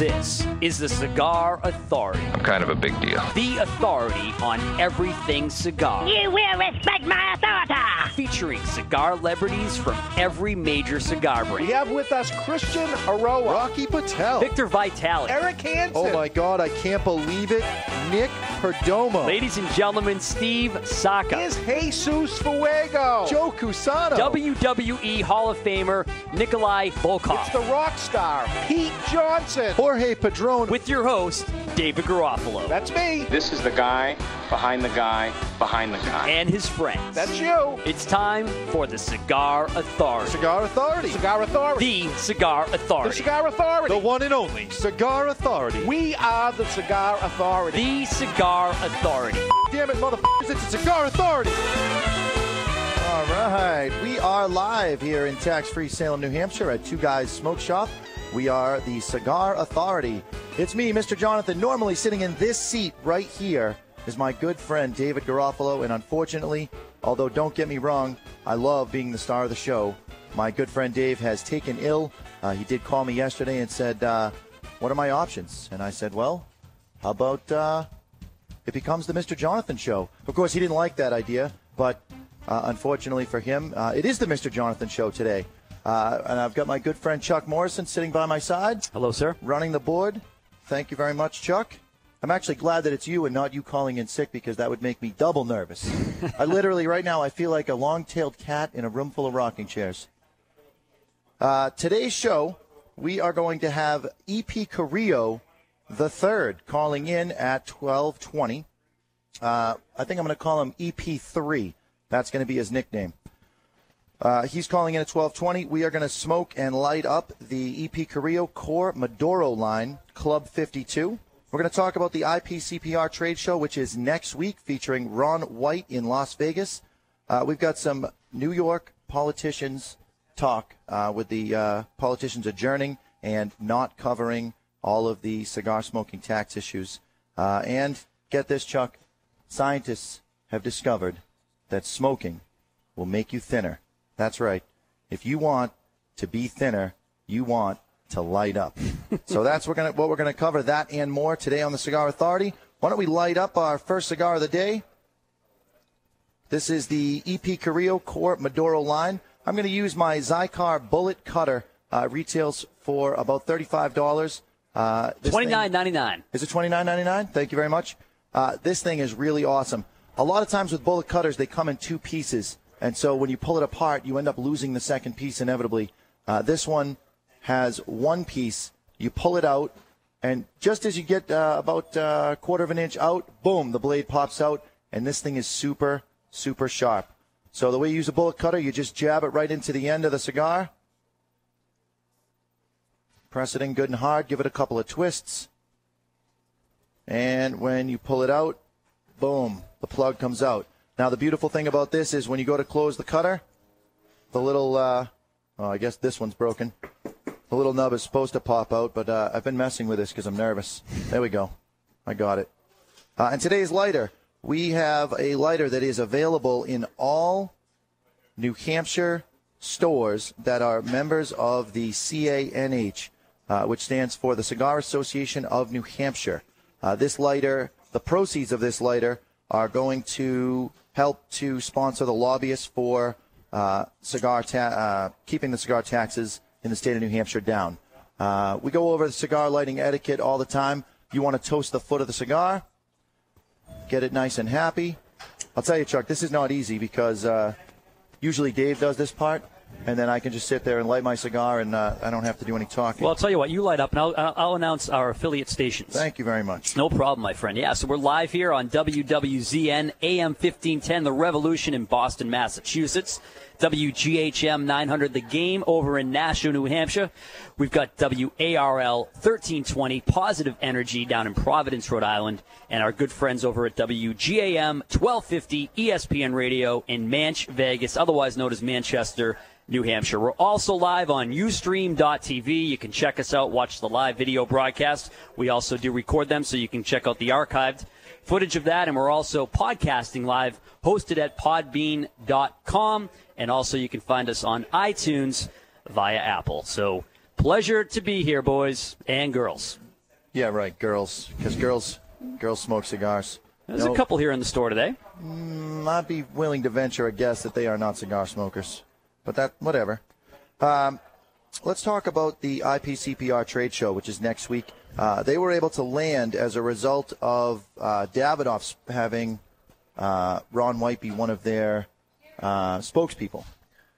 This is the Cigar Authority. I'm kind of a big deal. The authority on everything cigar. You will respect my authority. Featuring cigar celebrities from every major cigar brand. We have with us Christian Eiroa, Rocky Patel, Victor Vitale, Eric Hansen. Oh my God, I can't believe it. Nick Perdomo. Ladies and gentlemen, Steve Saka. Is Jesus Fuego. Joe Cusano. WWE Hall of Famer Nikolai Volkov. It's the rock star, Pete Johnson. Jorge Padron. With your host, David Garofalo. That's me. This is the guy behind the guy behind the guy. And his friends. That's you. It's time for the Cigar Authority. Cigar Authority. Cigar Authority. The Cigar Authority. The Cigar Authority. The one and only Cigar Authority. We are the Cigar Authority. The Cigar Authority. Damn it, motherfuckers, it's the Cigar Authority. All right, we are live here in tax-free Salem, New Hampshire at Two Guys Smoke Shop. We are the Cigar Authority. It's me, Mr. Jonathan. Normally sitting in this seat right here is my good friend David Garofalo, and unfortunately, although don't get me wrong, I love being the star of the show. My good friend Dave has taken ill. Uh, he did call me yesterday and said, uh, "What are my options?" And I said, "Well, how about uh, it becomes the Mr. Jonathan show?" Of course, he didn't like that idea, but uh, unfortunately for him, uh, it is the Mr. Jonathan show today. Uh, and I've got my good friend Chuck Morrison sitting by my side. Hello, sir. Running the board. Thank you very much, Chuck. I'm actually glad that it's you and not you calling in sick because that would make me double nervous. I literally, right now, I feel like a long tailed cat in a room full of rocking chairs. Uh, today's show, we are going to have EP Carrillo the third calling in at 1220. Uh, I think I'm going to call him EP3. That's going to be his nickname. Uh, he's calling in at 1220. We are going to smoke and light up the EP Carrillo Core Maduro line, Club 52. We're going to talk about the IPCPR trade show, which is next week, featuring Ron White in Las Vegas. Uh, we've got some New York politicians talk uh, with the uh, politicians adjourning and not covering all of the cigar smoking tax issues. Uh, and get this, Chuck, scientists have discovered that smoking will make you thinner. That's right. If you want to be thinner, you want to light up. so that's what we're gonna, what we're going to cover. That and more today on the Cigar Authority. Why don't we light up our first cigar of the day? This is the EP Carrillo Core Maduro line. I'm going to use my Xikar Bullet Cutter. Uh, retails for about thirty-five dollars. Uh, Twenty nine ninety nine. Is it twenty nine ninety nine? Thank you very much. Uh, this thing is really awesome. A lot of times with bullet cutters, they come in two pieces, and so when you pull it apart, you end up losing the second piece inevitably. Uh, this one has one piece. You pull it out, and just as you get uh, about a quarter of an inch out, boom, the blade pops out, and this thing is super, super sharp. So the way you use a bullet cutter, you just jab it right into the end of the cigar. Press it in good and hard, give it a couple of twists. And when you pull it out, boom, the plug comes out. Now, the beautiful thing about this is when you go to close the cutter, the little, uh, oh, I guess this one's broken. The little nub is supposed to pop out, but uh, I've been messing with this because I'm nervous. There we go. I got it. Uh, and today's lighter, we have a lighter that is available in all New Hampshire stores that are members of the CANH, uh, which stands for the Cigar Association of New Hampshire. Uh, this lighter, the proceeds of this lighter are going to help to sponsor the lobbyists for uh, cigar ta- uh, keeping the cigar taxes in the state of New Hampshire down. Uh, we go over the cigar lighting etiquette all the time. You want to toast the foot of the cigar, get it nice and happy. I'll tell you, Chuck, this is not easy because uh, usually Dave does this part, and then I can just sit there and light my cigar, and uh, I don't have to do any talking. Well, I'll tell you what, you light up, and I'll, I'll announce our affiliate stations. Thank you very much. No problem, my friend. Yeah, so we're live here on WWZN AM 1510, The Revolution in Boston, Massachusetts. WGHM 900 The Game over in Nashua, New Hampshire. We've got WARL 1320 Positive Energy down in Providence, Rhode Island, and our good friends over at WGAM 1250 ESPN Radio in Manch, Vegas, otherwise known as Manchester, New Hampshire. We're also live on Ustream.tv. You can check us out, watch the live video broadcast. We also do record them, so you can check out the archived footage of that. And we're also podcasting live, hosted at podbean.com. And also, you can find us on iTunes via Apple. So, pleasure to be here, boys and girls. Yeah, right. Girls, because girls girls smoke cigars. There's No, a couple here in the store today. I'd be willing to venture a guess that they are not cigar smokers, but that whatever. Um, let's talk about the IPCPR trade show, which is next week. Uh, they were able to land as a result of uh, Davidoff's having uh, Ron White be one of their uh, spokespeople.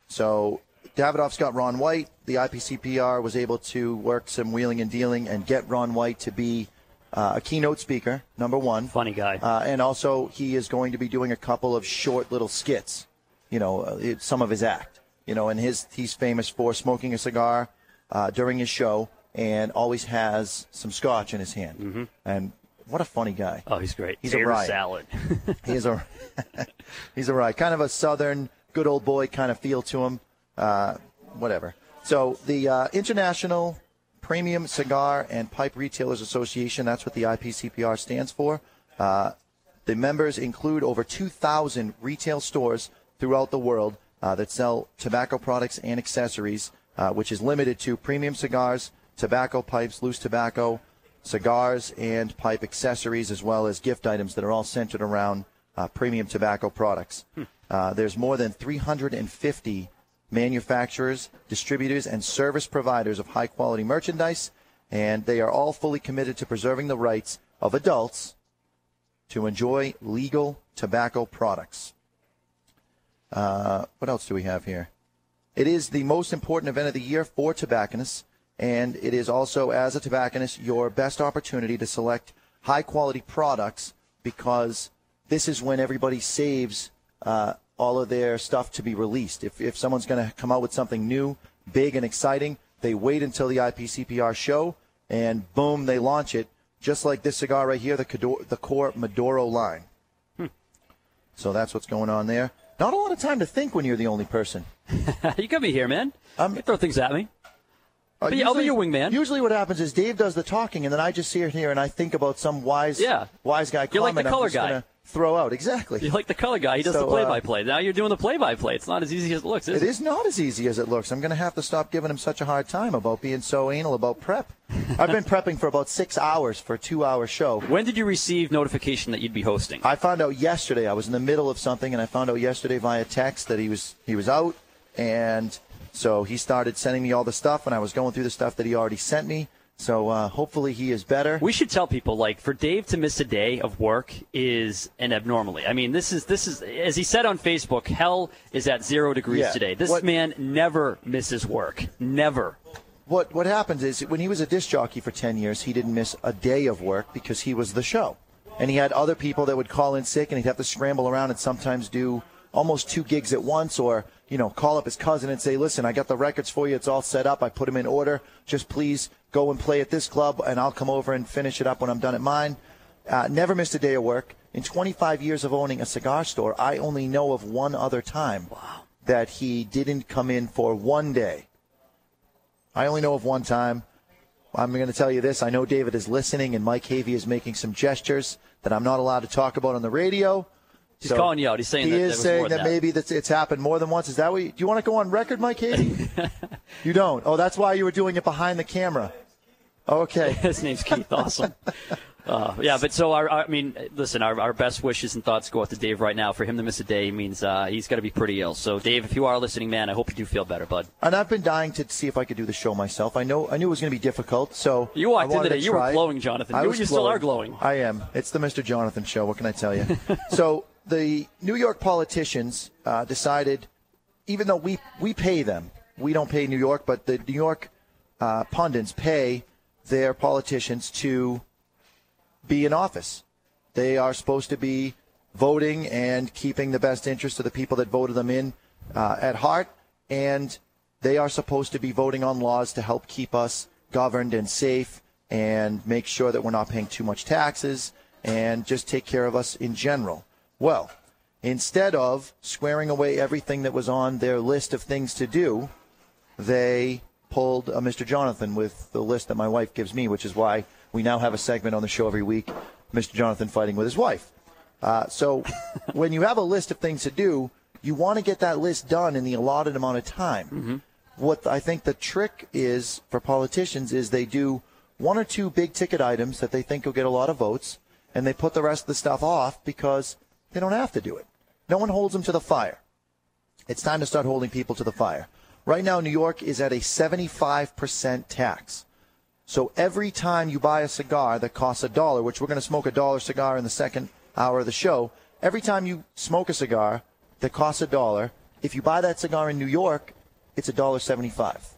So Davidoff's got Ron White. The IPCPR was able to work some wheeling and dealing and get Ron White to be uh, a keynote speaker, number one. Funny guy. Uh, and also, he is going to be doing a couple of short little skits, you know, uh, it, some of his act. You know, and his he's famous for smoking a cigar uh, during his show and always has some scotch in his hand. And what a funny guy. oh, he's great. he's a Tater riot. salad. He's a he's a right kind of a southern good old boy kind of feel to him. Uh, whatever. So the uh, International Premium Cigar and Pipe Retailers Association. That's what the IPCPR stands for. Uh, the members include over 2,000 retail stores throughout the world uh, that sell tobacco products and accessories, uh, which is limited to premium cigars, tobacco pipes, loose tobacco, cigars, and pipe accessories, as well as gift items that are all centered around uh, premium tobacco products. Uh, there's more than 350 manufacturers, distributors, and service providers of high quality merchandise, and they are all fully committed to preserving the rights of adults to enjoy legal tobacco products. Uh, what else do we have here? It is the most important event of the year for tobacconists, and it is also, as a tobacconist, your best opportunity to select high quality products because this is when everybody saves uh, all of their stuff to be released. If, if someone's going to come out with something new, big, and exciting, they wait until the IPCPR show, and boom, they launch it, just like this cigar right here, the, Cador- the Core Maduro line. So that's what's going on there. Not a lot of time to think when you're the only person. you got me here, man. Um, you throw things at me. Uh, But yeah, I'll be your wingman. Usually, what happens is Dave does the talking, and then I just sit here and I think about some wise, Yeah. wise guy You're like comment the I'm color guy. throw out. Exactly. You're like the color guy. He does So, the uh, play-by-play. now you're doing the play-by-play. It's not as easy as it looks, is It is not as easy as it looks. I'm going to have to stop giving him such a hard time about being so anal about prep. I've been prepping for about six hours for a two-hour show. When did you receive notification that you'd be hosting? I found out yesterday. I was in the middle of something, and I found out yesterday via text that he was he was out, and so he started sending me all the stuff, and I was going through the stuff that he already sent me. So uh, hopefully he is better. We should tell people like for Dave to miss a day of work is an abnormality. I mean, this is this is as he said on Facebook, hell is at zero degrees Yeah. today. This What- man never misses work. Never. What what happens is when he was a disc jockey for ten years, he didn't miss a day of work because he was the show, and he had other people that would call in sick, and he'd have to scramble around and sometimes do almost two gigs at once, or you know call up his cousin and say, "Listen, I got the records for you. It's all set up. I put them in order. Just please go and play at this club, and I'll come over and finish it up when I'm done at mine." Uh, never missed a day of work. In 25 years of owning a cigar store, I only know of one other time that he didn't come in for one day. I only know of one time. I'm going to tell you this. I know David is listening, and Mike Havey is making some gestures that I'm not allowed to talk about on the radio. He's calling you out. He's saying he that is was saying that, that. maybe that's, it's happened more than once. Is that what? You, do you want to go on record, Mike Havey? you don't. Oh, that's why you were doing it behind the camera. Okay. His name's Keith. Awesome. Uh, yeah, but so our, I mean, listen, our, our best wishes and thoughts go out to Dave right now. For him to miss a day means uh, he's got to be pretty ill. So, Dave, if you are listening, man, I hope you do feel better, bud. And I've been dying to see if I could do the show myself. I know I knew it was going to be difficult, so You walked in today, to you were glowing, Jonathan. I You- was you still are glowing. I am. It's the Mr. Jonathan show. What can I tell you? so the New York politicians uh, decided, even though we we pay them, we don't pay New York, but the New York uh, pundits pay their politicians to be in office. They are supposed to be voting and keeping the best interest of the people that voted them in uh, at heart, and they are supposed to be voting on laws to help keep us governed and safe and make sure that we're not paying too much taxes and just take care of us in general. Well, instead of squaring away everything that was on their list of things to do, they pulled a Mr. Jonathan with the list that my wife gives me, which is why we now have a segment on the show every week, Mr. Jonathan fighting with his wife. Uh, so when you have a list of things to do, you want to get that list done in the allotted amount of time. What I think the trick is for politicians is they do one or two big ticket items that they think will get a lot of votes, and they put the rest of the stuff off because they don't have to do it. No one holds them to the fire. It's time to start holding people to the fire. Right now, New York is at a 75% tax. So every time you buy a cigar that costs a dollar, which we're going to smoke a dollar cigar in the second hour of the show, every time you smoke a cigar that costs a dollar, if you buy that cigar in New York, it's a dollar seventy-five.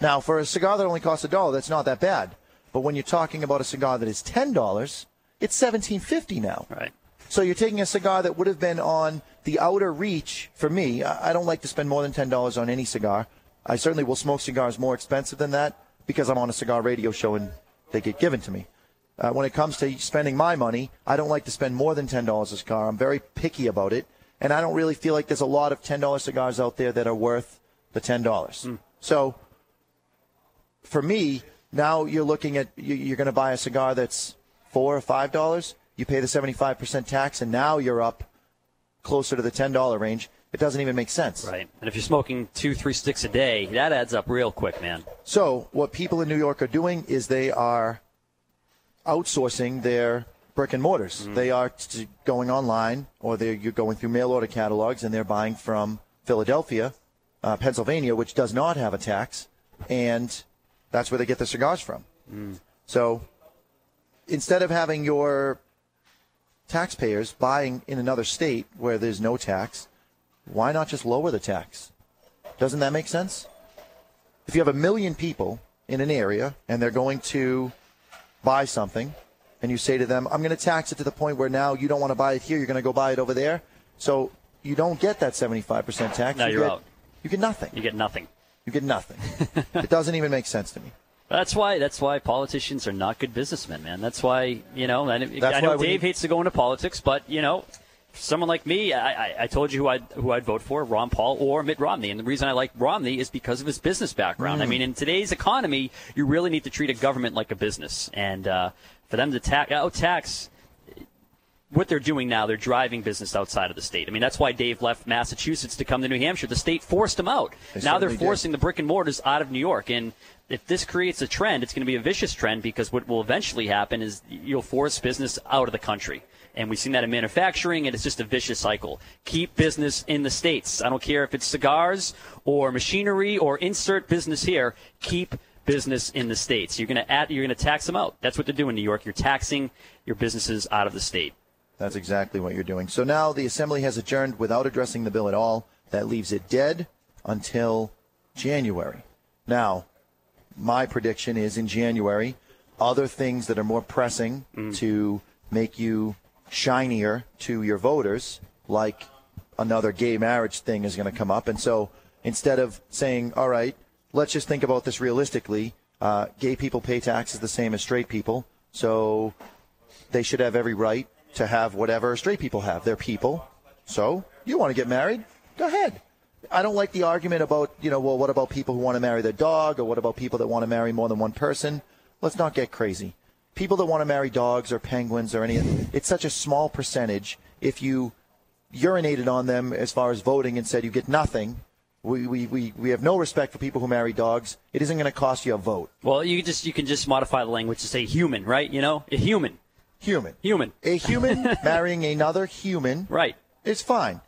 Now, for a cigar that only costs a dollar, that's not that bad. But when you're talking about a cigar that is ten dollars, it's seventeen fifty now. Right. So you're taking a cigar that would have been on the outer reach for me. I don't like to spend more than ten dollars on any cigar. I certainly will smoke cigars more expensive than that because I'm on a cigar radio show and they get given to me. Uh, when it comes to spending my money, I don't like to spend more than ten dollars a cigar. I'm very picky about it, and I don't really feel like there's a lot of ten dollar cigars out there that are worth the ten dollars. So for me, now you're looking at you- you're going to buy a cigar that's four or five dollars. You pay the seventy-five percent tax, and now you're up closer to the ten dollar range. It doesn't even make sense. Right. And if you're smoking two, three sticks a day, that adds up real quick, man. So what people in New York are doing is they are outsourcing their brick and mortars. They are t- going online, or they're you're going through mail order catalogs, and they're buying from Philadelphia, uh, Pennsylvania, which does not have a tax, and that's where they get their cigars from. So instead of having your taxpayers buying in another state where there's no tax, why not just lower the tax? Doesn't that make sense? If you have a million people in an area and they're going to buy something, and you say to them, I'm going to tax it to the point where now you don't want to buy it here, you're going to go buy it over there. So you don't get that 75% tax. Now you you're get, out. You get nothing. You get nothing. You get nothing. it doesn't even make sense to me. That's why. That's why politicians are not good businessmen, man. That's why you know. And I know Dave hates to go into politics, but you know, someone like me, I, I, I told you who I'd who I'd vote for: Ron Paul or Mitt Romney. And the reason I like Romney is because of his business background. I Mm. mean, in today's economy, you really need to treat a government like a business, and uh, for them to tax out tax what they're doing now, they're driving business outside of the state. I mean, that's why Dave left Massachusetts to come to New Hampshire. The state forced him out. They now they're certainly did. forcing the brick and mortars out of New York. And if this creates a trend, it's going to be a vicious trend because what will eventually happen is you'll force business out of the country. And we've seen that in manufacturing, and it's just a vicious cycle. Keep business in the states. I don't care if it's cigars or machinery or insert business here. Keep business in the states. You're going to add, you're going to tax them out. That's what they're doing in New York. You're taxing your businesses out of the state. That's exactly what you're doing. So now the Assembly has adjourned without addressing the bill at all. That leaves it dead until January. Now, my prediction is in January, other things that are more pressing to make you shinier to your voters, like another gay marriage thing, is going to come up. And so instead of saying, all right, let's just think about this realistically, uh, gay people pay taxes the same as straight people. So they should have every right to have whatever straight people have. They're people. So you want to get married? Go ahead. I don't like the argument about, you know, well, what about people who want to marry their dog or what about people that want to marry more than one person? Let's not get crazy. People that want to marry dogs or penguins or any, it's such a small percentage. If you urinated on them as far as voting and said you get nothing, we, we, we, we have no respect for people who marry dogs. It isn't going to cost you a vote. Well, you just you can just modify the language to say human, right? You know, a human, Human. human, A human marrying another human right? It's fine.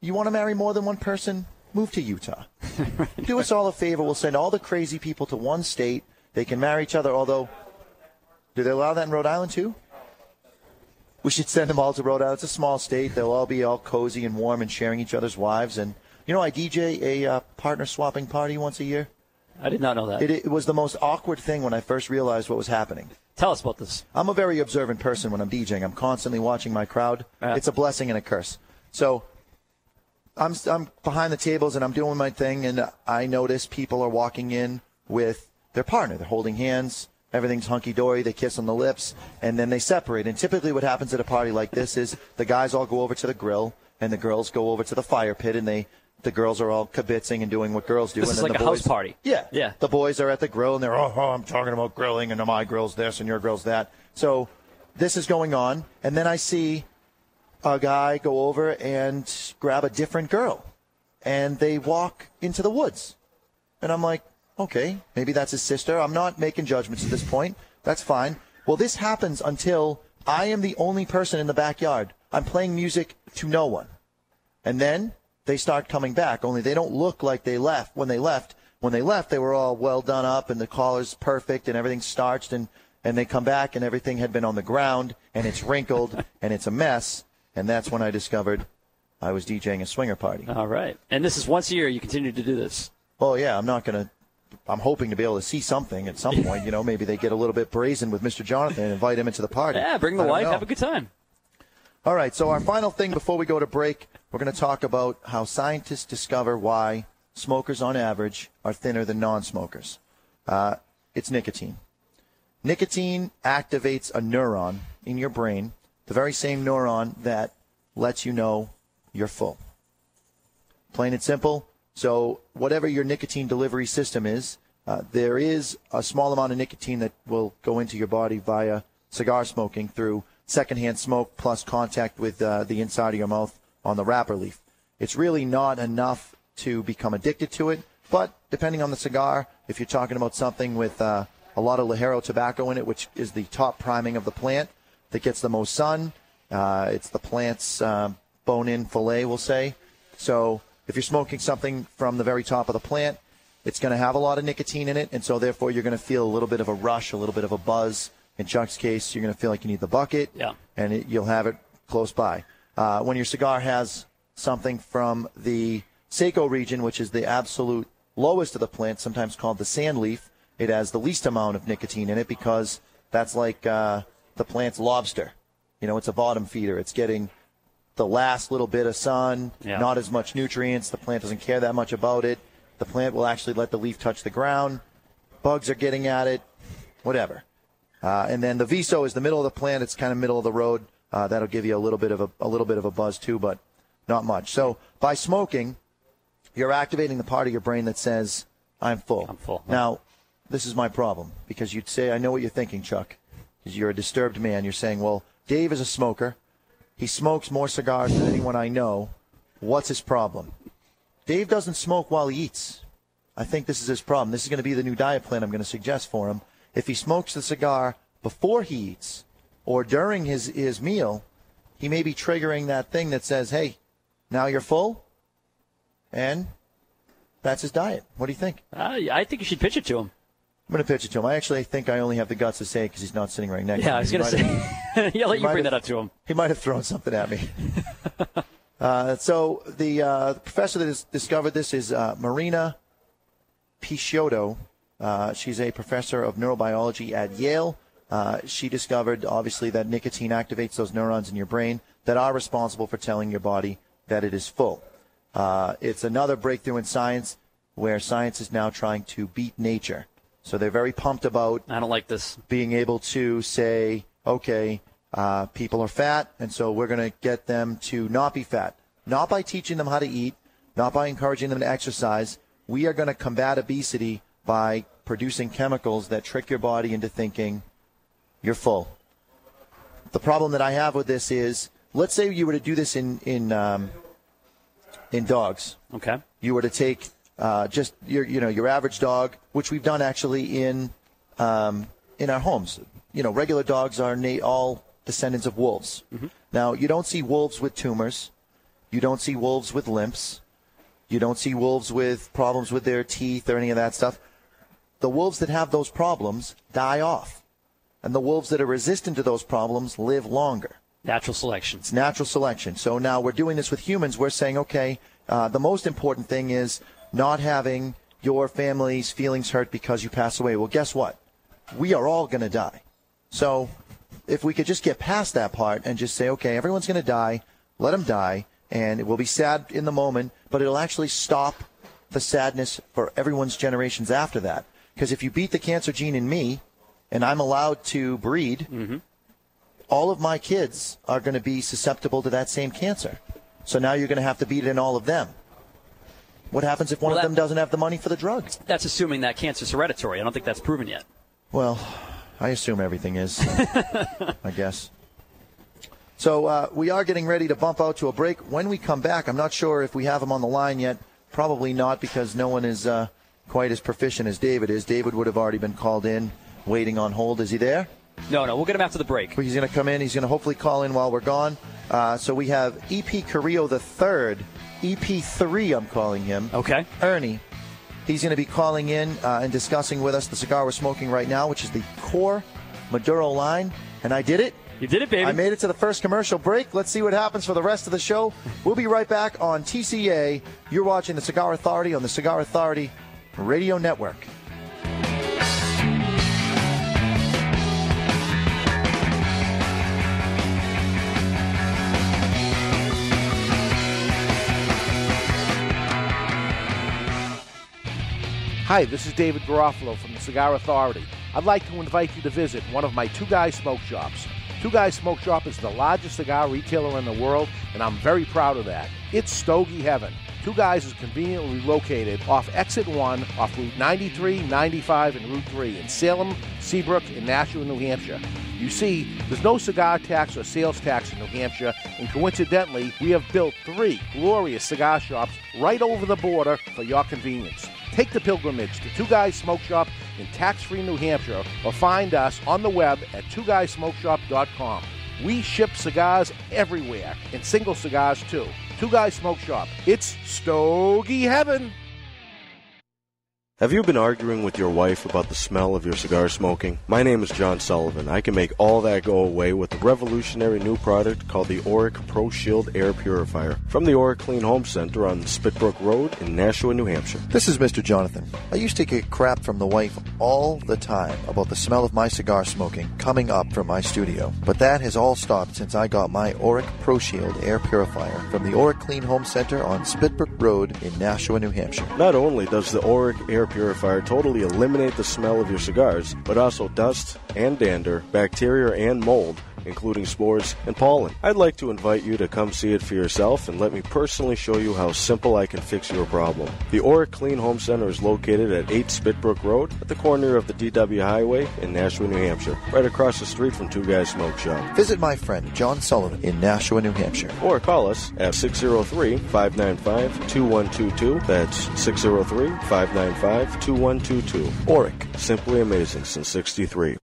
You want to marry more than one person? Move to Utah. Do us all a favor. We'll send all the crazy people to one state. They can marry each other. Although, do they allow that in Rhode Island too? We should send them all to Rhode Island. It's a small state. They'll all be all cozy and warm and sharing each other's wives. And you know, I DJ a uh, partner swapping party once a year. I did not know that. It, it was the most awkward thing when I first realized what was happening. Tell us about this. I'm a very observant person when I'm DJing. I'm constantly watching my crowd. Yeah. It's a blessing and a curse. So I'm I'm behind the tables and I'm doing my thing, and I notice people are walking in with their partner. They're holding hands. Everything's hunky dory. They kiss on the lips, and then they separate. And typically, what happens at a party like this is the guys all go over to the grill, and the girls go over to the fire pit, and they. The girls are all kibitzing and doing what girls do. This and is like the a house party. Yeah, Yeah. The boys are at the grill and they're, oh, oh, I'm talking about grilling and my grill's this and your grill's that. So this is going on. And then I see a guy go over and grab a different girl. And they walk into the woods. And I'm like, okay, maybe that's his sister. I'm not making judgments at this point. That's fine. Well, this happens until I am the only person in the backyard. I'm playing music to no one. And then they start coming back, only they don't look like they left when they left. When they left, they were all well done up and the collar's perfect and everything's starched and, and they come back and everything had been on the ground and it's wrinkled and it's a mess. And that's when I discovered I was DJing a swinger party. All right. And this is once a year you continue to do this. Oh yeah, I'm not gonna. I'm hoping to be able to see something at some point. You know, maybe they get a little bit brazen with Mr. Jonathan and invite him into the party. Yeah, bring the wife, know. have a good time. All right. So our final thing before we go to break, we're going to talk about how scientists discover why smokers, on average, are thinner than non-smokers. Uh, it's nicotine. Nicotine activates a neuron in your brain, the very same neuron that lets you know you're full. Plain and simple. So, whatever your nicotine delivery system is, uh, there is a small amount of nicotine that will go into your body via cigar smoking through secondhand smoke plus contact with uh, the inside of your mouth on the wrapper leaf. It's really not enough to become addicted to it, but depending on the cigar, if you're talking about something with uh, a lot of Ligero tobacco in it, which is the top priming of the plant that gets the most sun, uh, it's the plant's uh, bone-in fillet, we'll say. So if you're smoking something from the very top of the plant, it's going to have a lot of nicotine in it, and so therefore you're going to feel a little bit of a rush, a little bit of a buzz. In Chuck's case, you're going to feel like you need the bucket, Yeah. and it, you'll have it close by. Uh, when your cigar has something from the Seco region, which is the absolute lowest of the plant, sometimes called the sand leaf, it has the least amount of nicotine in it because that's like uh, the plant's lobster. You know, it's a bottom feeder. It's getting the last little bit of sun, Yeah. not as much nutrients. The plant doesn't care that much about it. The plant will actually let the leaf touch the ground. Bugs are getting at it, whatever. Uh, and then the viso is the middle of the plant. It's kind of middle of the road. Uh, that'll give you a little bit of a, a little bit of a buzz too, but not much. So by smoking, you're activating the part of your brain that says, "I'm full." I'm full. Now, this is my problem because you'd say, "I know what you're thinking, Chuck," you're a disturbed man. You're saying, "Well, Dave is a smoker. He smokes more cigars than anyone I know. What's his problem?" Dave doesn't smoke while he eats. I think this is his problem. This is going to be the new diet plan I'm going to suggest for him. If he smokes the cigar before he eats or during his, his meal, he may be triggering that thing that says, hey, now you're full. And that's his diet. What do you think? Uh, I think you should pitch it to him. I'm going to pitch it to him. I actually think I only have the guts to say it because he's not sitting right next to me. Yeah, I was going to say. yeah, let you bring have- that up to him. he might have thrown something at me. uh, so the, uh, the professor that has discovered this is uh, Marina Picciotto. Uh, she's a professor of neurobiology at Yale. Uh, she discovered, obviously, that nicotine activates those neurons in your brain that are responsible for telling your body that it is full. Uh, it's another breakthrough in science where science is now trying to beat nature. So they're very pumped about I don't like this. being able to say, okay, uh, people are fat, and so we're going to get them to not be fat. Not by teaching them how to eat, not by encouraging them to exercise. We are going to combat obesity by producing chemicals that trick your body into thinking you're full. The problem that I have with this is, let's say you were to do this in in um, in dogs Okay. you were to take uh, just your you know your average dog, which we've done actually in um, in our homes. You know, regular dogs are na- all descendants of wolves. Now, you don't see wolves with tumors. You don't see wolves with limps. You don't see wolves with problems with their teeth or any of that stuff. The wolves that have those problems die off. And the wolves that are resistant to those problems live longer. Natural selection. It's natural selection. So now we're doing this with humans. We're saying, okay, uh, the most important thing is not having your family's feelings hurt because you pass away. Well, guess what? We are all going to die. So if we could just get past that part and just say, okay, everyone's going to die, let them die, and it will be sad in the moment, but it'll actually stop the sadness for everyone's generations after that. Because if you beat the cancer gene in me, and I'm allowed to breed, mm-hmm. all of my kids are going to be susceptible to that same cancer. So now you're going to have to beat it in all of them. What happens if one Well, of them doesn't have the money for the drug? That's assuming that cancer's hereditary. I don't think that's proven yet. Well, I assume everything is, I guess. So uh, we are getting ready to bump out to a break. When we come back, I'm not sure if we have him on the line yet. Probably not because no one is uh, quite as proficient as David is. David would have already been called in waiting on hold. Is he there? No, no, we'll get him after the break. He's going to come in. He's going to hopefully call in while we're gone. Uh, so we have EP Carrillo the third, EP3. I'm calling him. Okay. Ernie. He's going to be calling in uh, and discussing with us the cigar we're smoking right now, which is the Core Maduro line. And I did it. You did it, baby. I made it to the first commercial break. Let's see what happens for the rest of the show. We'll be right back on TCA. You're watching the Cigar Authority on the Cigar Authority Radio Network. Hi, this is David Garofalo from the Cigar Authority. I'd like to invite you to visit one of my Two Guys Smoke Shops. Two Guys Smoke Shop is the largest cigar retailer in the world, and I'm very proud of that. It's Stogie Heaven. Two Guys is conveniently located off Exit 1, off Route 93, 95, and Route 3 in Salem, Seabrook, and Nashua, New Hampshire. You see, there's no cigar tax or sales tax in New Hampshire, and coincidentally, we have built three glorious cigar shops right over the border for your convenience. Take the pilgrimage to Two Guys Smoke Shop in tax free New Hampshire or find us on the web at twoguysmokeshop.com. We ship cigars everywhere and single cigars too. Two Guys Smoke Shop. It's Stogie Heaven. Have you been arguing with your wife about the smell of your cigar smoking? My name is John Sullivan. I can make all that go away with a revolutionary new product called the Auric Pro Shield Air Purifier from the Auric Clean Home Center on Spitbrook Road in Nashua, New Hampshire. This is Mr. Jonathan. I used to get crap from the wife all the time about the smell of my cigar smoking coming up from my studio. But that has all stopped since I got my Auric Pro Shield air purifier from the Auric Clean Home Center on Spitbrook Road in Nashua, New Hampshire. Not only does the Auric Air Purifier totally eliminate the smell of your cigars, but also dust and dander, bacteria and mold including spores and pollen. I'd like to invite you to come see it for yourself and let me personally show you how simple I can fix your problem. The Auric Clean Home Center is located at 8 Spitbrook Road at the corner of the DW Highway in Nashua, New Hampshire, right across the street from Two Guys Smoke Shop. Visit my friend John Sullivan in Nashua, New Hampshire. Or call us at 603 595 2122. That's 603 595 2122. Auric. Simply amazing since 63.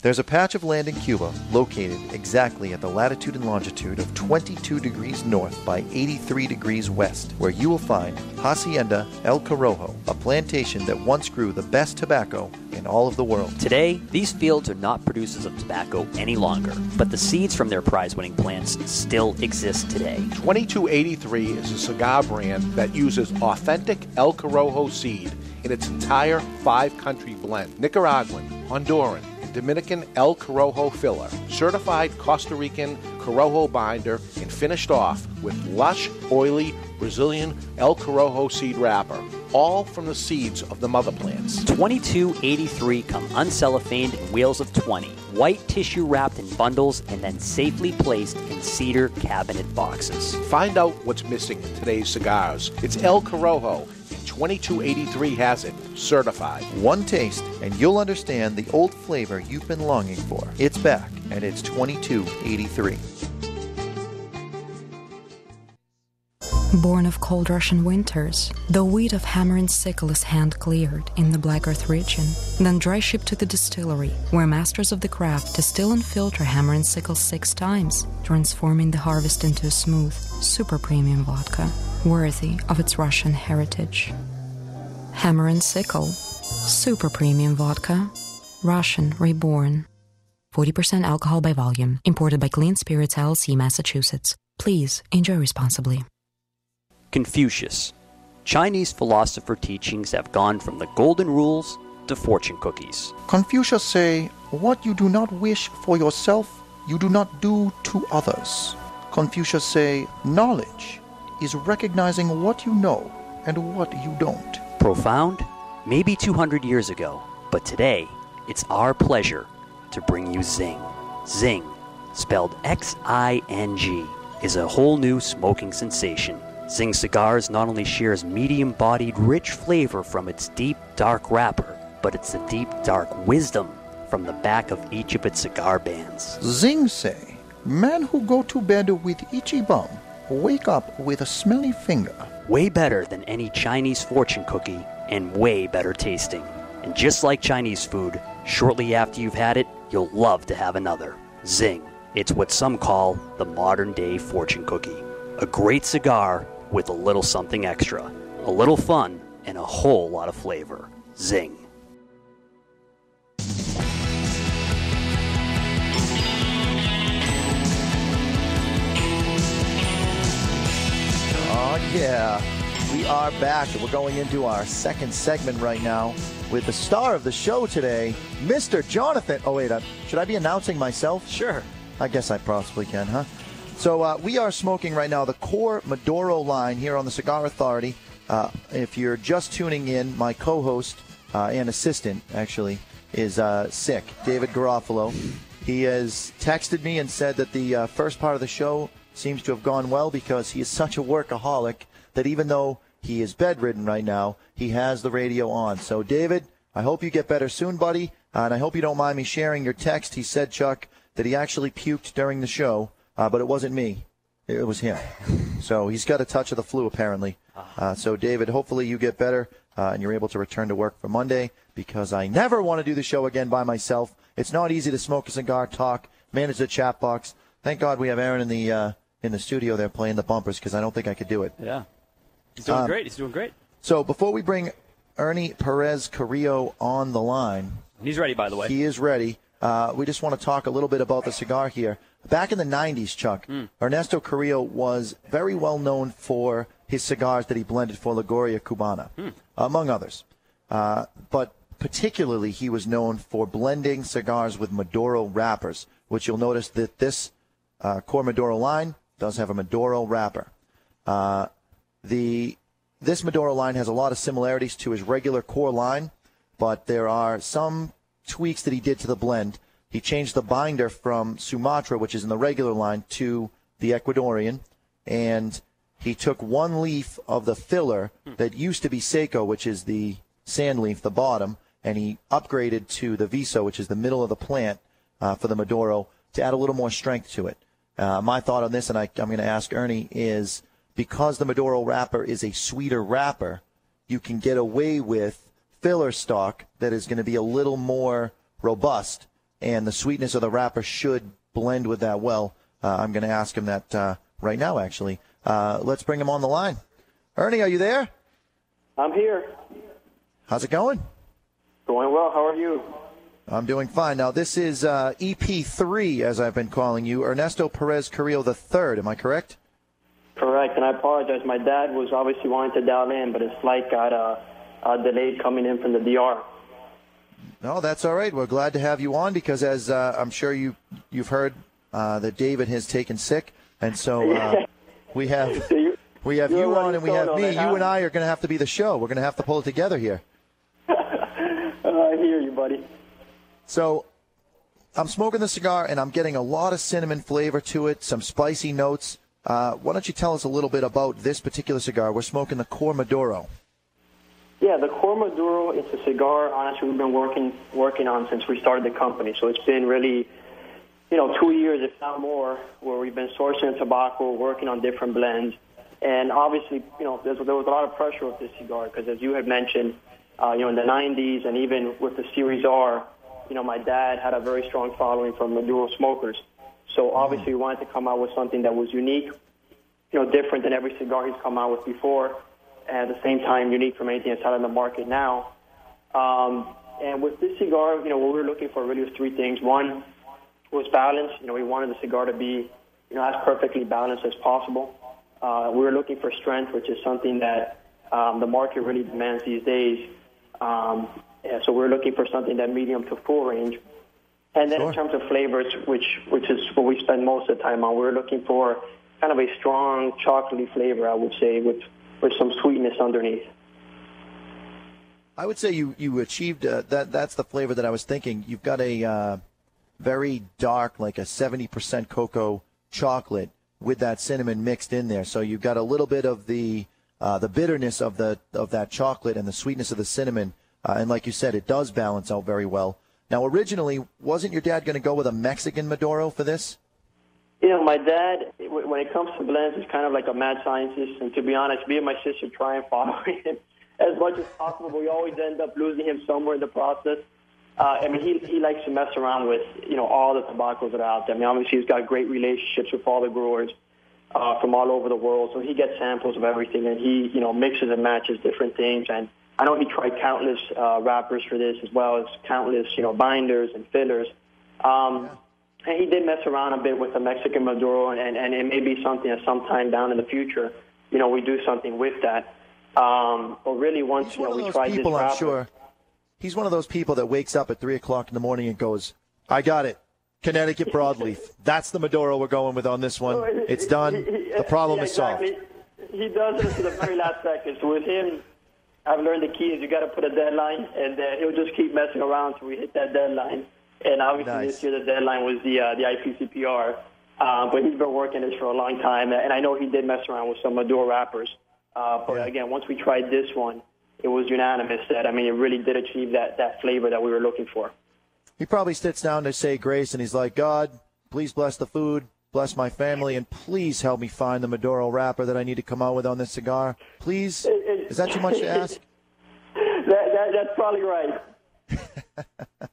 There's a patch of land in Cuba located exactly at the latitude and longitude of 22 degrees north by 83 degrees west, where you will find Hacienda El Corojo, a plantation that once grew the best tobacco in all of the world. Today, these fields are not producers of tobacco any longer, but the seeds from their prize winning plants still exist today. 2283 is a cigar brand that uses authentic El Corojo seed in its entire five country blend Nicaraguan, Honduran, and Dominican El Corojo filler, certified Costa Rican Corojo binder, and finished off with lush, oily Brazilian El Corojo seed wrapper, all from the seeds of the mother plants. 2283 come uncellophaned in wheels of 20, white tissue wrapped in bundles and then safely placed in cedar cabinet boxes. Find out what's missing in today's cigars. It's El Corojo, 2283 has it, certified. One taste, and you'll understand the old flavor you've been longing for. It's back, and it's 2283. Born of cold Russian winters, the wheat of hammer and sickle is hand cleared in the Black Earth region, then dry shipped to the distillery, where masters of the craft distill and filter hammer and sickle six times, transforming the harvest into a smooth, super premium vodka, worthy of its Russian heritage. Hammer and sickle, super premium vodka, Russian reborn. 40% alcohol by volume, imported by Clean Spirits LLC, Massachusetts. Please enjoy responsibly. Confucius. Chinese philosopher teachings have gone from the golden rules to fortune cookies. Confucius say, What you do not wish for yourself, you do not do to others. Confucius say, Knowledge is recognizing what you know and what you don't. Profound? Maybe 200 years ago, but today it's our pleasure to bring you Xing. Xing, spelled X I N G, is a whole new smoking sensation. Xing Cigars not only shares medium bodied, rich flavor from its deep, dark wrapper, but it's the deep, dark wisdom from the back of each of its cigar bands. Xing say, Men who go to bed with itchy bum wake up with a smelly finger. Way better than any Chinese fortune cookie, and way better tasting. And just like Chinese food, Shortly after you've had it, you'll love to have another. Xing. It's what some call the modern day fortune cookie. A great cigar with a little something extra, a little fun, and a whole lot of flavor. Xing. Oh, yeah. We are back. We're going into our second segment right now with the star of the show today, Mr. Jonathan. Oh, wait, uh, should I be announcing myself? Sure. I guess I possibly can, huh? So uh, we are smoking right now the Core Maduro line here on the Cigar Authority. Uh, if you're just tuning in, my co-host uh, and assistant actually is uh, sick, David Garofalo. He has texted me and said that the uh, first part of the show seems to have gone well because he is such a workaholic that even though he is bedridden right now, he has the radio on. So, David, I hope you get better soon, buddy, and I hope you don't mind me sharing your text. He said, Chuck, that he actually puked during the show, uh, but it wasn't me. It was him. So he's got a touch of the flu, apparently. Uh, so, David, hopefully you get better uh, and you're able to return to work for Monday because I never want to do the show again by myself. It's not easy to smoke a cigar, talk, manage the chat box. Thank God we have Aaron in the uh, in the studio there playing the bumpers because I don't think I could do it. Yeah. He's doing Um, great. He's doing great. So before we bring Ernie Perez Carrillo on the line, He's ready, by the way. he is ready. Uh, we just want to talk a little bit about the cigar here. Back in the 90s, Chuck, Ernesto Carrillo was very well known for his cigars that he blended for La Gloria Cubana, among others. Uh, but particularly, he was known for blending cigars with Maduro wrappers, which you'll notice that this uh, Core Maduro line does have a Maduro wrapper. Uh, the this Maduro line has a lot of similarities to his regular core line, but there are some tweaks that he did to the blend. He changed the binder from Sumatra, which is in the regular line, to the Ecuadorian, and he took one leaf of the filler that used to be Seco, which is the sand leaf, the bottom, and he upgraded to the Viso, which is the middle of the plant uh, for the Maduro, to add a little more strength to it. Uh, my thought on this, and I, I'm going to ask Ernie, is because the Maduro wrapper is a sweeter wrapper, you can get away with filler stock that is going to be a little more robust, and the sweetness of the wrapper should blend with that well. Uh, I'm going to ask him that uh, right now, actually. Uh, let's bring him on the line. Ernie, are you there? I'm here. How's it going? Going well. How are you? I'm doing fine. Now, this is uh, EP3, as I've been calling you, Ernesto Perez Carrillo III. Am I correct? Correct. And I apologize. My dad was obviously wanting to dial in, but his flight got uh, uh, delayed coming in from the DR. No, that's all right. We're glad to have you on because, as uh, I'm sure you you've heard, uh, that David has taken sick, and so uh, we have we have you're you on and we have me. You and I are going to have to be the show. We're going to have to pull it together here. I hear you, buddy. So I'm smoking the cigar and I'm getting a lot of cinnamon flavor to it, some spicy notes. Uh, why don't you tell us a little bit about this particular cigar? We're smoking the Core Maduro. Yeah, the Core Maduro is a cigar. Honestly, we've been working working on since we started the company. So it's been really, you know, two years, if not more, where we've been sourcing tobacco, working on different blends, and obviously, you know, there was a lot of pressure with this cigar because, as you had mentioned, uh, you know, in the 90s and even with the Series R, you know, my dad had a very strong following from Maduro smokers. So obviously, we wanted to come out with something that was unique, you know, different than every cigar he's come out with before, and at the same time, unique from anything that's out in the market now. Um, and with this cigar, you know, what we were looking for really was three things. One was balance. You know, we wanted the cigar to be, you know, as perfectly balanced as possible. Uh, we were looking for strength, which is something that um, the market really demands these days. Um, yeah, so we're looking for something that medium to full range. And then in terms of flavors, which which is what we spend most of the time on, we're looking for kind of a strong chocolatey flavor, I would say, with with some sweetness underneath. I would say you you achieved uh, that. That's the flavor that I was thinking. You've got a uh, very dark, like a seventy percent cocoa chocolate with that cinnamon mixed in there. So you've got a little bit of the uh, the bitterness of the of that chocolate and the sweetness of the cinnamon. Uh, and like you said, it does balance out very well. Now, originally, wasn't your dad going to go with a Mexican Maduro for this? You know, my dad, when it comes to blends, is kind of like a mad scientist. And to be honest, me and my sister try and follow him as much as possible. We always end up losing him somewhere in the process. Uh, I mean, he he likes to mess around with you know all the tobaccos that are out there. I mean, obviously he's got great relationships with all the growers uh, from all over the world, so he gets samples of everything, and he you know mixes and matches different things. And I know he tried countless uh, wrappers for this, as well as countless you know binders and fillers. Um, and he did mess around a bit with the Mexican Maduro, and, and it may be something that sometime down in the future, you know, we do something with that. Um, but really, once you know we tried people, this I'm wrapper, sure. He's one of those people that wakes up at three o'clock in the morning and goes, "I got it, Connecticut broadleaf. That's the Maduro we're going with on this one. It's done. The problem yeah, is solved." He does it to the very last second. So with him, I've learned the key is you got to put a deadline, and uh, he'll just keep messing around till we hit that deadline. And obviously Nice. this year the deadline was the uh, the IPCPR. Uh, but he's been working this for a long time, and I know he did mess around with some Maduro wrappers. Uh, but Yeah. again, once we tried this one, it was unanimous that I mean it really did achieve that that flavor that we were looking for. He probably sits down to say grace, and he's like, "God, please bless the food, bless my family, and please help me find the Maduro wrapper that I need to come out with on this cigar. Please, is that too much to ask?" That, that, that's probably right.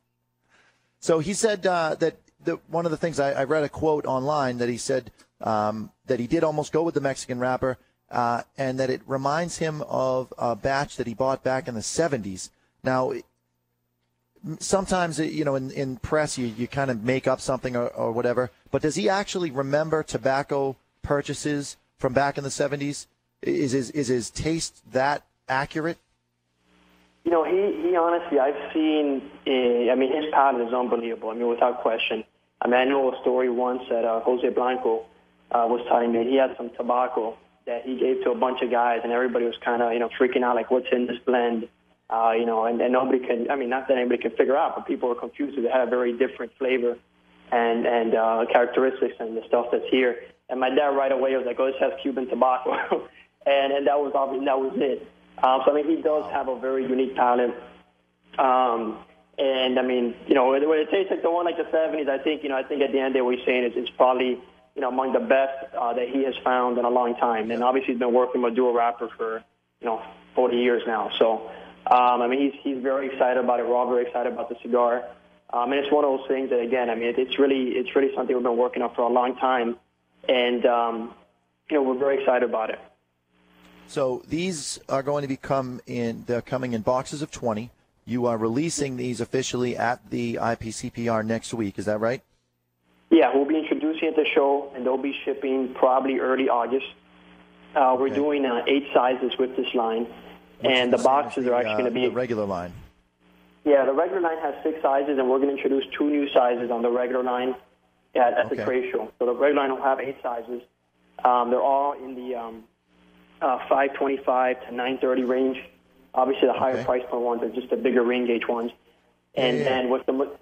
So he said uh, that the, one of the things I, I read a quote online that he said um, that he did almost go with the Mexican wrapper, uh, and that it reminds him of a batch that he bought back in the 70s. Now, sometimes you know in, in press you, you kind of make up something or, or whatever, but does he actually remember tobacco purchases from back in the 70s? Is his is his taste that accurate? You know, he, he honestly, I've seen, uh, I mean, his palate is unbelievable. I mean, without question. I mean, I know a story once that uh, Jose Blanco uh, was telling me he had some tobacco that he gave to a bunch of guys, and everybody was kind of, you know, freaking out, like, what's in this blend? Uh, you know, and, and nobody can, I mean, not that anybody can figure out, but people were confused. It had a very different flavor and, and uh, characteristics and the stuff that's here. And my dad right away was like, oh, this has Cuban tobacco. and, and that was obviously, that was it. Um, so I mean, he does have a very unique palate. Um, and I mean, you know, when it tastes like the one like the '70s, I think, you know, I think at the end of day, what he's saying is it's probably, you know, among the best uh, that he has found in a long time. And obviously, he's been working with dual wrapper for, you know, 40 years now. So, um, I mean, he's he's very excited about it. We're all very excited about the cigar. Um, and it's one of those things that, again, I mean, it, it's really it's really something we've been working on for a long time, and um, you know, we're very excited about it. So these are going to become in. They're coming in boxes of 20. You are releasing these officially at the IPCPR next week. Is that right? Yeah, we'll be introducing at the show, and they'll be shipping probably early August. Uh, we're Okay. doing uh, eight sizes with this line, and the Which is same boxes the, are actually uh, going to be the regular line. Yeah. The regular line has six sizes, and we're going to introduce two new sizes on the regular line at, at the Okay. trade show. So the regular line will have eight sizes. Um, they're all in the um, uh, 525 to 930 range. Obviously, the higher Okay. price point ones are just the bigger ring gauge ones. And Yeah, then with the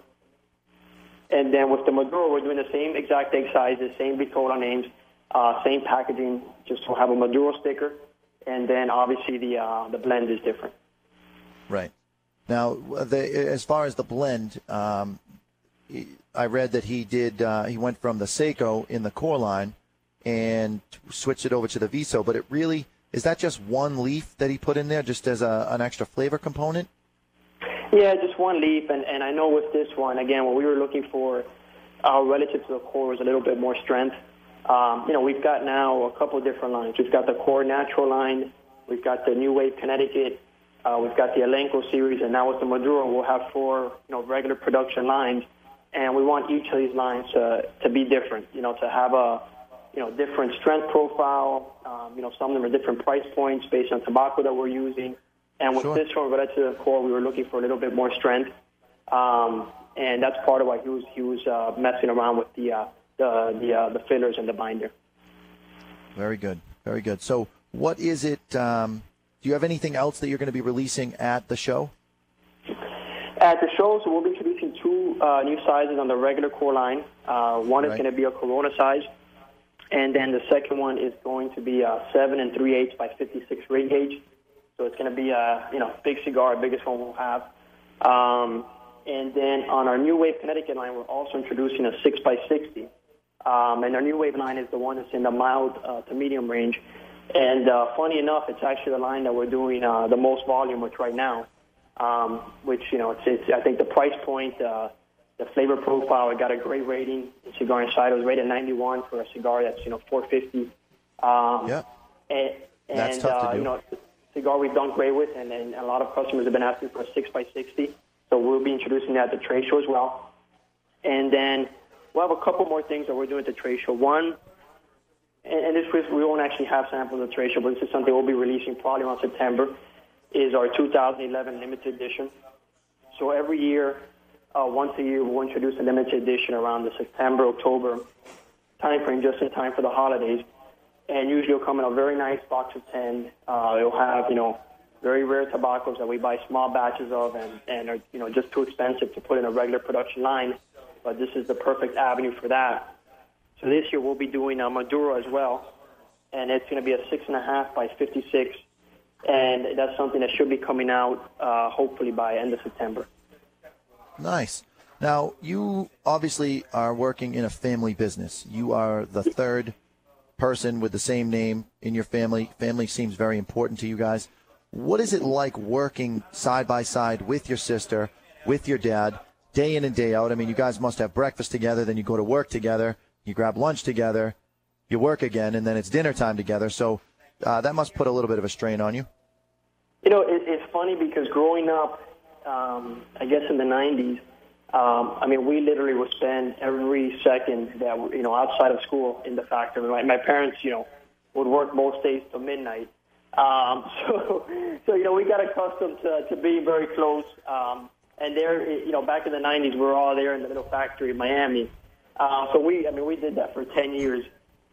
and then with the Maduro, we're doing the same exact egg sizes, same vitola names, uh, same packaging. Just we'll have a Maduro sticker, and then obviously the uh, the blend is different. Right. Now, the, as far as the blend, um, I read that he did. Uh, he went from the Seco in the core line and switched it over to the Viso. But it really is that just one leaf that he put in there, just as a, an extra flavor component. Yeah, just one leaf, and, and I know with this one, again, what we were looking for uh, relative to the core was a little bit more strength. Um, you know, we've got now a couple different lines. We've got the core natural line, we've got the New Wave Connecticut, uh, we've got the Elenco series, and now with the Maduro, we'll have four, you know, regular production lines, and we want each of these lines to to be different. You know, to have a you know different strength profile. Um, you know, some of them are different price points based on tobacco that we're using. And with Sure. this one, related to the core, we were looking for a little bit more strength, um, and that's part of why he was he was uh, messing around with the uh, the the, uh, the fillers and the binder. Very good. Very good. So, what is it? Um, do you have anything else that you're going to be releasing at the show? At the show, so we'll be introducing two uh, new sizes on the regular core line. Uh, one is going to be a Corona size, and then the second one is going to be a seven and three eighths by 56 ring gauge. So it's going to be a you know big cigar, biggest one we'll have. Um, and then on our new wave Connecticut line, we're also introducing a six by 60. Um, and our new wave line is the one that's in the mild uh, to medium range. And uh, funny enough, it's actually the line that we're doing uh, the most volume with right now. um, which you know, it's, it's I think the price point, uh, the flavor profile, it got a great rating. The cigar inside it was rated 91 for a cigar that's you know 450. Um, Yeah. and, That's and tough to uh, do. you know, it's a cigar we've done great with, and, and a lot of customers have been asking for a six by sixty. So we'll be introducing that at the trade show as well. And then we'll have a couple more things that we're doing at the trade show. One, and, and this was, we won't actually have samples the trade but this is something we'll be releasing probably around September, is our 2011 limited edition. So every year, uh, once a year, we'll introduce a limited edition around the September, October timeframe, just in time for the holidays. And usually it'll come in a very nice box of 10. Uh, it'll have, you know, very rare tobaccos that we buy small batches of and, and are, you know, just too expensive to put in a regular production line. But this is the perfect avenue for that. So this year we'll be doing a Maduro as well. And it's going to be a 6.5 by 56. And that's something that should be coming out uh, hopefully by end of September. Nice. Now, you obviously are working in a family business. You are the third person with the same name in your family. Family seems very important to you guys. What is it like working side by side with your sister, with your dad, day in and day out? I mean, you guys must have breakfast together, then you go to work together, you grab lunch together, you work again, and then it's dinner time together. So uh, that must put a little bit of a strain on you. You know, it, it's funny because growing up, um, I guess in the 90s, um, I mean, we literally would spend every second that, you know, outside of school in the factory. My, my parents, you know, would work most days till midnight. Um, so, so, you know, we got accustomed to, to being very close. Um, and there, you know, back in the 90s, we were all there in the little factory in Miami. Um, so we, I mean, we did that for 10 years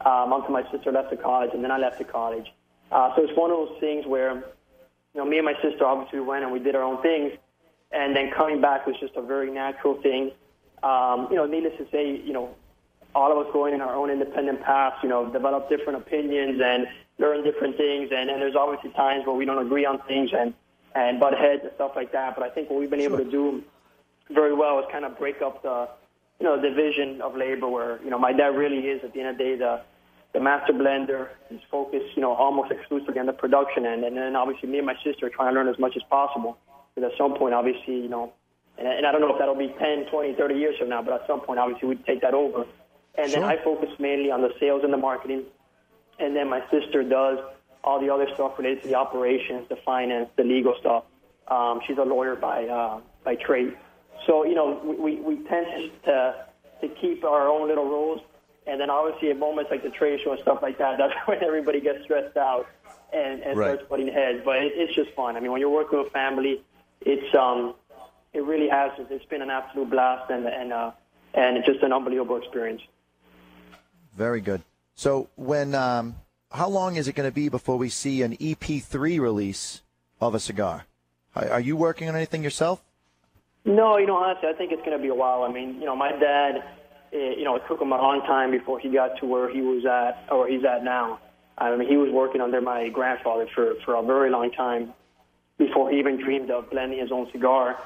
um, until my sister left the college, and then I left the college. Uh, so it's one of those things where, you know, me and my sister obviously went and we did our own things, and then coming back was just a very natural thing. Um, you know, needless to say, you know, all of us going in our own independent paths, you know, develop different opinions and learn different things, and, and there's obviously times where we don't agree on things and and butt heads and stuff like that. But I think what we've been able to do very well is kind of break up the, you know, division of labor where you know my dad really is at the end of the day the the master blender. He's focused, you know, almost exclusively on the production end, and then obviously me and my sister are trying to learn as much as possible. Because at some point, obviously, you know, and, and I don't know if that'll be 10, 20, 30 years from now, but at some point, obviously, we'd take that over. And then I focus mainly on the sales and the marketing, and then my sister does all the other stuff related to the operations, the finance, the legal stuff. Um, she's a lawyer by uh, by trade, so you know we, we, tend to to keep our own little rules, and then obviously at moments like the trade show and stuff like that, that's when everybody gets stressed out and, and Right. starts butting heads. But it, it's just fun. I mean, when you're working with family, it's um it really has it's been an absolute blast and and uh, and it's just an unbelievable experience. Very good. So when um, how long is it going to be before we see an EP3 release of a cigar? Are you working on anything yourself? No, you know, honestly, I think it's going to be a while. I mean, you know, my dad, eh, you know, it took him a long time before he got to where he was at, or he's at now. I mean, he was working under my grandfather for for a very long time before he even dreamed of blending his own cigar.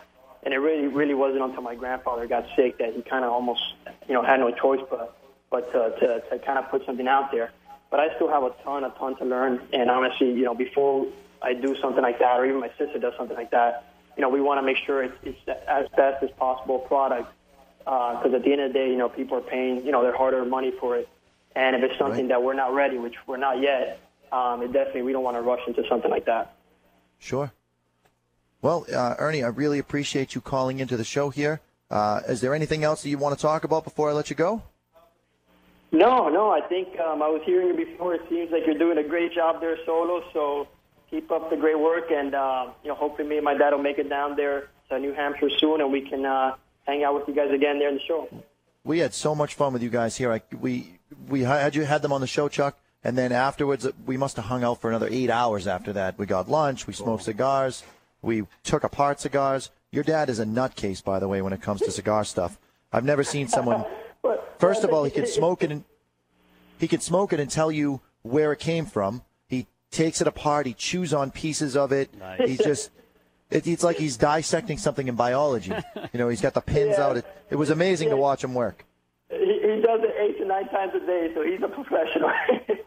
And it really, really wasn't until my grandfather got sick that he kind of almost, you know, had no choice but but to, to to kind of put something out there. But I still have a ton, a ton to learn. And honestly, you know, before I do something like that, or even my sister does something like that, you know, we want to make sure it's, it's as best as possible product. Because at the end of the day, you know, people are paying, you know, their hard-earned money for it. And if it's something Right. that we're not ready, which we're not yet, um, it definitely we don't want to rush into something like that. Sure. Well, uh, Ernie, I really appreciate you calling into the show here. Uh, is there anything else that you want to talk about before I let you go? No, no, I think um, I was hearing you before. It seems like you're doing a great job there solo. So keep up the great work, and uh, you know, hopefully me and my dad will make it down there to New Hampshire soon, and we can uh, hang out with you guys again there in the show. We had so much fun with you guys here. I, we we had you had them on the show, Chuck, and then afterwards we must have hung out for another eight hours after that. We got lunch, we smoked cigars, we took apart cigars. Your dad is a nutcase, by the way, when it comes to cigar stuff. I've never seen someone. First of all, he could smoke it and he could smoke it and tell you where it came from. He takes it apart. He chews on pieces of it. He just. It, it's like he's dissecting something in biology. You know, he's got the pins Yeah. out. It, it was amazing to watch him work. He, he does it eight to nine times a day, so he's a professional.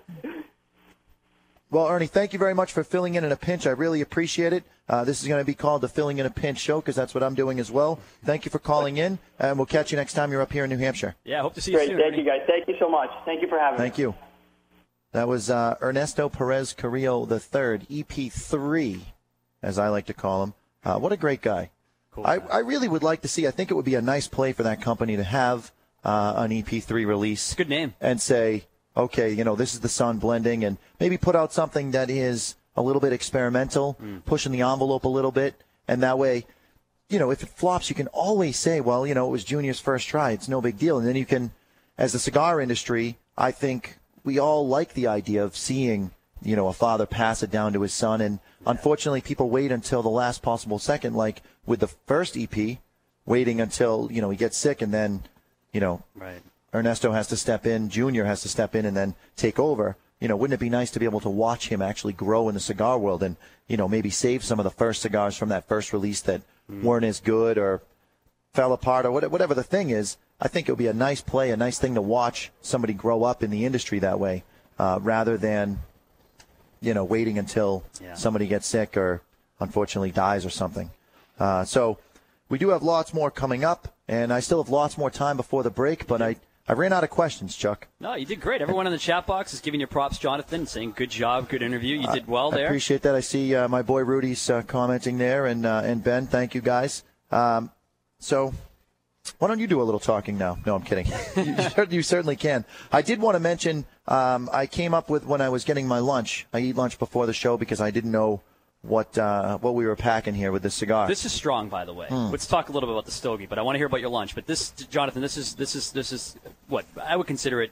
Well, Ernie, thank you very much for filling in in a pinch. I really appreciate it. Uh, this is going to be called the Filling in a Pinch show because that's what I'm doing as well. Thank you for calling in, and we'll catch you next time you're up here in New Hampshire. Yeah, hope to see you Great. soon. Thank you, guys. Thank you so much. Thank you for having me. Thank you. That was uh, Ernesto Perez Carrillo III, EP3, as I like to call him. Uh, what a great guy. I, I really would like to see, I think it would be a nice play for that company to have uh, an EP3 release. Good name. And say, okay, you know, this is the son blending, and maybe put out something that is a little bit experimental, pushing the envelope a little bit, and that way, you know, if it flops, you can always say, well, you know, it was Junior's first try. It's no big deal. And then you can, as the cigar industry, I think we all like the idea of seeing, you know, a father pass it down to his son. And unfortunately, people wait until the last possible second, like with the first EP, waiting until, you know, he gets sick and then, you know, Right. Ernesto has to step in, Junior has to step in and then take over. You know, wouldn't it be nice to be able to watch him actually grow in the cigar world and, you know, maybe save some of the first cigars from that first release that hmm. weren't as good or fell apart or whatever the thing is? I think it would be a nice play, a nice thing to watch somebody grow up in the industry that way, uh, rather than, you know, waiting until Yeah. somebody gets sick or unfortunately dies or something. Uh, so we do have lots more coming up, and I still have lots more time before the break, but I, I ran out of questions, Chuck. No, you did great. Everyone in the chat box is giving you props, Jonathan, saying good job, good interview. You did well I there. appreciate that. I see uh, my boy Rudy's uh, commenting there, and uh, and Ben, thank you guys. Um, so, why don't you do a little talking now? No, I'm kidding. you, you certainly can. I did want to mention um, I came up with when I was getting my lunch. I eat lunch before the show because I didn't know what uh, what we were packing here with this cigar. This is strong, by the way. Hmm. Let's talk a little bit about the stogie, but I want to hear about your lunch. But this, Jonathan, this is this is this is what I would consider it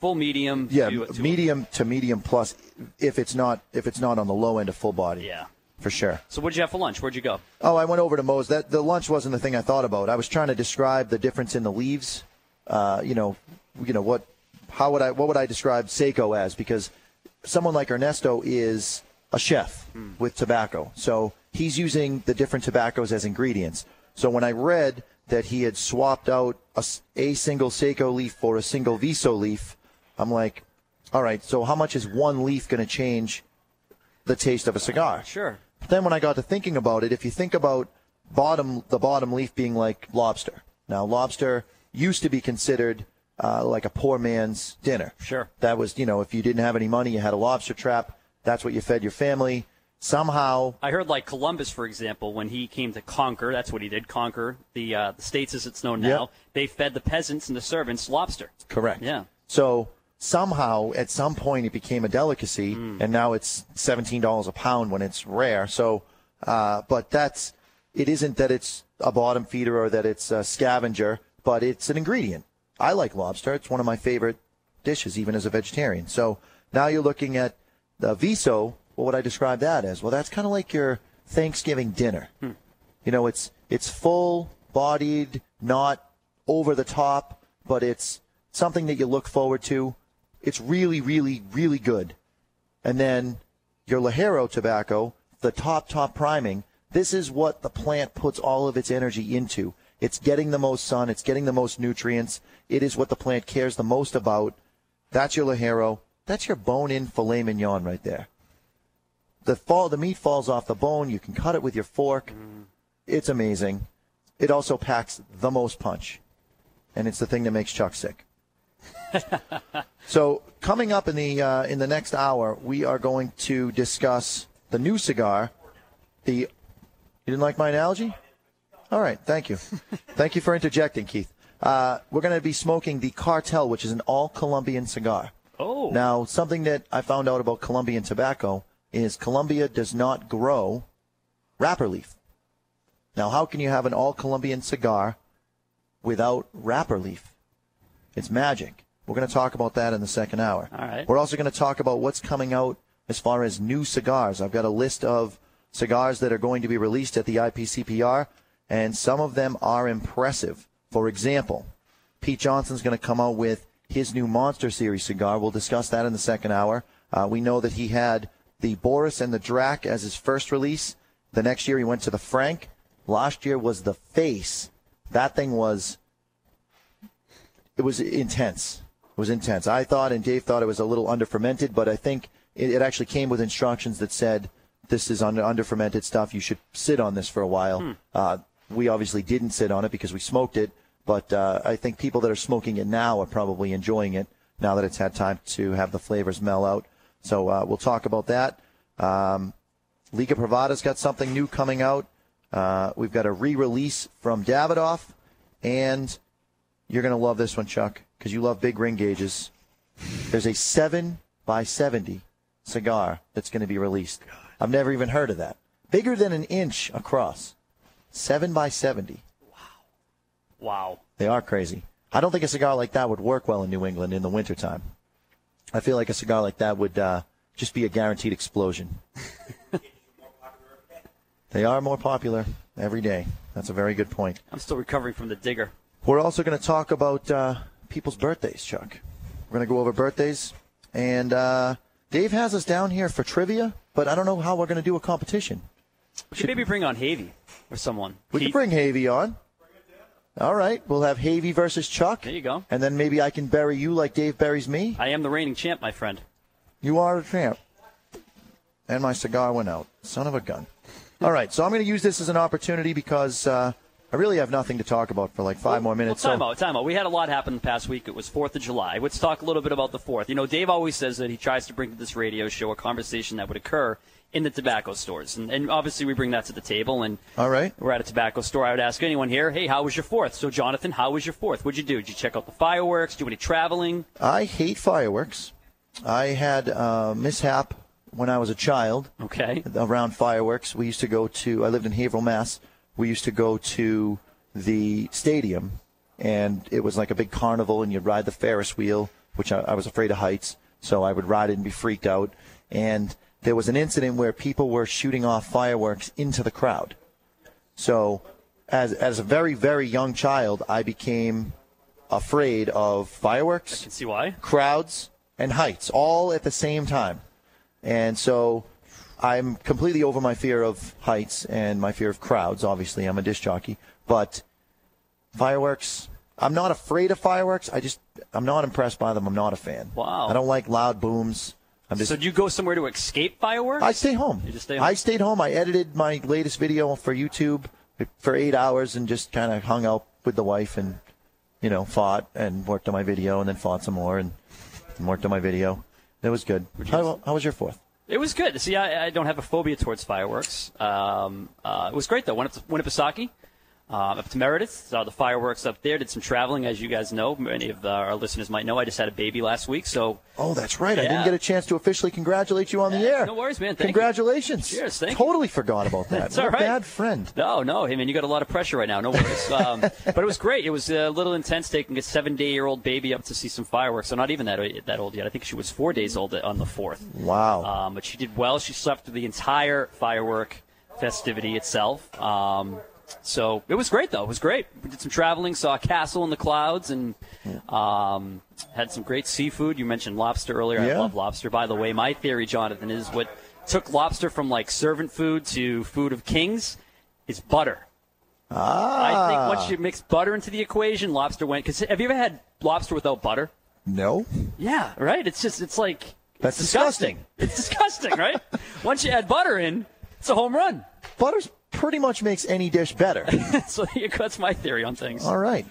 full medium. yeah, to, to- medium to medium plus. If it's not if it's not on the low end of full body. Yeah. For sure. So what'd you have for lunch? Where'd you go? Oh, I went over to Moe's. That the lunch wasn't the thing I thought about. I was trying to describe the difference in the leaves. Uh, you know, you know what? How would I? What would I describe Seco as? Because someone like Ernesto is a chef with tobacco, so he's using the different tobaccos as ingredients. So when I read that he had swapped out a, a single Seco leaf for a single Viso leaf, I'm like, all right. So how much is one leaf going to change the taste of a cigar? Sure. But then when I got to thinking about it, if you think about bottom the bottom leaf being like lobster. Now lobster used to be considered uh, like a poor man's dinner. Sure. That was you know if you didn't have any money, you had a lobster trap. That's what you fed your family. Somehow, I heard like Columbus, for example, when he came to conquer, that's what he did, conquer the uh, the states as it's known now. Yep. They fed the peasants and the servants lobster. correct. Yeah. So somehow at some point it became a delicacy, Hmm. and now it's seventeen dollars a pound when it's rare. So, uh, but that's it isn't that it's a bottom feeder or that it's a scavenger, but it's an ingredient. I like lobster; it's one of my favorite dishes, even as a vegetarian. So now you're looking at the viso. What would I describe that as? Well, that's kind of like your Thanksgiving dinner. You know, it's it's full bodied, not over the top, but it's something that you look forward to. It's really, really, really good. And then your Ligero tobacco, the top, top priming, this is what the plant puts all of its energy into. It's getting the most sun, it's getting the most nutrients. It is what the plant cares the most about. That's your Ligero. That's your bone in filet mignon right there. The fall the meat falls off the bone, you can cut it with your fork. It's amazing. It also packs the most punch. And it's the thing that makes Chuck sick. so coming up in the uh, in the next hour, we are going to discuss the new cigar. The you didn't like my analogy? All right, thank you, thank you for interjecting, Keith. Uh, we're going to be smoking the Cartel, which is an all Colombian cigar. Oh. Now, something that I found out about Colombian tobacco is Colombia does not grow wrapper leaf. Now, how can you have an all Colombian cigar without wrapper leaf? It's magic. We're going to talk about that in the second hour. All right. We're also going to talk about what's coming out as far as new cigars. I've got a list of cigars that are going to be released at the IPCPR, and some of them are impressive. For example, Pete Johnson's going to come out with his new Monster Series cigar. We'll discuss that in the second hour. Uh, we know that he had the Boris and the Drac as his first release. The next year he went to the Frank. Last year was the Face. That thing was it was intense. It was intense. I thought and Dave thought it was a little under fermented, but I think it, it actually came with instructions that said this is under under fermented stuff. You should sit on this for a while. Uh, we obviously didn't sit on it because we smoked it, but uh, I think people that are smoking it now are probably enjoying it now that it's had time to have the flavors mel out. So uh, we'll talk about that. Um, Liga Privada's got something new coming out. Uh, we've got a re-release from Davidoff, and you're going to love this one, Chuck, because you love big ring gauges. There's a seven by seventy cigar that's going to be released. I've never even heard of that. Bigger than an inch across. Seven by seventy. Wow. Wow. They are crazy. I don't think a cigar like that would work well in New England in the wintertime. I feel like a cigar like that would uh, just be a guaranteed explosion. they are more popular every day. That's a very good point. I'm still recovering from the digger. We're also going to talk about uh, people's birthdays, Chuck. We're going to go over birthdays. And uh, Dave has us down here for trivia, but I don't know how we're going to do a competition. We should maybe bring on Havy or someone. We He- can bring Havy on. All right, we'll have Havy versus Chuck. There you go. And then maybe I can bury you like Dave buries me. I am the reigning champ, my friend. You are a champ. And my cigar went out. Son of a gun. All right, so I'm going to use this as an opportunity because uh, I really have nothing to talk about for like five more minutes. Well, time so out, time out. We had a lot happen the past week. It was 4th of July. Let's talk a little bit about the 4th. You know, Dave always says that he tries to bring to this radio show a conversation that would occur in the tobacco stores. And, and obviously, we bring that to the table. And All right. we're at a tobacco store. I would ask anyone here, hey, how was your 4th? So, Jonathan, how was your 4th? What'd you do? Did you check out the fireworks? Do any traveling? I hate fireworks. I had a mishap when I was a child Okay. around fireworks. We used to go to, I lived in Haverhill, Mass. We used to go to the stadium, and it was like a big carnival, and you'd ride the Ferris wheel, which I, I was afraid of heights, so I would ride it and be freaked out. And there was an incident where people were shooting off fireworks into the crowd. So, as as a very very young child, I became afraid of fireworks Can see why. crowds and heights all at the same time. And so I'm completely over my fear of heights and my fear of crowds. Obviously, I'm a disc jockey, but fireworks, I'm not afraid of fireworks. I just, I'm not impressed by them. I'm not a fan. Wow. I don't like loud booms. I'm just, So, do you go somewhere to escape fireworks? I stay home. You just stay home? I stayed home. I edited my latest video for YouTube for eight hours and just kind of hung out with the wife and, you know, fought and worked on my video and then fought some more and, and worked on my video. It was good. How, how was your fourth? It was good. See, I, I don't have a phobia towards fireworks. Um, uh, it was great though. Went up to Winnipesaukee, um, up to Meredith, saw the fireworks up there. Did some traveling, as you guys know. Many of uh, our listeners might know. I just had a baby last week, so Oh, that's right. I didn't get a chance to officially congratulate you on the air. no worries, man. Thank you. Congratulations. Cheers, thank you. totally forgot about that. What all a bad friend. no, no. I mean, you got a lot of pressure right now. No worries. Um, but it was great. It was a little intense taking a seven-day-year-old baby up to see some fireworks. So not even that that old yet. I think she was four days old on the fourth. Wow. Um, but she did well. She slept through the entire firework festivity itself. Um, so it was great, though. It was great. We did some traveling, saw a castle in the clouds, and um, had some great seafood. You mentioned lobster earlier. I love lobster. By the way, my theory, Jonathan, is what took lobster from like servant food to food of kings is butter. ah. I think once you mix butter into the equation, lobster went. Because have you ever had lobster without butter? no. Yeah, right. It's just it's like That's it's disgusting. It's disgusting, right? Once you add butter in, it's a home run. Butter pretty much makes any dish better. so there you go. that's my theory on things. All right.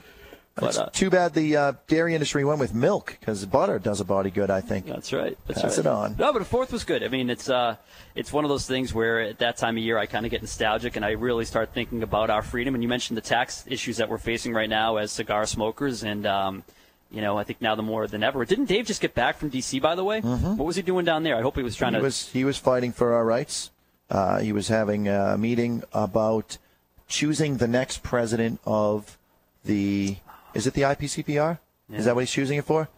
But, It's uh, too bad the uh, dairy industry went with milk because butter does a body good, I think. That's right. That's Pass right. it on. No, but the fourth was good. I mean, it's uh, it's one of those things where at that time of year I kind of get nostalgic and I really start thinking about our freedom. And you mentioned the tax issues that we're facing right now as cigar smokers, and um, you know, I think now the more than ever. Didn't Dave just get back from D.C. by the way? Mm-hmm. What was he doing down there? I hope he was trying He to. was he was fighting for our rights. Uh, he was having a meeting about choosing the next president of the. Is it the IPCPR? Is that what he's choosing it for?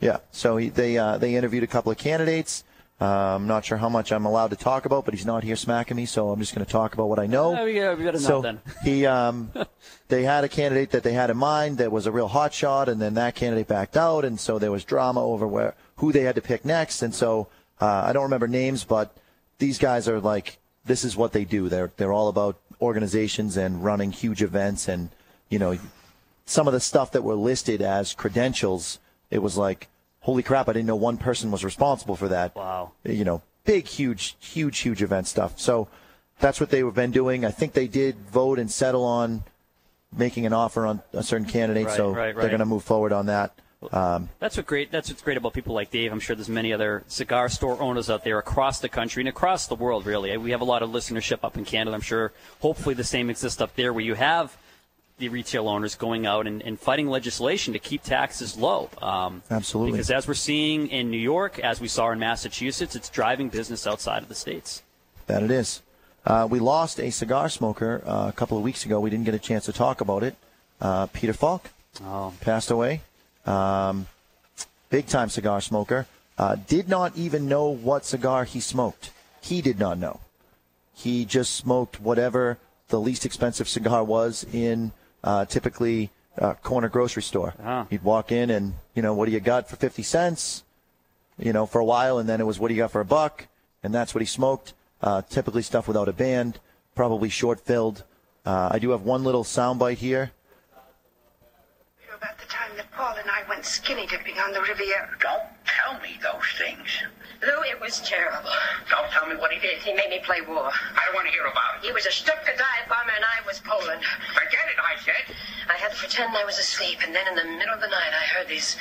Yeah. So he, they uh, they interviewed a couple of candidates. Uh, I'm not sure how much I'm allowed to talk about, but he's not here smacking me, so I'm just going to talk about what I know. Oh, we got, we got enough so then. he, um, they had a candidate that they had in mind that was a real hot shot, and then that candidate backed out, and so there was drama over where who they had to pick next. And so uh, I don't remember names, but these guys are like this is what they do. They're they're all about organizations and running huge events, and you know some of the stuff that were listed as credentials. It was like holy crap, I didn't know one person was responsible for that. Wow. You know, big, huge, huge, huge event stuff. So that's what they've been doing. I think they did vote and settle on making an offer on a certain candidate, Right, so right, they're going to move forward on that. Um, That's what great. That's what's great about people like Dave. I'm sure there's many other cigar store owners out there across the country and across the world. Really, we have a lot of listenership up in Canada. I'm sure. Hopefully, the same exists up there, where you have the retail owners going out and, and fighting legislation to keep taxes low. Um, Absolutely. Because as we're seeing in New York, as we saw in Massachusetts, it's driving business outside of the states. That it is. Uh, we lost a cigar smoker uh, a couple of weeks ago. We didn't get a chance to talk about it. Uh, Peter Falk Oh. passed away. Um, big time cigar smoker. Uh, did not even know what cigar he smoked. He did not know. He just smoked whatever the least expensive cigar was in uh, typically uh, corner grocery store. Ah. He'd walk in and you know what do you got for fifty cents? You know for a while, and then it was what do you got for a buck? And that's what he smoked. Uh, typically stuff without a band, probably short filled. Uh, I do have one little soundbite here. About the time that Paul and I went skinny dipping on the Riviera. Don't tell me those things. Lou, it was terrible. Don't tell me what he did. He made me play war. I don't want to hear about it. He was a Stuka dive bomber and I was Poland. Forget it, I said. I had to pretend I was asleep, and then in the middle of the night, I heard these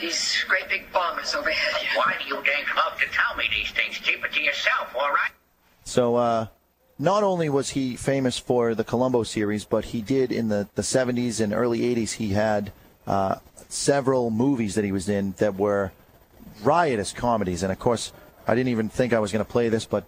these great big bombers overhead. Why do you dang love to tell me these things? Keep it to yourself, all right? So, uh, not only was he famous for the Columbo series, but he did in the, the 70s and early 80s, he had uh, several movies that he was in that were riotous comedies. And of course, I didn't even think I was going to play this, but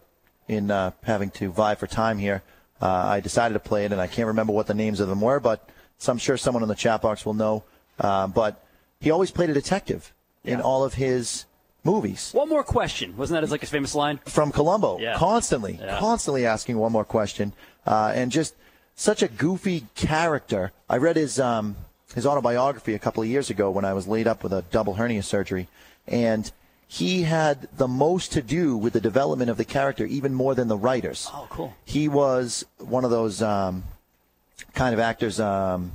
in uh, having to vie for time here, uh, I decided to play it, and I can't remember what the names of them were, but so I'm sure someone in the chat box will know. Uh, but he always played a detective in all of his movies One more question. Wasn't that his like his famous line? from Columbo, Yeah. constantly, Yeah. constantly asking one more question, uh, and just such a goofy character. I read his um, his autobiography a couple of years ago when I was laid up with a double hernia surgery, and he had the most to do with the development of the character, even more than the writers. Oh, cool. He was one of those um, kind of actors. Um,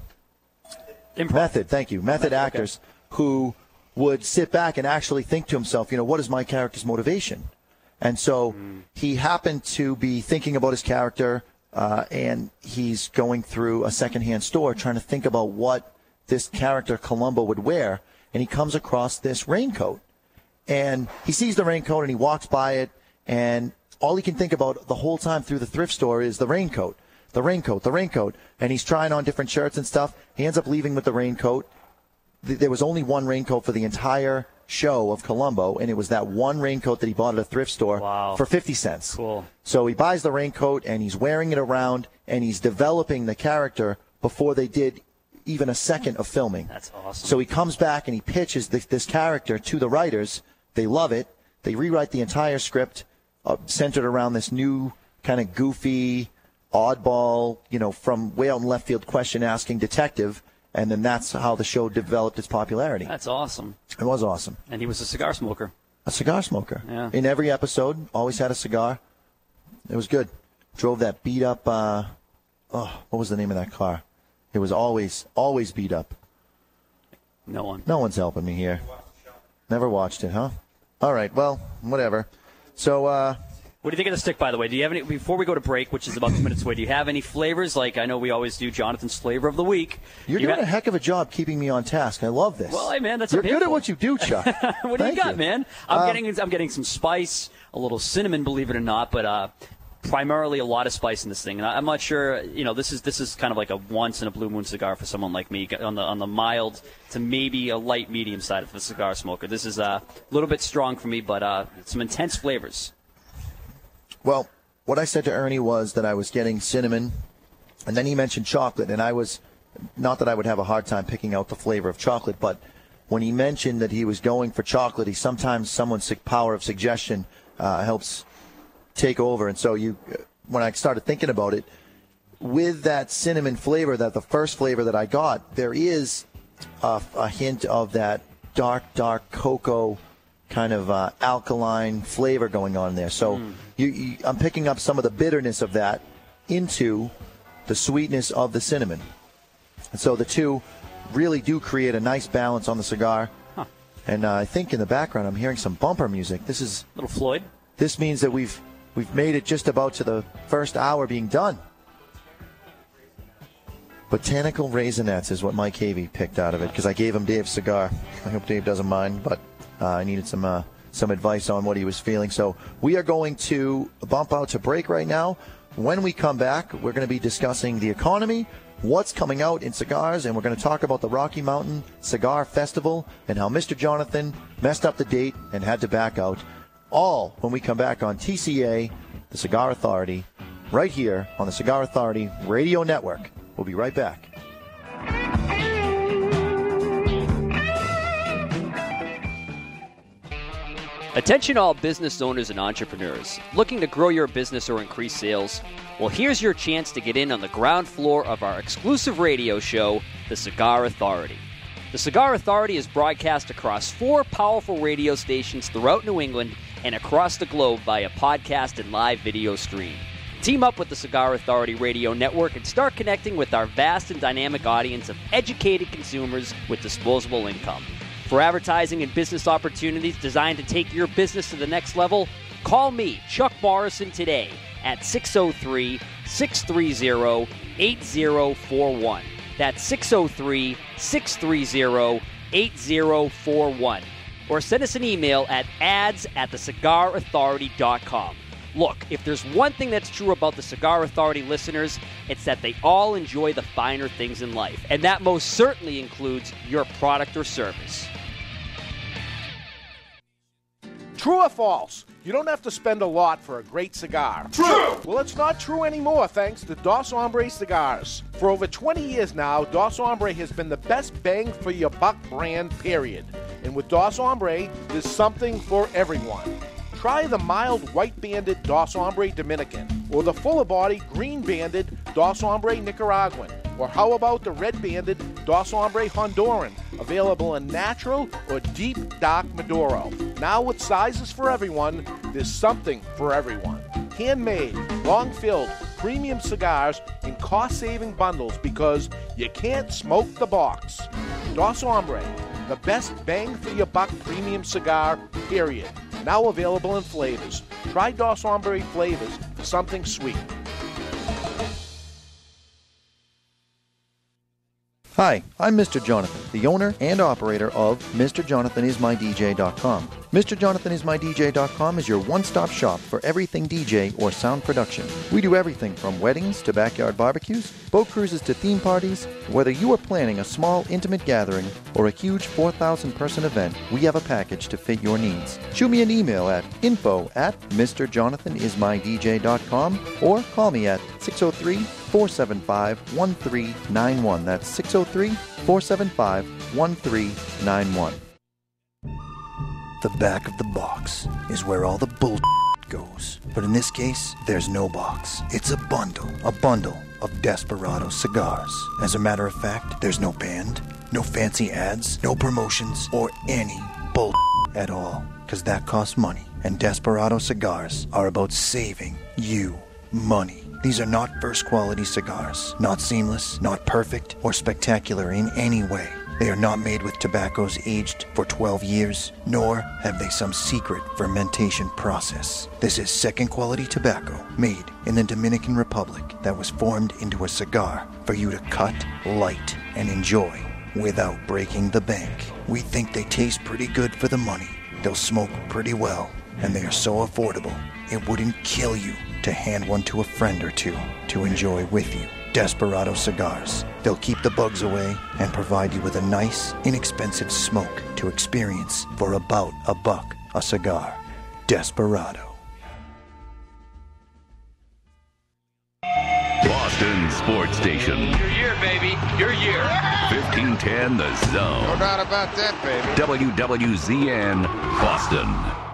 Improv. method, thank you, method actors who would sit back and actually think to himself, you know, what is my character's motivation? And so he happened to be thinking about his character, uh, and he's going through a secondhand store trying to think about what this character Columbo would wear, and he comes across this raincoat. And he sees the raincoat and he walks by it and all he can think about the whole time through the thrift store is the raincoat. The raincoat the raincoat. And he's trying on different shirts and stuff. He ends up leaving with the raincoat. There was only one raincoat for the entire show of columbo and it was that one raincoat that he bought at a thrift store Wow. for 50 cents. Cool. so he buys the raincoat and he's wearing it around and he's developing the character before they did even a second of filming That's awesome. so he comes back and he pitches this, this character to the writers. They love it. They rewrite the entire script uh, centered around this new kind of goofy, oddball, you know, from way out in left field question asking detective. And then that's how the show developed its popularity. That's awesome. It was awesome. And he was a cigar smoker. A cigar smoker. Yeah. In every episode, always had a cigar. It was good. Drove that beat up, uh, oh, what was the name of that car? It was always, always beat up. No one. No one's helping me here. Never watched it, huh? All right, well, whatever. So, uh, What do you think of the stick, by the way? Do you have any before we go to break, which is about two minutes away? Do you have any flavors? Like I know we always do Jonathan's flavor of the week. you're You doing ha- a heck of a job keeping me on task. I love this. Well, hey man, that's you're good at what you do, Chuck. what do you got, you. man? I'm Um, getting I'm getting some spice, a little cinnamon, believe it or not, but uh, primarily a lot of spice in this thing. And I, I'm not sure, you know, this is this is kind of like a once in a blue moon cigar for someone like me on the on the mild to maybe a light medium side of the cigar smoker. This is uh, a little bit strong for me, but uh, some intense flavors. Well, what I said to Ernie was that I was getting cinnamon, and then he mentioned chocolate, and I was not that I would have a hard time picking out the flavor of chocolate, but when he mentioned that he was going for chocolate, he sometimes someone's power of suggestion uh, helps take over, and so you, when I started thinking about it, with that cinnamon flavor, that the first flavor that I got, there is a, a hint of that dark, dark cocoa kind of uh, alkaline flavor going on there. So you, you, I'm picking up some of the bitterness of that into the sweetness of the cinnamon. And so the two really do create a nice balance on the cigar. And uh, I think in the background I'm hearing some bumper music. This is little Floyd. This means that we've we've made it just about to the first hour being done. Botanical Raisinets is what Mike Havey picked out of it because I gave him Dave's cigar. I hope Dave doesn't mind, but uh, I needed some uh, some advice on what he was feeling. So we are going to bump out to break right now. When we come back, we're going to be discussing the economy, what's coming out in cigars, and we're going to talk about the Rocky Mountain Cigar Festival and how Mr. Jonathan messed up the date and had to back out. All when we come back on TCA, the Cigar Authority, right here on the Cigar Authority Radio Network. We'll be right back. Attention all business owners and entrepreneurs looking to grow your business or increase sales. Well, here's your chance to get in on the ground floor of our exclusive radio show, The Cigar Authority. The Cigar Authority is broadcast across four powerful radio stations throughout New England and across the globe via podcast and live video stream. Team up with the Cigar Authority Radio Network and start connecting with our vast and dynamic audience of educated consumers with disposable income. For advertising and business opportunities designed to take your business to the next level, call me, Chuck Morrison, today at 603 630 8041. That's 603 630 8041. Or send us an email at ads at thecigarauthority.com. Look, if there's one thing that's true about the Cigar Authority listeners, it's that they all enjoy the finer things in life. And that most certainly includes your product or service. True or false? You don't have to spend a lot for a great cigar. True! Well, it's not true anymore thanks to Dos Hombre Cigars. For over 20 years now, Dos Hombre has been the best bang for your buck brand, period. And with Dos Hombre, there's something for everyone. Try the mild white banded Dos Hombre Dominican, or the fuller body green banded Dos Hombre Nicaraguan, or how about the red banded Dos Hombre Honduran, available in natural or deep dark Maduro. Now with sizes for everyone, there's something for everyone. Handmade, long filled, premium cigars in cost saving bundles because you can't smoke the box. Dos Hombre, the best bang for your buck premium cigar, period. Now available in flavors. Try Hombre flavors for something sweet. Hi, I'm Mr. Jonathan, the owner and operator of MrJonathanIsMyDJ.com. MrJonathanIsMyDJ.com is your one-stop shop for everything DJ or sound production. We do everything from weddings to backyard barbecues, boat cruises to theme parties. Whether you are planning a small, intimate gathering or a huge 4,000-person event, we have a package to fit your needs. Shoot me an email at info at MrJonathanIsMyDJ.com or call me at 603 475 1391. That's 603 475 1391. The back of the box is where all the bull goes. But in this case, there's no box. It's a bundle. A bundle of Desperado cigars. As a matter of fact, there's no band, no fancy ads, no promotions, or any bull at all. Because that costs money. And Desperado cigars are about saving you money. These are not first quality cigars, not seamless, not perfect, or spectacular in any way. They are not made with tobaccos aged for 12 years, nor have they some secret fermentation process. This is second quality tobacco made in the Dominican Republic that was formed into a cigar for you to cut, light, and enjoy without breaking the bank. We think they taste pretty good for the money. They'll smoke pretty well, and they are so affordable, it wouldn't kill you to hand one to a friend or two to enjoy with you. Desperado cigars. They'll keep the bugs away and provide you with a nice, inexpensive smoke to experience for about a buck a cigar. Desperado. Boston Sports Station. Your year, baby. Your year. 1510 The Zone. No doubt about that, baby. WWZN Boston.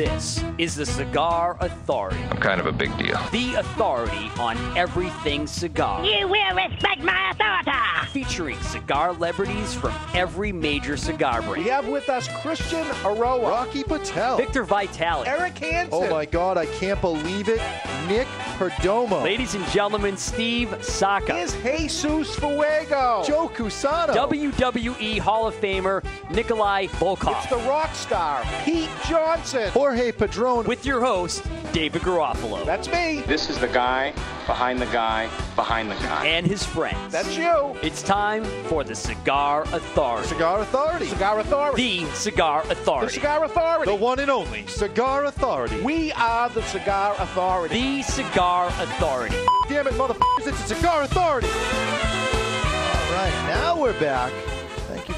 This is the Cigar Authority. I'm kind of a big deal. The authority on everything cigar. You will respect my authority. Featuring cigar celebrities from every major cigar brand. We have with us Christian Eiroa, Rocky Patel, Victor Vitale, Eric Hansen. Oh my God, I can't believe it. Nick Perdomo. Ladies and gentlemen, Steve Saka. Is Jesus Fuego. Joe Cusano. WWE Hall of Famer Nikolai Volkov. It's the rock star, Pete Johnson. Jorge Padron. With your host, David Garofalo. That's me. This is the guy behind the guy behind the guy. And his friends. That's you. It's time for the Cigar Authority. Cigar Authority. Cigar Authority. The Cigar Authority. The Cigar Authority. The one and only Cigar Authority. We are the Cigar Authority. The Cigar Authority. Damn it, motherfuckers, it's the Cigar Authority. All right, now we're back.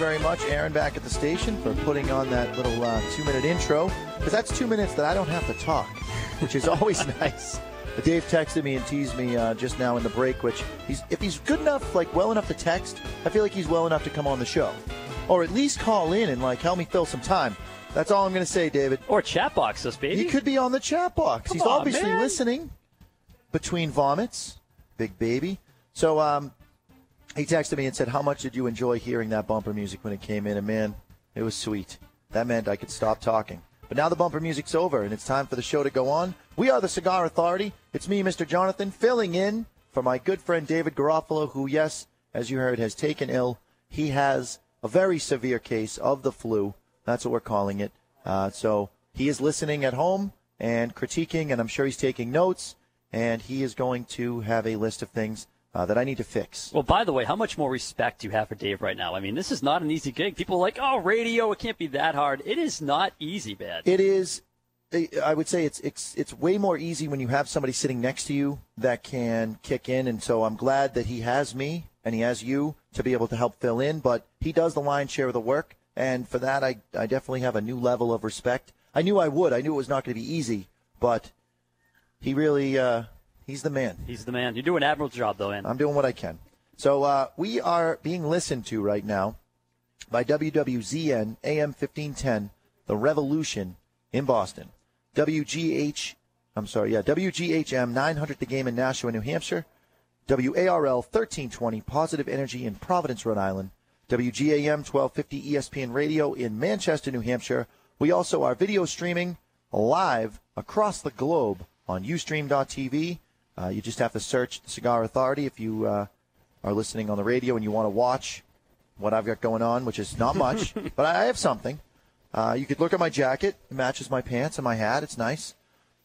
Thank you very much, Aaron, back at the station for putting on that little uh, two minute intro. Because that's two minutes that I don't have to talk, which is always nice. But Dave texted me and teased me uh, just now in the break, which he's if he's good enough, like well enough to text, I feel like he's well enough to come on the show. Or at least call in and like help me fill some time. That's all I'm going to say, David. Or chat box us, baby. He could be on the chat box. Come he's on, obviously man. listening between vomits, big baby. So um, he texted me and said, "How much did you enjoy hearing that bumper music when it came in?" And man, it was sweet. That meant I could stop talking. But now the bumper music's over and it's time for the show to go on. We are the Cigar Authority. It's me, Mr. Jonathan, filling in for my good friend David Garofalo, who, yes, as you heard, has taken ill. He has a very severe case of the flu. That's what we're calling it. Uh, so he is listening at home and critiquing, and I'm sure he's taking notes. And he is going to have a list of things uh, that I need to fix. Well, by the way, how much more respect do you have for Dave right now? I mean, this is not an easy gig. People are like, oh, radio, it can't be that hard. It is not easy, man. It is. I would say it's it's it's way more easy when you have somebody sitting next to you that can kick in, and so I'm glad that he has me and he has you to be able to help fill in. But he does the lion's share of the work, and for that, I I definitely have a new level of respect. I knew I would. I knew it was not going to be easy, but he really uh, he's the man. He's the man. You're doing an admirable job, though, man. I'm doing what I can. So uh, we are being listened to right now by WWZN AM 1510, The Revolution in Boston. WGH, I'm sorry, yeah, WGHM 900 The Game in Nashua, New Hampshire. WARL 1320 Positive Energy in Providence, Rhode Island. WGAM 1250 ESPN Radio in Manchester, New Hampshire. We also are video streaming live across the globe on Ustream.tv. Uh, you just have to search the Cigar Authority if you uh, are listening on the radio and you want to watch what I've got going on, which is not much, but I have something. Uh, you could look at my jacket; it matches my pants and my hat. It's nice.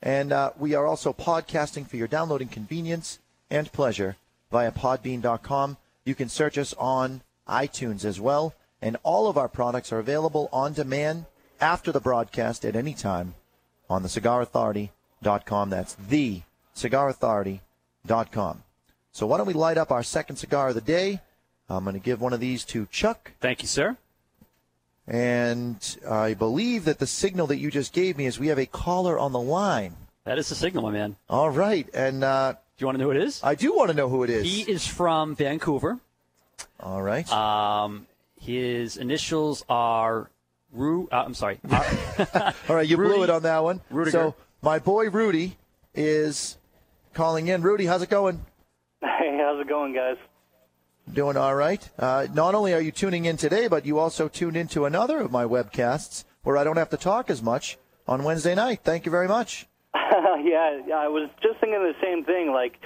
And uh, we are also podcasting for your downloading convenience and pleasure via Podbean.com. You can search us on iTunes as well, and all of our products are available on demand after the broadcast at any time on the CigarAuthority.com. That's the CigarAuthority.com. So why don't we light up our second cigar of the day? I'm going to give one of these to Chuck. Thank you, sir. And I believe that the signal that you just gave me is we have a caller on the line. That is the signal, my man. All right. And uh, do you want to know who it is? I do want to know who it is. He is from Vancouver. All right. Um, his initials are Ru. Uh, I'm sorry. All right, you Rudy blew it on that one. Rudiger. So my boy Rudy is calling in. Rudy, how's it going? Hey, how's it going, guys? Doing all right. Uh, not only are you tuning in today, but you also tuned into another of my webcasts where I don't have to talk as much on Wednesday night. Thank you very much. yeah, I was just thinking the same thing. Like,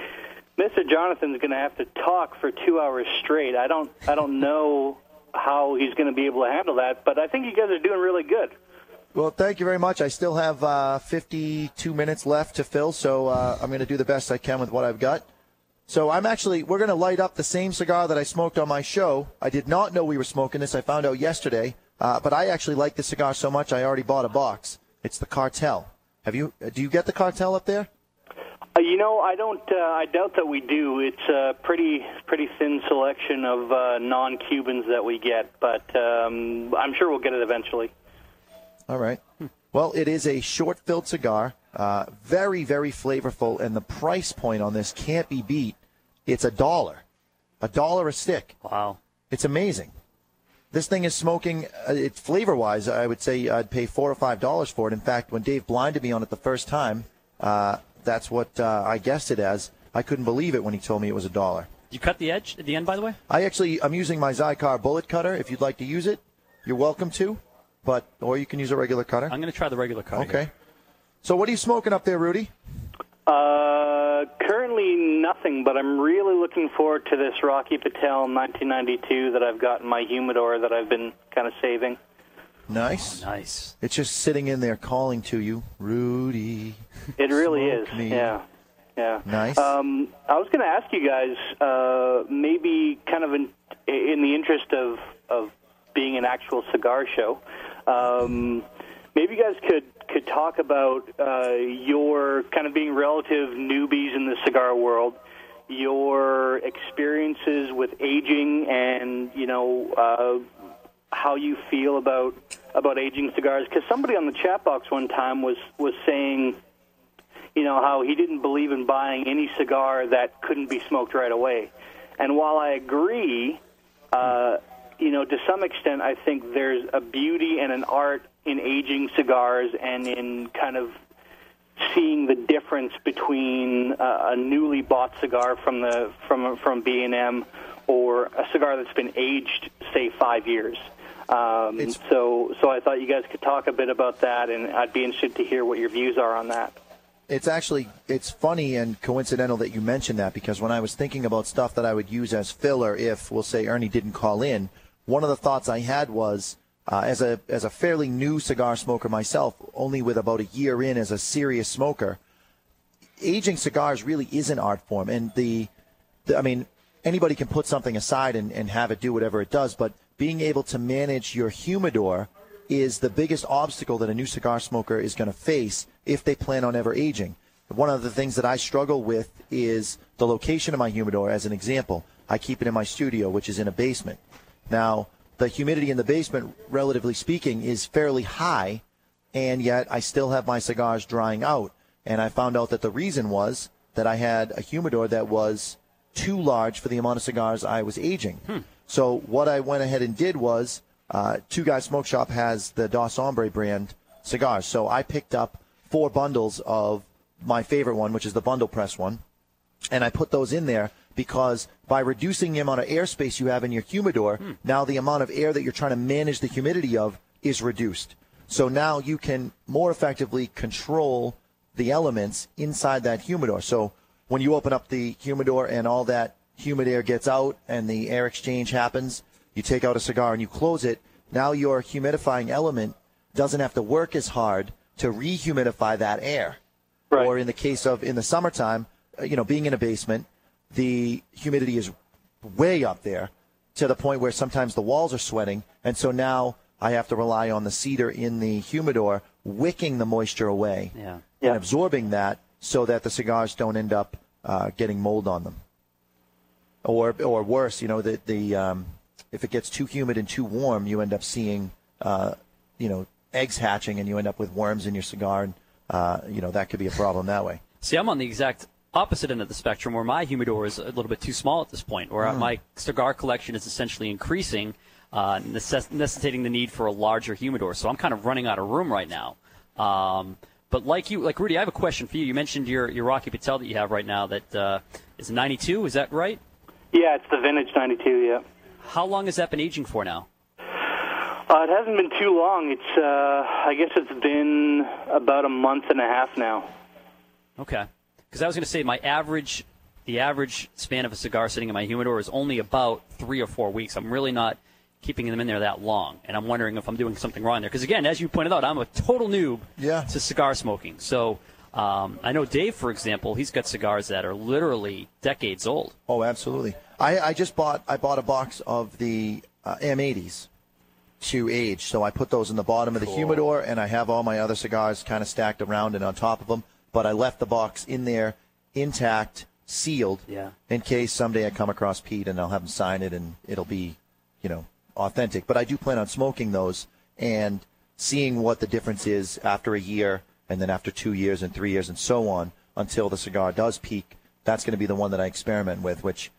Mr. Jonathan's going to have to talk for two hours straight. I don't, I don't know how he's going to be able to handle that, but I think you guys are doing really good. Well, thank you very much. I still have uh, 52 minutes left to fill, so uh, I'm going to do the best I can with what I've got. So I'm actually, we're going to light up the same cigar that I smoked on my show. I did not know we were smoking this. I found out yesterday, uh, but I actually like this cigar so much I already bought a box. It's the Cartel. Have you? uh, Do you get the Cartel up there? Uh, you know, I don't. Uh, I doubt that we do. It's a pretty, pretty thin selection of uh, non-Cubans that we get, but um, I'm sure we'll get it eventually. All right. Well, it is a short filled cigar, uh, very, very flavorful, and the price point on this can't be beat. It's a dollar, a dollar a stick. Wow. It's amazing. This thing is smoking. Uh, it flavor wise, I would say I'd pay four or five dollars for it. In fact, when Dave blinded me on it the first time, uh, that's what uh, I guessed it as. I couldn't believe it when he told me it was a dollar. You cut the edge at the end, by the way. I actually I'm using my Xikar bullet cutter. If you'd like to use it, you're welcome to. But or you can use a regular cutter. I'm going to try the regular cutter. Okay. So what are you smoking up there, Rudy? Uh, currently nothing, but I'm really looking forward to this Rocky Patel 1992 that I've got in my humidor that I've been kind of saving. Nice. nice. It's just sitting in there calling to you, Rudy. It really is. Me. Yeah. Yeah. Nice. Um, I was going to ask you guys, uh, maybe kind of in, in the interest of, of being an actual cigar show, um, maybe you guys could, could talk about uh, your kind of being relative newbies in the cigar world, your experiences with aging, and you know uh, how you feel about about aging cigars. Because somebody on the chat box one time was was saying you know, how he didn't believe in buying any cigar that couldn't be smoked right away. And while I agree, uh, you know, to some extent, I think there's a beauty and an art in aging cigars and in kind of seeing the difference between uh, a newly bought cigar from the from from B and M or a cigar that's been aged, say, five years. Um, so, so I thought you guys could talk a bit about that, and I'd be interested to hear what your views are on that. It's actually it's funny and coincidental that you mentioned that because when I was thinking about stuff that I would use as filler if we'll say Ernie didn't call in, one of the thoughts I had was uh, as a as a fairly new cigar smoker myself, only with about a year in as a serious smoker, aging cigars really is an art form, and the, the I mean anybody can put something aside and, and have it do whatever it does, but being able to manage your humidor is the biggest obstacle that a new cigar smoker is going to face if they plan on ever aging. One of the things that I struggle with is the location of my humidor. As an example, I keep it in my studio, which is in a basement. Now, the humidity in the basement, relatively speaking, is fairly high, and yet I still have my cigars drying out. And I found out that the reason was that I had a humidor that was too large for the amount of cigars I was aging. So what I went ahead and did was, uh, Two Guys Smoke Shop has the Dos Hombre brand cigars. So I picked up four bundles of my favorite one, which is the bundle press one, and I put those in there because by reducing the amount of airspace you have in your humidor, now the amount of air that you're trying to manage the humidity of is reduced. So now you can more effectively control the elements inside that humidor. So when you open up the humidor and all that humid air gets out and the air exchange happens, you take out a cigar and you close it. Now your humidifying element doesn't have to work as hard to rehumidify that air. Or in the case of in the summertime, uh, you know, being in a basement, the humidity is way up there to the point where sometimes the walls are sweating, and so now I have to rely on the cedar in the humidor wicking the moisture away Yeah. and absorbing that so that the cigars don't end up uh, getting mold on them. Or, or worse, you know, the, the um, if it gets too humid and too warm, you end up seeing, uh, you know, eggs hatching, and you end up with worms in your cigar, and uh, you know that could be a problem that way. See, I'm on the exact opposite end of the spectrum where my humidor is a little bit too small at this point, where Mm. my cigar collection is essentially increasing, uh, necess- necessitating the need for a larger humidor. So I'm kind of running out of room right now. Um, but like you, like Rudy, I have a question for you. You mentioned your, your Rocky Patel that you have right now that uh, is 92. Is that right? Yeah, it's the vintage 92, yeah. How long has that been aging for now? Uh, it hasn't been too long. It's, uh, I guess it's been about a month and a half now. Okay. Because I was going to say my average, the average span of a cigar sitting in my humidor is only about three or four weeks. I'm really not keeping them in there that long, and I'm wondering if I'm doing something wrong there. Because again, as you pointed out, I'm a total noob Yeah. to cigar smoking. So um, I know Dave, for example, he's got cigars that are literally decades old. Oh, absolutely. I, I just bought I bought a box of the uh, M80s to age, so I put those in the bottom of the Cool. humidor, and I have all my other cigars kind of stacked around and on top of them. But I left the box in there, intact, sealed, Yeah. in case someday I come across Pete and I'll have him sign it, and it'll be, you know, authentic. But I do plan on smoking those and seeing what the difference is after a year, and then after two years and three years and so on until the cigar does peak. That's going to be the one that I experiment with, which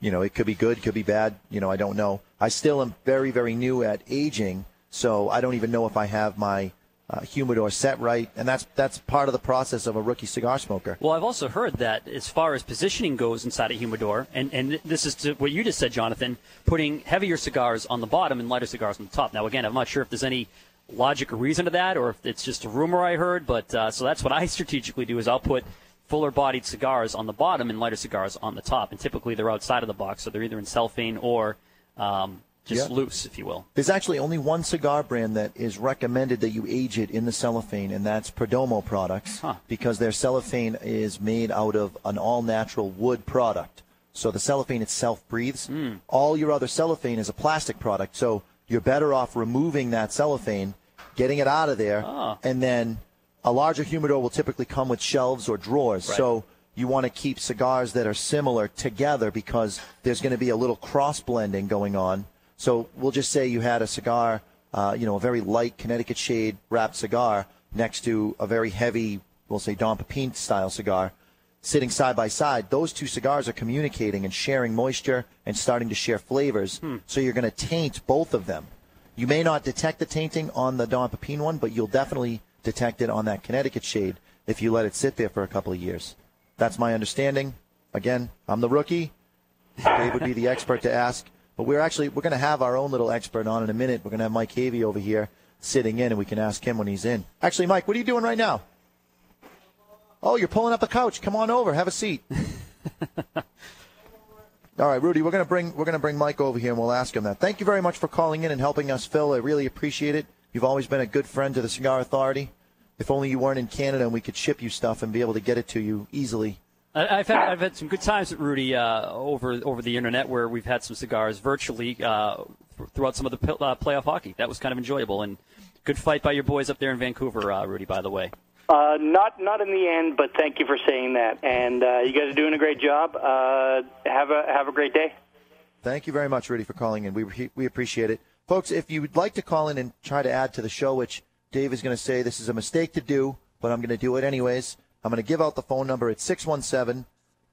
you know, it could be good, could be bad. You know, I don't know. I still am very, very new at aging, so I don't even know if I have my uh, humidor set right, and that's that's part of the process of a rookie cigar smoker. Well, I've also heard that as far as positioning goes inside a humidor, and, and this is to what you just said, Jonathan, putting heavier cigars on the bottom and lighter cigars on the top. Now, again, I'm not sure if there's any logic or reason to that, or if it's just a rumor I heard, but uh, so that's what I strategically do is I'll put fuller bodied cigars on the bottom and lighter cigars on the top, and typically they're outside of the box, so they're either in cellophane or um, just Yeah. loose, if you will. There's actually only one cigar brand that is recommended that you age it in the cellophane, and that's Perdomo products, because their cellophane is made out of an all-natural wood product. So the cellophane itself breathes. Hmm. All your other cellophane is a plastic product, so you're better off removing that cellophane, getting it out of there, ah. and then a larger humidor will typically come with shelves or drawers. Right. So you want to keep cigars that are similar together because there's going to be a little cross blending going on. So we'll just say you had a cigar, uh, you know, a very light Connecticut shade wrapped cigar next to a very heavy, we'll say Don Pepin style cigar, sitting side by side. Those two cigars are communicating and sharing moisture and starting to share flavors. So you're going to taint both of them. You may not detect the tainting on the Don Pepin one, but you'll definitely detect it on that Connecticut shade if you let it sit there for a couple of years. That's my understanding. Again, I'm the rookie. Dave would be the expert to ask. But we're actually we're going to have our own little expert on in a minute. We're going to have Mike Havey over here sitting in, and we can ask him when he's in. Actually, Mike, what are you doing right now? Oh, you're pulling up the couch. Come on over. Have a seat. All right, Rudy, we're going to bring we're going to bring Mike over here, and we'll ask him that. Thank you very much for calling in and helping us, Phil. I really appreciate it. You've always been a good friend to the Cigar Authority. If only you weren't in Canada and we could ship you stuff and be able to get it to you easily. I- I've had I've had some good times with Rudy uh, over over the internet where we've had some cigars virtually uh, throughout some of the pil- uh, playoff hockey. That was kind of enjoyable and good fight by your boys up there in Vancouver, uh, Rudy. By the way. Uh, not not in the end, but thank you for saying that. And uh, you guys are doing a great job. Uh, have a have a great day. Thank you very much, Rudy, for calling in. We we appreciate it, folks. If you would like to call in and try to add to the show, which Dave is going to say this is a mistake to do, but I'm going to do it anyways. I'm going to give out the phone number. It's 617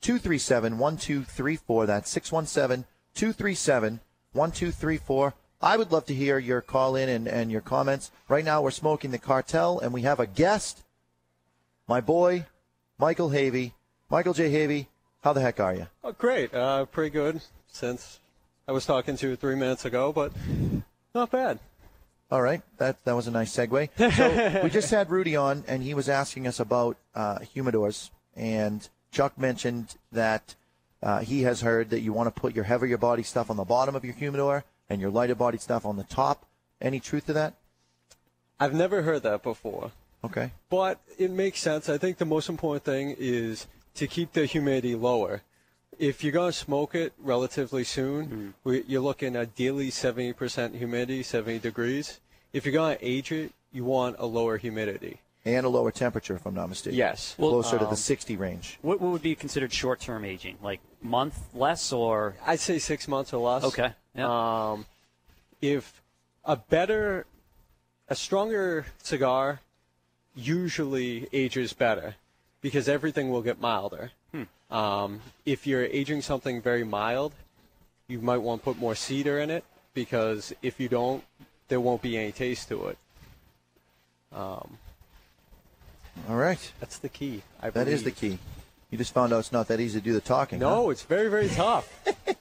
237 1234. That's 617 237 1234. I would love to hear your call in and, and your comments. Right now, we're smoking the cartel, and we have a guest, my boy, Michael Havey. Michael J. Havey, how the heck are you? Oh, great. Uh, pretty good since I was talking to you three minutes ago, but not bad. All right, that that was a nice segue. So we just had Rudy on, and he was asking us about uh, humidors, and Chuck mentioned that uh, he has heard that you want to put your heavier body stuff on the bottom of your humidor and your lighter body stuff on the top. Any truth to that? I've never heard that before. Okay. But it makes sense. I think the most important thing is to keep the humidity lower. If you're going to smoke it relatively soon, we, you're looking ideally 70% humidity, 70 degrees. If you're going to age it, you want a lower humidity. And a lower temperature, if I'm not mistaken. Yes. Closer to the um, 60 range. What, what would be considered short-term aging? Like month less or? I'd say six months or less. Okay. Um, if a better, a stronger cigar usually ages better because everything will get milder. Um, if you're aging something very mild, you might want to put more cedar in it because if you don't, there won't be any taste to it. Um, All right. that's the key. I That is the key. You just found out it's not that easy to do the talking. huh? No, it's very, very tough.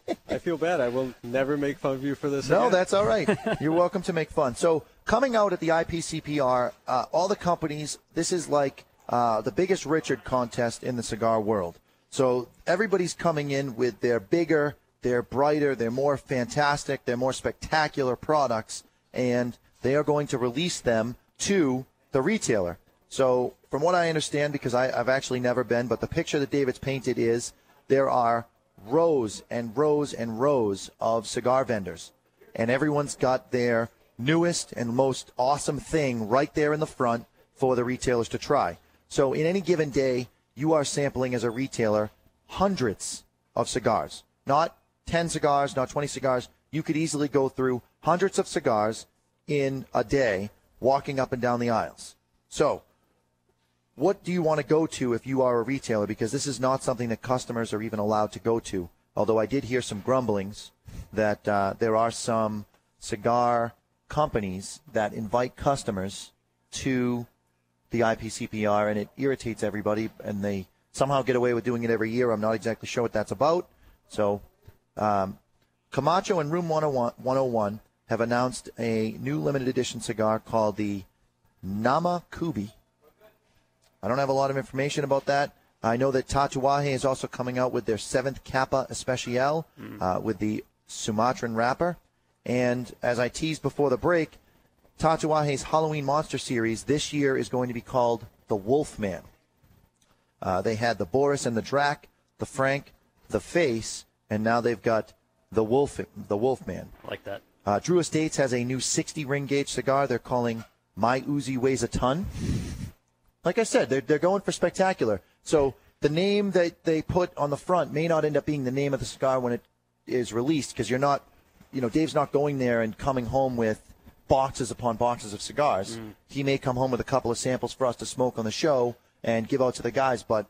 I feel bad. I will never make fun of you for this. No, again. that's all right. You're welcome to make fun. So, coming out at the IPCPR, uh, all the companies, this is like uh, the biggest Richard contest in the cigar world. So, everybody's coming in with their bigger, their brighter, their more fantastic, their more spectacular products, and they are going to release them to the retailer. So, from what I understand, because I, I've actually never been, but the picture that David's painted is there are rows and rows and rows of cigar vendors, and everyone's got their newest and most awesome thing right there in the front for the retailers to try. So, in any given day, you are sampling as a retailer hundreds of cigars, not 10 cigars, not 20 cigars. You could easily go through hundreds of cigars in a day walking up and down the aisles. So, what do you want to go to if you are a retailer? Because this is not something that customers are even allowed to go to Although I did hear some grumblings that uh, there are some cigar companies that invite customers to the IPCPR, and it irritates everybody, and they somehow get away with doing it every year. I'm not exactly sure what that's about. So, um, Camacho and Room 101, 101 have announced a new limited edition cigar called the Namakubi. I don't have a lot of information about that. I know that Tatuaje is also coming out with their seventh Capa Especial uh, with the Sumatran wrapper. And as I teased before the break, Tatuaje's Halloween Monster Series this year is going to be called the Wolfman. Uh, they had the Boris and the Drac, the Frank, the Face, and now they've got the Wolf, the Wolfman. I like that. Uh, Drew Estates has a new 60 ring gauge cigar they're calling My Uzi Weighs a Ton. Like I said, they're, they're going for spectacular. So the name that they put on the front may not end up being the name of the cigar when it is released because you're not, you know, Dave's not going there and coming home with boxes upon boxes of cigars. Mm. He may come home with a couple of samples for us to smoke on the show and give out to the guys, but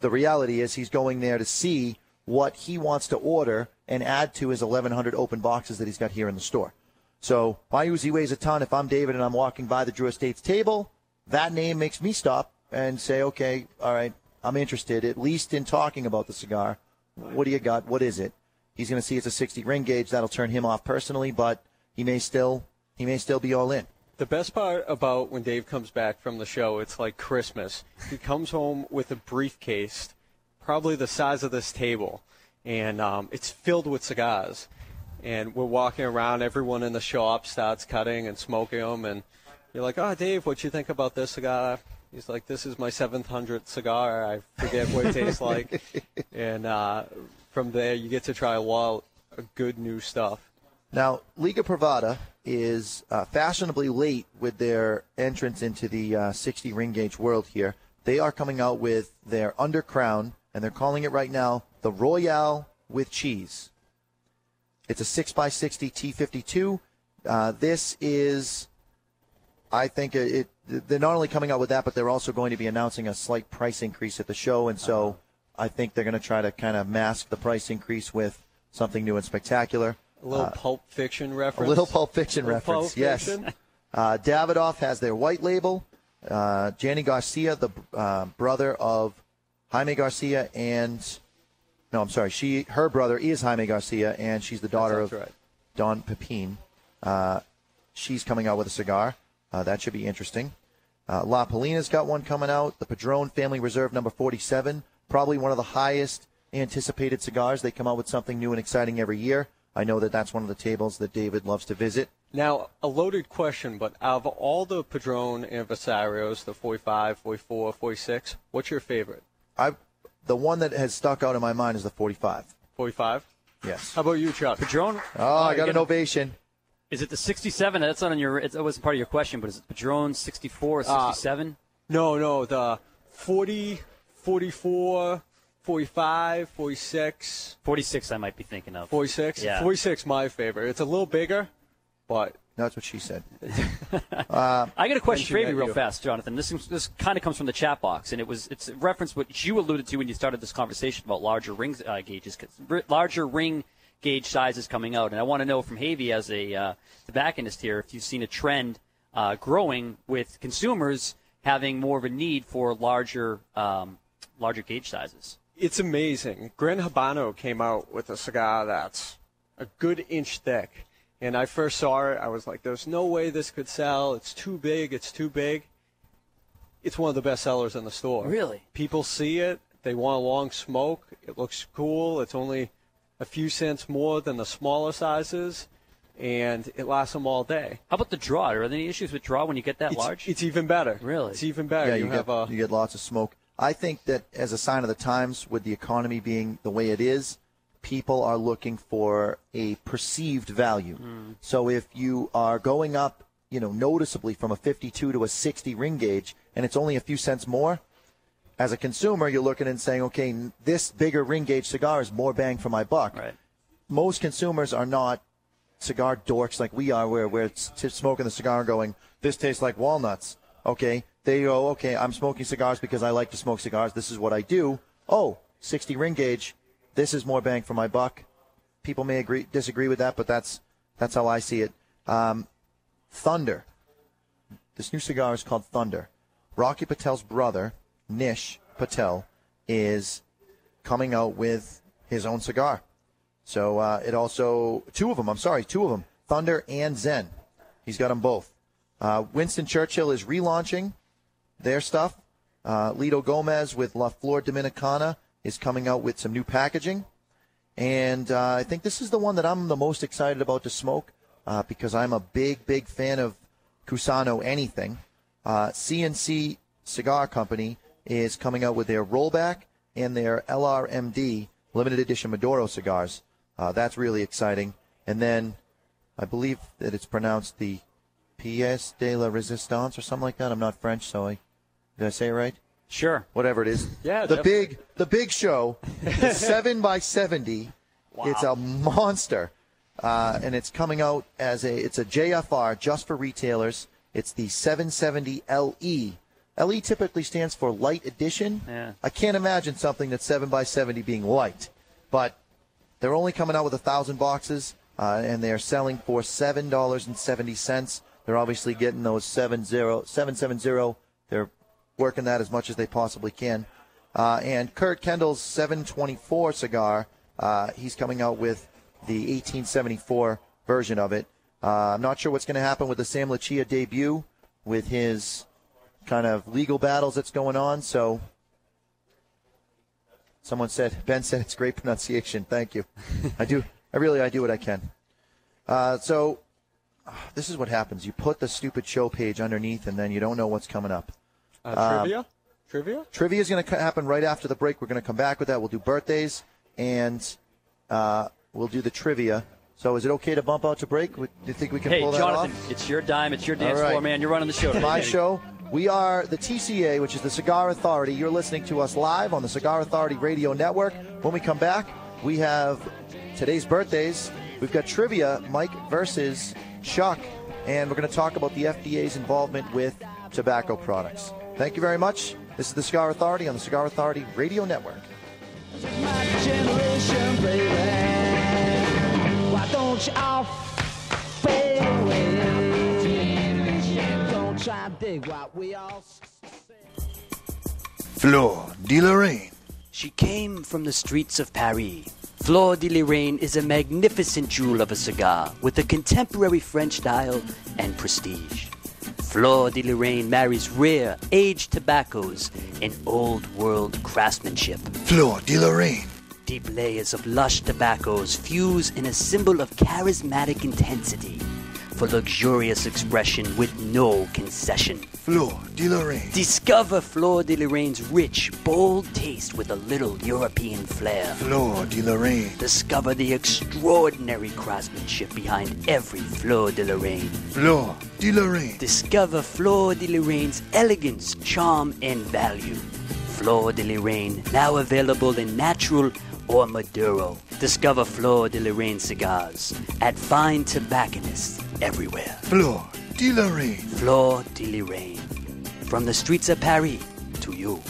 the reality is he's going there to see what he wants to order and add to his 1,100 open boxes that he's got here in the store. So my Uzi weighs a ton. If I'm David and I'm walking by the Drew Estates table, that name makes me stop and say, okay, all right, I'm interested, at least in talking about the cigar. What do you got? What is it? He's going to see it's a 60 ring gauge. That'll turn him off personally, but he may still he may still be all in. The best part about when Dave comes back from the show, it's like Christmas. He comes home with a briefcase, probably the size of this table, and um, it's filled with cigars. And we're walking around. Everyone in the shop starts cutting and smoking them, and you're like, "Oh, Dave, what you think about this cigar?" He's like, "This is my 700th cigar. I forget what it tastes like." And uh, from there, you get to try a lot of good new stuff. Now, Liga Privada is uh, fashionably late with their entrance into the uh, 60 ring gauge world here. They are coming out with their undercrown, and they're calling it right now the Royale with cheese. It's a 6x60 T52. Uh, this is, I think, it, it. They're not only coming out with that, but they're also going to be announcing a slight price increase at the show, and so I think they're going to try to kind of mask the price increase with something new and spectacular. A little Uh, Pulp Fiction reference. a little Pulp Fiction little reference, Pulp yes. Fiction. Uh, Davidoff has their white label. Uh, Janny Garcia, the uh, brother of Jaime Garcia, and no, I'm sorry, she her brother is Jaime Garcia, and she's the daughter of right. Don Pepin. Uh, she's coming out with a cigar. Uh, that should be interesting. Uh, La Palina's got one coming out. The Padron Family Reserve number 47, probably one of the highest anticipated cigars. They come out with something new and exciting every year. I know that that's one of the tables that David loves to visit. Now, a loaded question, but out of all the Padron Anniversarios, the 45, 44, 46, what's your favorite? I, the one that has stuck out in my mind is the 45. 45? Yes. How about you, Chuck? Padron? Oh, I got an ovation. Is it the 67? That's not on your. It wasn't part of your question, but is it Padron 64 or Uh, 67? No, no, the 40, 44, 45, 46. 46, I might be thinking of. 46? Yeah. 46, my favorite. It's a little bigger, but. That's what she said. I got a question for Mentioned you real fast, Jonathan. This this kind of comes from the chat box, and it was it's a reference what you alluded to when you started this conversation about larger ring uh, gauges, 'cause r- larger ring gauge sizes coming out. And I want to know from Havey as a uh, tobacconist here if you've seen a trend uh, growing with consumers having more of a need for larger um, larger gauge sizes. It's amazing. Gran Habano came out with a cigar that's a good inch thick. And I first saw it, I was like, there's no way this could sell. It's too big. It's too big. It's one of the best sellers in the store. Really? People see it. They want a long smoke. It looks cool. It's only a few cents more than the smaller sizes. And it lasts them all day. How about the draw? Are there any issues with draw when you get that It's, large? it's even better. Really? It's even better. Yeah, you, you, have get, a you get lots of smoke. I think that as a sign of the times, with the economy being the way it is, people are looking for a perceived value. Mm. So if you are going up, you know, noticeably from a 52 to a 60 ring gauge, and it's only a few cents more, as a consumer, you're looking and saying, okay, this bigger ring gauge cigar is more bang for my buck. Right. Most consumers are not cigar dorks like we are, where we're smoking the cigar and going, this tastes like walnuts. Okay. They go, okay, I'm smoking cigars because I like to smoke cigars. This is what I do. Oh, 60 ring gauge. this is more bang for my buck. People may agree disagree with that, but that's that's how I see it. Um, Thunder. This new cigar is called Thunder. Rocky Patel's brother, Nish Patel, is coming out with his own cigar. So uh, it also two of them. I'm sorry, two of them. Thunder and Zen. He's got them both. Uh, Winston Churchill is relaunching their stuff. Uh, Litto Gomez with La Flor Dominicana is coming out with some new packaging. And uh, I think this is the one that I'm the most excited about to smoke uh, because I'm a big, big fan of Cusano anything. Uh, CNC Cigar Company is coming out with their rollback and their LRMD limited edition Maduro cigars. Uh, that's really exciting. And then I believe that it's pronounced the Pièce de la Résistance or something like that. I'm not French, so I did I say it right? Sure. Whatever it is. Yeah, The definitely. big the big show, seven by seventy. Wow. It's a monster. Uh, and it's coming out as a it's a JFR just for retailers. It's the 770 LE. LE typically stands for light edition. Yeah. I can't imagine something that's 7 by 70 being light, but they're only coming out with a thousand boxes, uh, and they're selling for seven dollars and seventy cents. They're obviously getting those seven zero seven seven zero. They're working that as much as they possibly can. Uh, and Kurt Kendall's 724 cigar, uh, he's coming out with the 1874 version of it. Uh, I'm not sure what's going to happen with the Sam Leccia debut with his kind of legal battles that's going on. So someone said, Ben said it's great pronunciation. Thank you. I do. I really, I do what I can. Uh, so this is what happens. You put the stupid show page underneath, and then you don't know what's coming up. Uh, Um, trivia? Trivia? Trivia is going to happen right after the break. We're going to come back with that. We'll do birthdays, and uh, we'll do the trivia. So is it okay to bump out to break? Do you think we can Hey, pull that Jonathan, off? it's your dime. It's your dance All right. floor, man. You're running the show. today, My show. We are the TCA, which is the Cigar Authority. You're listening to us live on the Cigar Authority Radio Network. When we come back, we have today's birthdays. We've got trivia, Mike versus Chuck, and we're going to talk about the FDA's involvement with tobacco products. Thank you very much. This is the Cigar Authority on the Cigar Authority Radio Network. generation, baby. Why don't you all fade away? Don't try and dig what we all Flor de Lorraine. She came from the streets of Paris. Fleur de Lorraine is a magnificent jewel of a cigar with a contemporary French style and prestige. Fleur de Lorraine marries rare, aged tobaccos and old world craftsmanship. Flor de Lorraine. Deep layers of lush tobaccos fuse in a symbol of charismatic intensity for luxurious expression with no concession. Flor de Lorraine. Discover Fleur de Lorraine's rich, bold taste with a little European flair. Flor de Lorraine. Discover the extraordinary craftsmanship behind every Fleur de Lorraine. Flor de Lorraine. Discover Fleur de Lorraine's elegance, charm, and value. Fleur de Lorraine, now available in natural or Maduro. Discover Fleur de Lorraine cigars at fine tobacconists everywhere. Flor de Lorraine. Fleur de Lorraine. From the streets of Paris to you.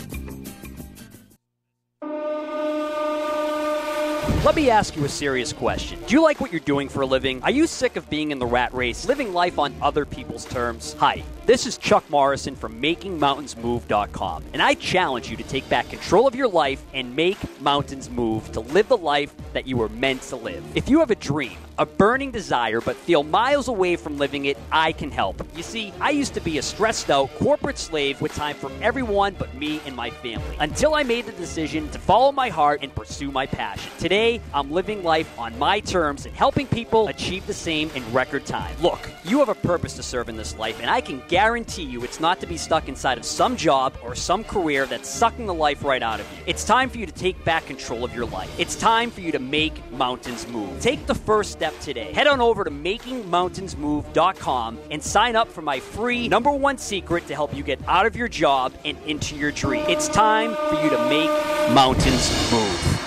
Let me ask you a serious question. Do you like what you're doing for a living? Are you sick of being in the rat race, living life on other people's terms? Hi, this is Chuck Morrison from MakingMountainsMove.com, and I challenge you to take back control of your life and make mountains move to live the life that you were meant to live. If you have a dream, a burning desire, but feel miles away from living it, I can help. You see, I used to be a stressed out corporate slave with time for everyone but me and my family until I made the decision to follow my heart and pursue my passion. Today, I'm living life on my terms and helping people achieve the same in record time. Look, you have a purpose to serve in this life, and I can guarantee you it's not to be stuck inside of some job or some career that's sucking the life right out of you. It's time for you to take back control of your life. It's time for you to make mountains move. Take the first step today. Head on over to makingmountainsmove.com and sign up for my free number one secret to help you get out of your job and into your dream. It's time for you to make mountains move.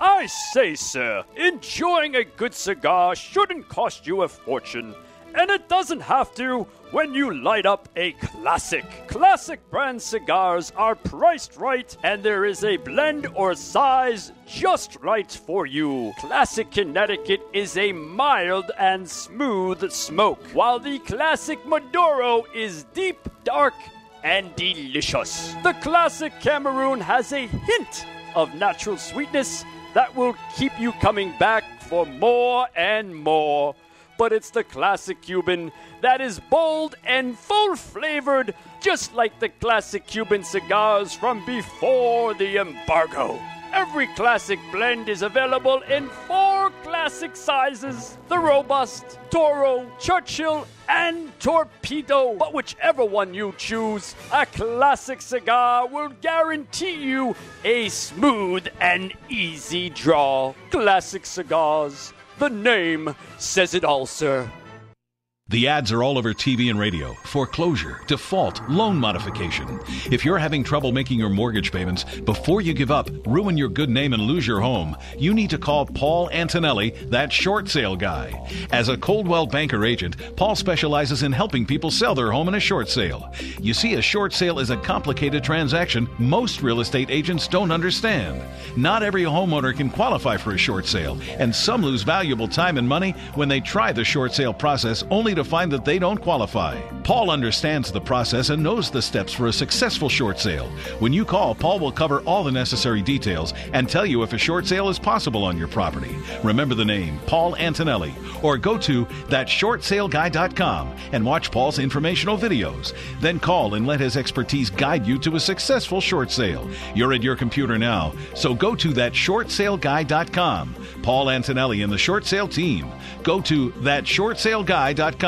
I say, sir, enjoying a good cigar shouldn't cost you a fortune. And it doesn't have to when you light up a classic. Classic brand cigars are priced right, and there is a blend or size just right for you. Classic Connecticut is a mild and smooth smoke, while the Classic Maduro is deep, dark, and delicious. The Classic Cameroon has a hint of natural sweetness that will keep you coming back for more and more but it's the classic Cuban that is bold and full flavored, just like the classic Cuban cigars from before the embargo. Every classic blend is available in four classic sizes the Robust, Toro, Churchill, and Torpedo. But whichever one you choose, a classic cigar will guarantee you a smooth and easy draw. Classic cigars. The name says it all, sir. The ads are all over TV and radio. Foreclosure, default, loan modification. If you're having trouble making your mortgage payments, before you give up, ruin your good name, and lose your home, you need to call Paul Antonelli, that short sale guy. As a Coldwell Banker agent, Paul specializes in helping people sell their home in a short sale. You see, a short sale is a complicated transaction most real estate agents don't understand. Not every homeowner can qualify for a short sale, and some lose valuable time and money when they try the short sale process only to find that they don't qualify. Paul understands the process and knows the steps for a successful short sale. When you call, Paul will cover all the necessary details and tell you if a short sale is possible on your property. Remember the name, Paul Antonelli, or go to thatshortsaleguy.com and watch Paul's informational videos. Then call and let his expertise guide you to a successful short sale. You're at your computer now, so go to thatshortsaleguy.com. Paul Antonelli and the short sale team. Go to thatshortsaleguy.com.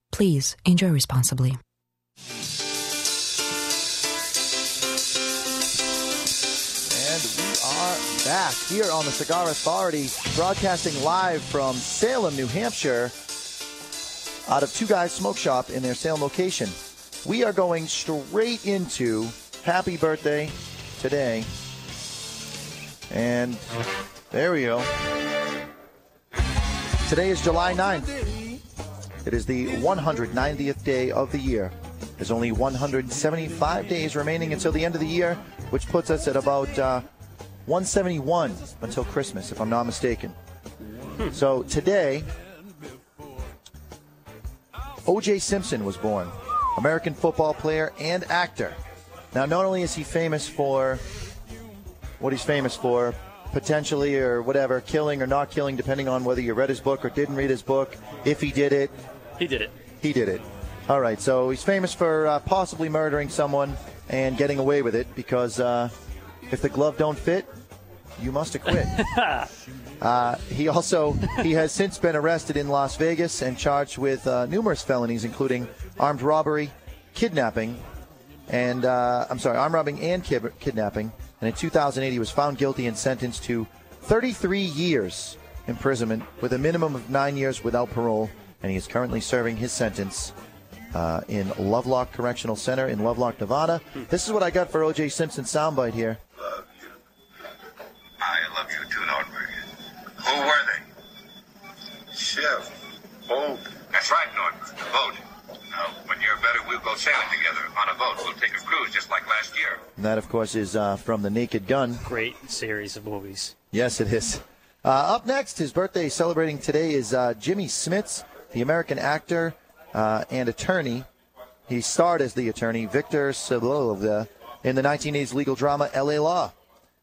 Please enjoy responsibly. And we are back here on the Cigar Authority, broadcasting live from Salem, New Hampshire, out of Two Guys Smoke Shop in their Salem location. We are going straight into Happy Birthday today. And there we go. Today is July 9th. It is the 190th day of the year. There's only 175 days remaining until the end of the year, which puts us at about uh, 171 until Christmas, if I'm not mistaken. So today, O.J. Simpson was born, American football player and actor. Now, not only is he famous for what he's famous for, potentially or whatever, killing or not killing, depending on whether you read his book or didn't read his book. If he did it, He did it. he did it. All right, so he's famous for uh, possibly murdering someone and getting away with it because uh, if the glove don't fit, you must acquit. Uh, he also he has since been arrested in Las Vegas and charged with uh, numerous felonies, including armed robbery, kidnapping, and uh, I'm sorry, armed robbing and kid- kidnapping. And in 2008, he was found guilty and sentenced to 33 years imprisonment with a minimum of nine years without parole. And he is currently serving his sentence uh, in Lovelock Correctional Center in Lovelock, Nevada. This is what I got for O.J. Simpson soundbite here. I love you too, Nordberg. Who were they? Chef. Boat. That's right, Nordberg. A boat. Now, when you're better, we'll go sailing together on a boat. We'll take a cruise just like last year. And that, of course, is uh, from The Naked Gun. Great series of movies. Yes, it is. Uh, up next, his birthday celebrating today is uh, Jimmy Smits, the American actor uh, and attorney. He starred as the attorney Victor Sebulova in the 1980s legal drama L.A. Law.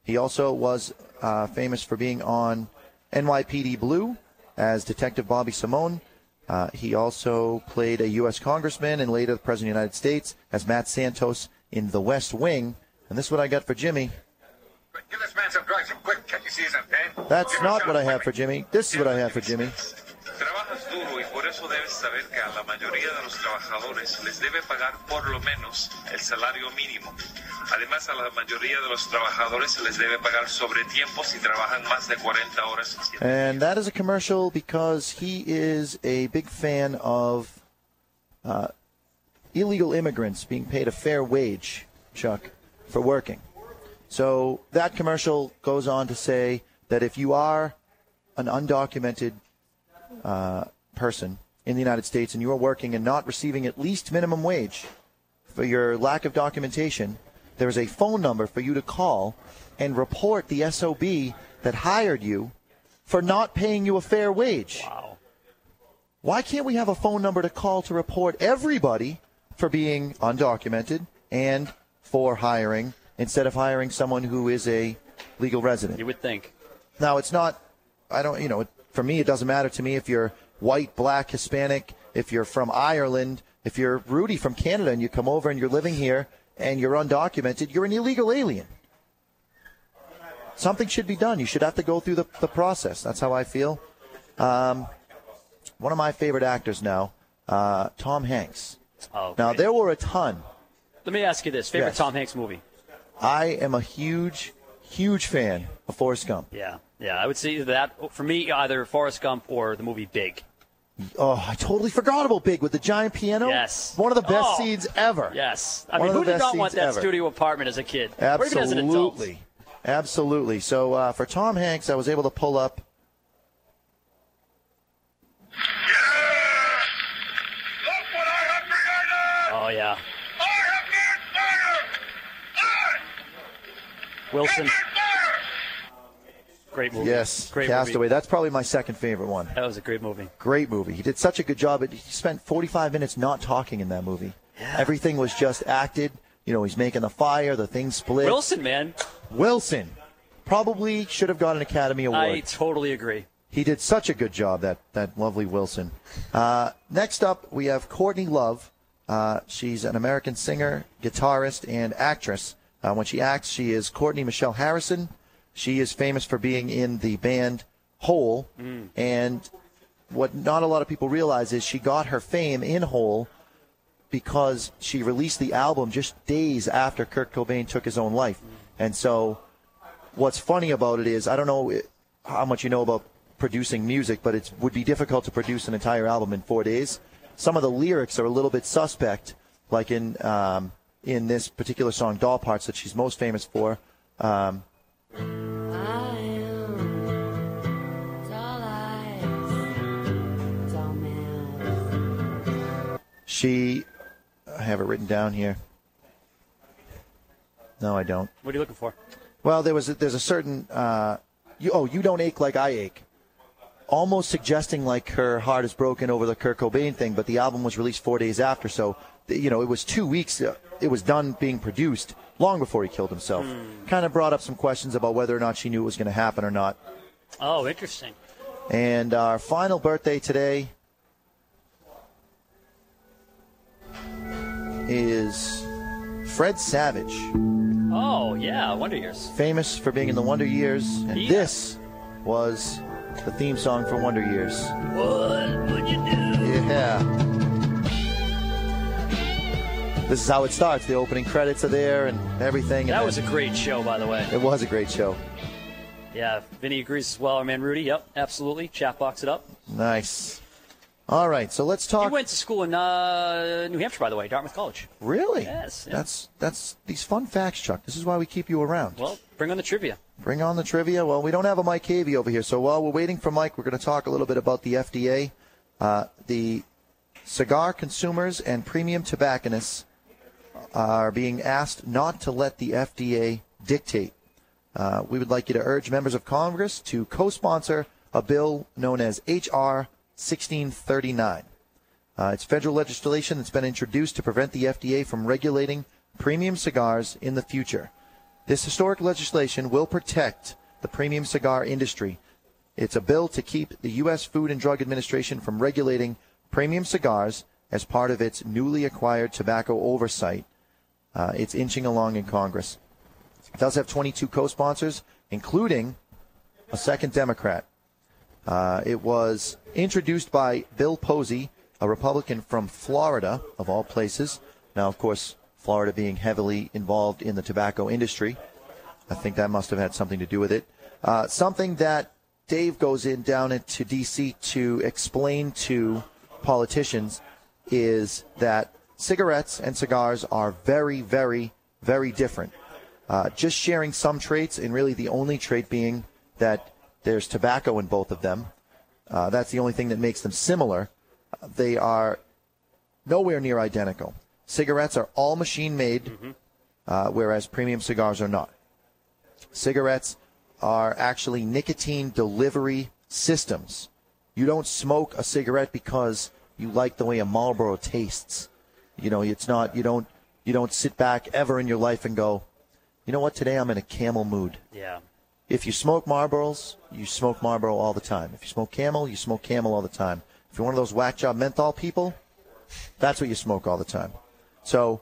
He also was uh, famous for being on NYPD Blue as Detective Bobby Simone. Uh, he also played a U.S. congressman and later the President of the United States as Matt Santos in The West Wing. And this is what I got for Jimmy. Give this man some drugs quick. Can't you see in pain? That's Give him a not what I have for Jimmy. This is what I have for Jimmy. Debes saber que a la mayoría de los trabajadores les debe pagar por lo menos el salario mínimo. Además, a la mayoría de los trabajadores se les debe pagar sobre tiempo si trabajan más de 40 horas. And that is a commercial because he is a big fan of uh, illegal immigrants being paid a fair wage, Chuck, for working. So that commercial goes on to say that if you are an undocumented uh, person in the United States and you are working and not receiving at least minimum wage for your lack of documentation, there is a phone number for you to call and report the SOB that hired you for not paying you a fair wage. Wow. Why can't we have a phone number to call to report everybody for being undocumented and for hiring instead of hiring someone who is a legal resident? You would think. Now, it's not, I don't, you know, for me, it doesn't matter to me if you're white, black, Hispanic, if you're from Ireland, if you're Rudy from Canada and you come over and you're living here and you're undocumented, you're an illegal alien. Something should be done. You should have to go through the, the process. That's how I feel. Um, one of my favorite actors now, uh, Tom Hanks. Oh, Now, there were a ton. Let me ask you this: favorite Yes. Tom Hanks movie? I am a huge, huge fan of Forrest Gump. Yeah, yeah. I would say that for me, either Forrest Gump or the movie Big. Oh, I totally forgot about Big with the giant piano. Yes. One of the best Oh. scenes ever. Yes, I One mean, who did not want that ever. studio apartment as a kid, or even as an adult? Absolutely. Absolutely. So uh, for Tom Hanks, I was able to pull up. Oh yeah. Wilson. Great movie. Yes, great Castaway. movie. That's probably my second favorite one. That was a great movie. Great movie. He did such a good job. He spent 45 minutes not talking in that movie. Everything was just acted. You know, he's making the fire, the thing split. Wilson, man. Wilson probably should have got an Academy Award. I totally agree. He did such a good job, that, that lovely Wilson. Uh, next up, we have Courtney Love. Uh, she's an American singer, guitarist, and actress. Uh, when she acts, she is Courtney Michelle Harrison. She is famous for being in the band Hole. Mm. And what not a lot of people realize is she got her fame in Hole because she released the album just days after Kurt Cobain took his own life. And so what's funny about it is I don't know how much you know about producing music, but it would be difficult to produce an entire album in four days. Some of the lyrics are a little bit suspect, like in um, in this particular song, "Doll Parts," that she's most famous for. Um, she, I have it written down here. No, I don't. What are you looking for? Well, there was a, there's a certain uh, you, oh you don't ache like I ache, almost suggesting like her heart is broken over the Kurt Cobain thing. But the album was released four days after, so you know it was two weeks. Uh, it was done being produced long before he killed himself. Kind of brought up some questions about whether or not she knew it was going to happen or not. Oh, interesting. And our final birthday today is Fred Savage. Oh yeah, Wonder Years. famous for being in the Wonder Years, and Yeah. this was the theme song for Wonder Years. What would you do? Yeah. This is how it starts. The opening credits are there and everything. and That then- was a great show, by the way. It was a great show. Yeah, Vinny agrees as well. Our man Rudy. Yep, absolutely. Chat box it up. Nice. All right, so let's He talk. went to school in uh, New Hampshire, by the way, Dartmouth College. Really? Yes. yeah. That's that's these fun facts, Chuck. This is why we keep you around. Well, bring on the trivia. Bring on the trivia. Well, we don't have a Mike Havey over here, so while we're waiting for Mike, we're going to talk a little bit about the FDA. Uh, the cigar consumers and premium tobacconists are being asked not to let the FDA dictate. Uh, we would like you to urge members of Congress to co-sponsor a bill known as H.R. 1639. Uh, it's federal legislation that's been introduced to prevent the FDA from regulating premium cigars in the future. This historic legislation will protect the premium cigar industry. It's a bill to keep the U.S. Food and Drug Administration from regulating premium cigars as part of its newly acquired tobacco oversight. Uh, it's inching along in Congress. It does have 22 co sponsors, including a second Democrat. Uh, it was introduced by Bill Posey, a Republican from Florida, of all places. Now, of course, Florida being heavily involved in the tobacco industry. I think that must have had something to do with it. Uh, something that Dave goes in down into D.C. to explain to politicians is that cigarettes and cigars are very, very, very different. Uh, just sharing some traits, and really the only trait being that there's tobacco in both of them. Uh, that's the only thing that makes them similar. Uh, they are nowhere near identical. Cigarettes are all machine made, uh, whereas premium cigars are not. Cigarettes are actually nicotine delivery systems. You don't smoke a cigarette because you like the way a Marlboro tastes. You know, it's not. You don't. You don't sit back ever in your life and go, you know what? Today I'm in a Camel mood. Yeah. If you smoke Marlboros, you smoke Marlboro all the time. If you smoke Camel, you smoke Camel all the time. If you're one of those whack job menthol people, that's what you smoke all the time. So,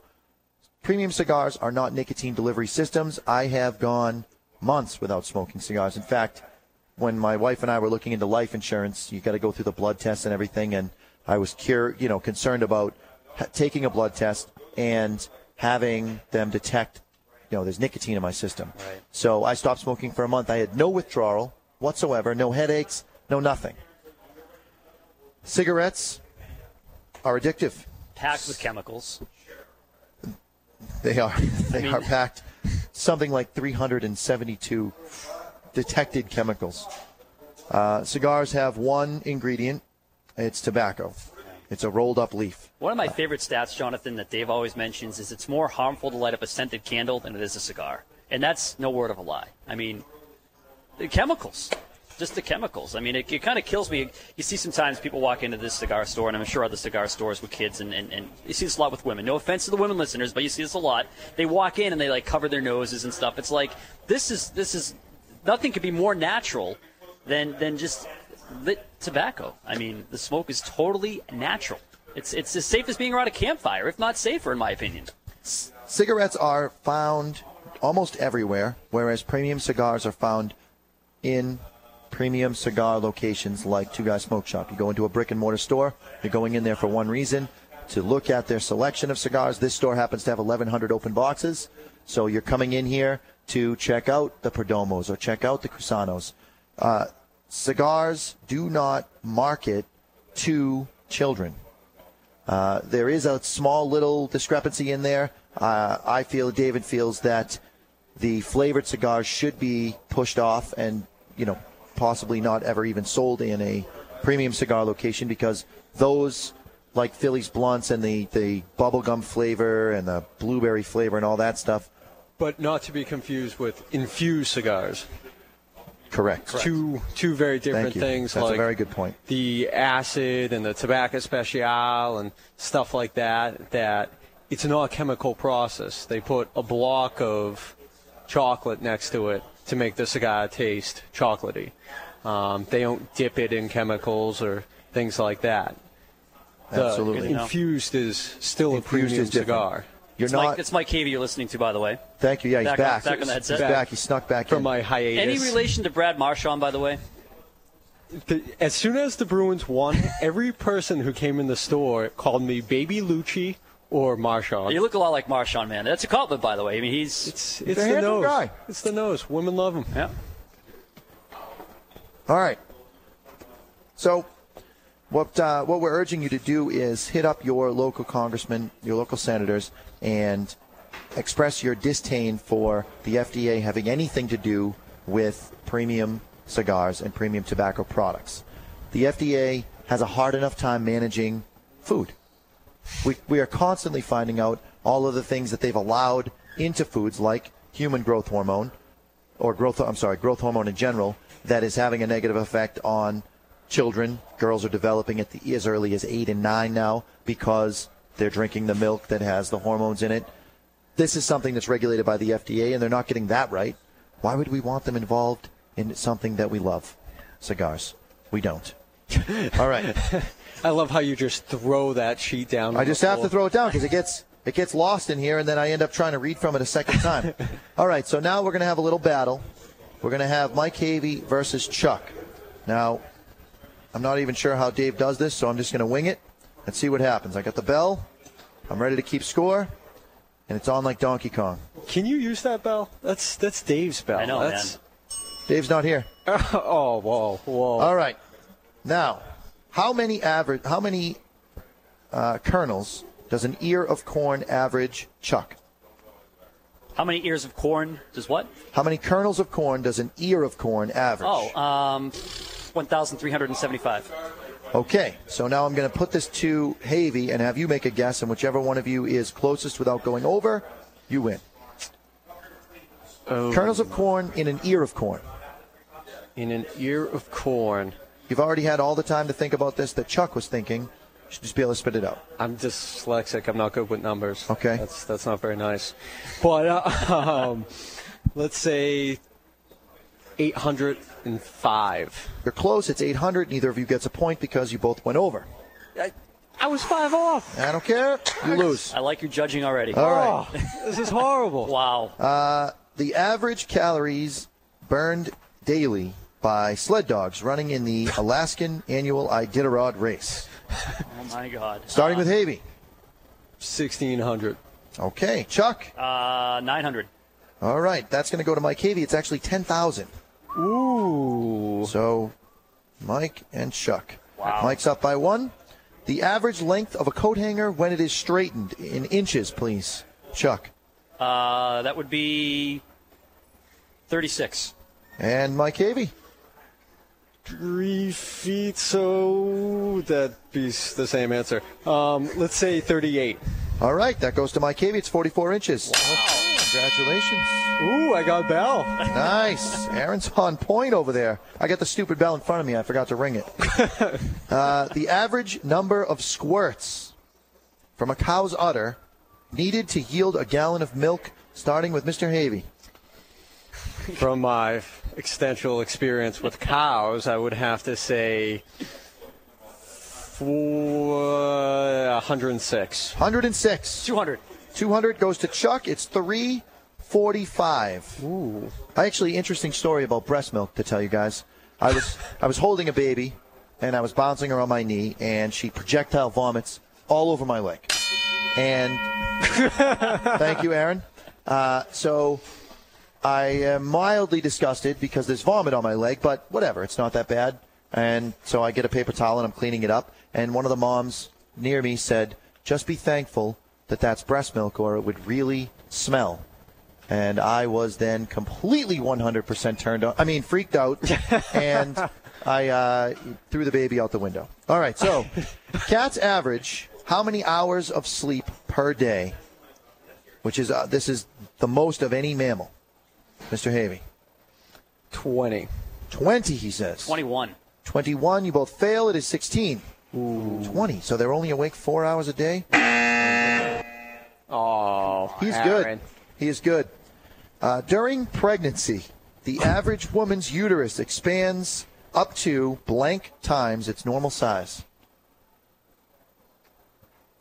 premium cigars are not nicotine delivery systems. I have gone months without smoking cigars. In fact, when my wife and I were looking into life insurance, you got to go through the blood test and everything, and I was cur- you know, concerned about taking a blood test and having them detect, you know, there's nicotine in my system. Right. So I stopped smoking for a month. I had no withdrawal whatsoever, no headaches, no nothing. Cigarettes are addictive. Packed with chemicals. They are. They mean- are packed something like 372 detected chemicals. Uh, cigars have one ingredient. It's tobacco. It's a rolled up leaf. One of my favorite stats, Jonathan, that Dave always mentions is it's more harmful to light up a scented candle than it is a cigar. And that's no word of a lie. I mean, the chemicals. Just the chemicals. I mean, it, it kind of kills me. You see sometimes people walk into this cigar store, and I'm sure other cigar stores with kids, and, and, and you see this a lot with women. No offense to the women listeners, but you see this a lot. They walk in and they like cover their noses and stuff. It's like this is this is nothing could be more natural than than just lit tobacco. I mean, the smoke is totally natural. It's it's as safe as being around a campfire, if not safer, in my opinion. Cigarettes are found almost everywhere, whereas premium cigars are found in premium cigar locations like Two Guys Smoke Shop. You go into a brick and mortar store, you're going in there for one reason to look at their selection of cigars. This store happens to have 1,100 open boxes, so you're coming in here to check out the Perdomos or check out the Cusanos. Uh, cigars do not market to children. Uh, there is a small little discrepancy in there. Uh, I feel, David feels that the flavored cigars should be pushed off and, you know, possibly not ever even sold in a premium cigar location because those, like Philly's Blunts and the, the bubblegum flavor and the blueberry flavor and all that stuff, But not to be confused with infused cigars. Correct. Two two very different Thank you. things. That's like a very good point. The acid and the Tabak Especial and stuff like that. That it's not a chemical process. They put a block of chocolate next to it to make the cigar taste chocolatey. Um, they don't dip it in chemicals or things like that. The Absolutely. Infused is still Infused a premium is different. cigar. You're it's not. Mike, it's Mike Havey you're listening to, by the way. thank you. Yeah, he's Back back. on- back on the headset. He's back. He snuck back From in. my hiatus. Any relation to Brad Marchand, by the way? The- as soon as the Bruins won, every person who came in the store called me Baby Lucci or Marchand. You look a lot like Marchand, man. That's a compliment, by the way. I mean, he's it's a the handsome nose. guy. It's the nose. Women love him. Yeah. All right. So, what uh, what we're urging you to do is hit up your local congressman, your local senators, and express your disdain for the FDA having anything to do with premium cigars and premium tobacco products. The FDA has a hard enough time managing food. We, we are constantly finding out all of the things that they've allowed into foods like human growth hormone or growth I'm sorry, growth hormone in general that is having a negative effect on children. Girls are developing at the, as early as 8 and 9 now because they're drinking the milk that has the hormones in it. This is something that's regulated by the FDA and they're not getting that right. Why would we want them involved in something that we love? Cigars. We don't. All right. I love how you just throw that sheet down. I just have to throw it down because it gets it gets lost in here, and then I end up trying to read from it a second time. All right, so now we're going to have a little battle. We're going to have Mike Havey versus Chuck. Now, I'm not even sure how Dave does this, so I'm just going to wing it and see what happens. I got the bell. I'm ready to keep score, and it's on like Donkey Kong. Can you use that bell? That's that's Dave's bell. I know, that's, Dave's not here. oh, whoa, whoa. All right. Now, how many average? How many uh, kernels does an ear of corn average, Chuck? How many ears of corn does what? How many kernels of corn does an ear of corn average? Oh, um, 1,375. Okay, so now I'm going to put this to Havey and have you make a guess, and whichever one of you is closest without going over, you win. Oh. Kernels of corn in an ear of corn. In an ear of corn. You've already had all the time to think about this that Chuck was thinking. You should just be able to spit it out. I'm dyslexic. I'm not good with numbers. Okay. That's that's not very nice. But uh, um, let's say 805. You're close. It's 800. Neither of you gets a point because you both went over. I, I was five off. I don't care. You lose. I like your judging already. All right. this is horrible. wow. Uh, the average calories burned daily by sled dogs running in the Alaskan annual Iditarod race. Oh my God. Starting with Havey. 1600. Okay, Chuck. Uh, 900. All right, that's going to go to Mike Havey. It's actually 10,000. Ooh. So, Mike and Chuck. Wow. Mike's up by one. The average length of a coat hanger when it is straightened in inches, please. Chuck. Uh, that would be 36. And Mike Havey. Three feet, so that'd be the same answer. Um, let's say 38. All right, that goes to Mike Havey. It's 44 inches. Congratulations. Ooh, I got Bell. Nice. Aaron's on point over there. I got the stupid bell in front of me. I forgot to ring it. uh, the average number of squirts from a cow's udder needed to yield a gallon of milk, starting with Mr. Havey. From my extensial experience with cows, I would have to say four, 106. 106. 200. 200 goes to Chuck. It's 345. Ooh. Actually, interesting story about breast milk to tell you guys. I was I was holding a baby, and I was bouncing her on my knee, and she projectile vomits all over my leg. And thank you, Aaron. Uh, so I am mildly disgusted because there's vomit on my leg, but whatever, it's not that bad. And so I get a paper towel and I'm cleaning it up. And one of the moms near me said, "Just be thankful that that's breast milk, or it would really smell." and I was then completely 100% turned on. I mean, freaked out, and I uh, threw the baby out the window. All right, so cats average how many hours of sleep per day? Which is uh, this is the most of any mammal, Mr. Havey. 20. 20, he says. 21. 21. You both fail. It is 16. 20. So they're only awake four hours a day. Oh, He's Aaron. good. He is good. Uh, during pregnancy, the average woman's uterus expands up to blank times its normal size.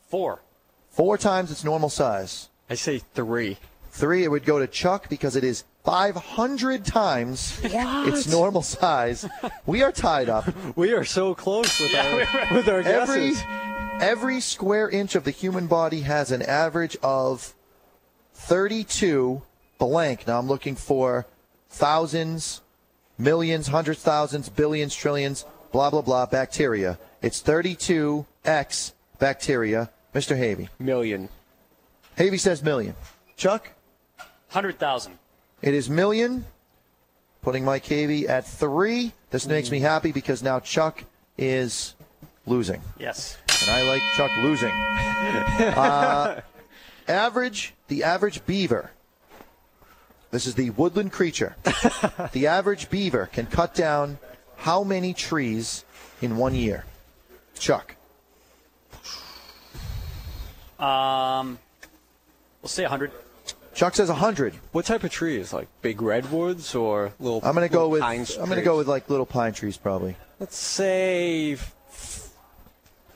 Four. Four times its normal size. I say three. Three, it would go to Chuck because it is 500 times What? its normal size. We are tied up. We are so close with our with our Every, guesses. every square inch of the human body has an average of 32 blank. Now I'm looking for thousands, millions, hundreds, thousands, billions, trillions, blah, blah, blah, bacteria. It's 32x bacteria. Mr. Havey. Million. Havey says million. Chuck? 100,000. It is million. Putting Mike Havey at three. This makes me happy because now Chuck is losing. Yes. And I like Chuck losing. uh, average, the average beaver. This is the woodland creature. the average beaver can cut down how many trees in one year? Chuck. Um, we'll say 100. Chuck says 100. What type of trees? Like big redwoods or little? I'm going to go little with I'm going to trees? go with like little pine trees probably. Let's say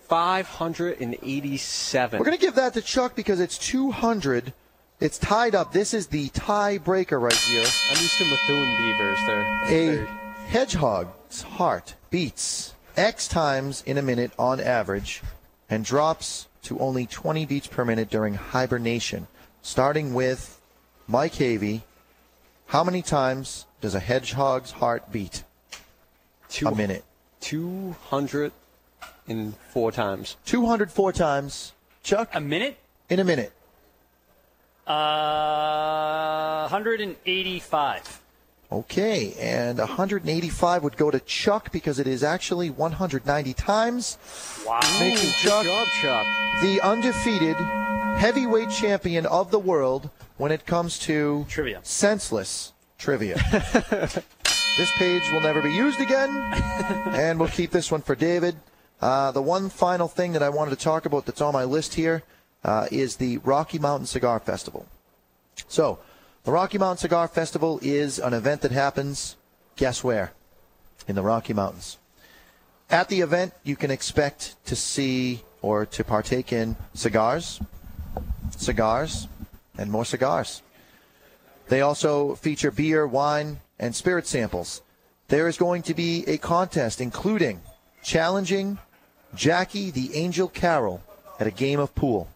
five hundred and eighty-seven. We're going to give that to Chuck because it's 200. It's tied up. This is the tiebreaker right here. I'm used to Methuen beavers. They're, A hedgehog's heart beats X times in a minute on average and drops to only 20 beats per minute during hibernation. Starting with Mike Havey, how many times does a hedgehog's heart beat Two, a minute? 204 times. 204 times. Chuck? A minute? In a minute. Uh, 185. Okay, and 185 would go to Chuck because it is actually 190 times. Wow. Making Chuck the undefeated heavyweight champion of the world when it comes to trivia. senseless trivia. this page will never be used again, and we'll keep this one for David. Uh, the one final thing that I wanted to talk about that's on my list here uh, is the Rocky Mountain Cigar Festival. So, the Rocky Mountain Cigar Festival is an event that happens, guess where? In the Rocky Mountains. At the event, you can expect to see or to partake in cigars, cigars, and more cigars. They also feature beer, wine, and spirit samples. There is going to be a contest including challenging Jackie the Angel Carroll at a game of pool.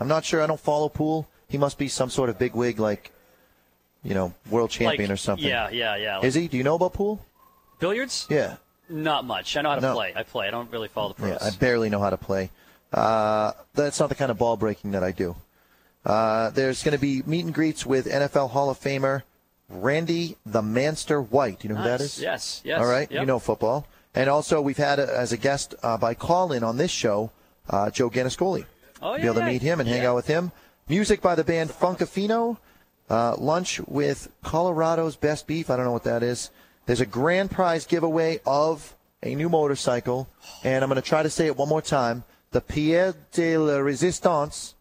I'm not sure. I don't follow pool. He must be some sort of big wig, like, you know, world champion Like, or something. Yeah, yeah, yeah. Is he? Do you know about pool? Billiards? Yeah. Not much. I know how to No. play. I play. I don't really follow the pros. Yeah, I barely know how to play. Uh, that's not the kind of ball breaking that I do. Uh, there's going to be meet and greets with NFL Hall of Famer Randy the Manster White. You know who that Nice. is? Yes, yes, All right, yep. you know football. And also, we've had uh as a guest uh, by call in on this show, uh, Joe Ganniscoli. Oh, yeah. Be able to meet him and hang out with him. Music by the band Funkafino. Uh, lunch with Colorado's Best Beef. I don't know what that is. There's a grand prize giveaway of a new motorcycle, and I'm going to try to say it one more time. The Pierre de la Resistance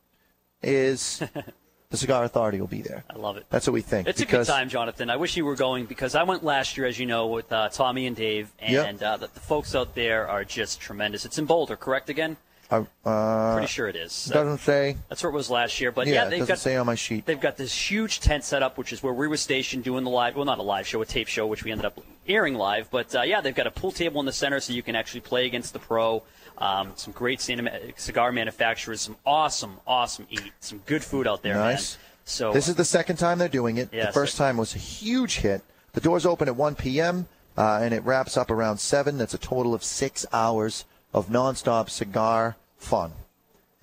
is the Cigar Authority will be there. I love it. That's what we think. It's because a good time, Jonathan. I wish you were going because I went last year, as you know, with uh, Tommy and Dave, Yep. and uh, the, the folks out there are just tremendous. It's in Boulder, correct? Again, uh, pretty sure it is. Doesn't say. That's where it was last year, but yeah, yeah, they've doesn't got say on my sheet. they've got this huge tent set up, which is where we were stationed doing the live. Well, not a live show, a tape show, which we ended up airing live. But uh, yeah, they've got a pool table in the center, so you can actually play against the pro. Um, some great cigar manufacturers, some awesome, awesome eat, some good food out there, Nice. man. So this is the second time they're doing it. Yeah, the first time was a huge hit. The doors open at 1 p.m. Uh, and it wraps up around 7. That's a total of six hours of nonstop cigar fun.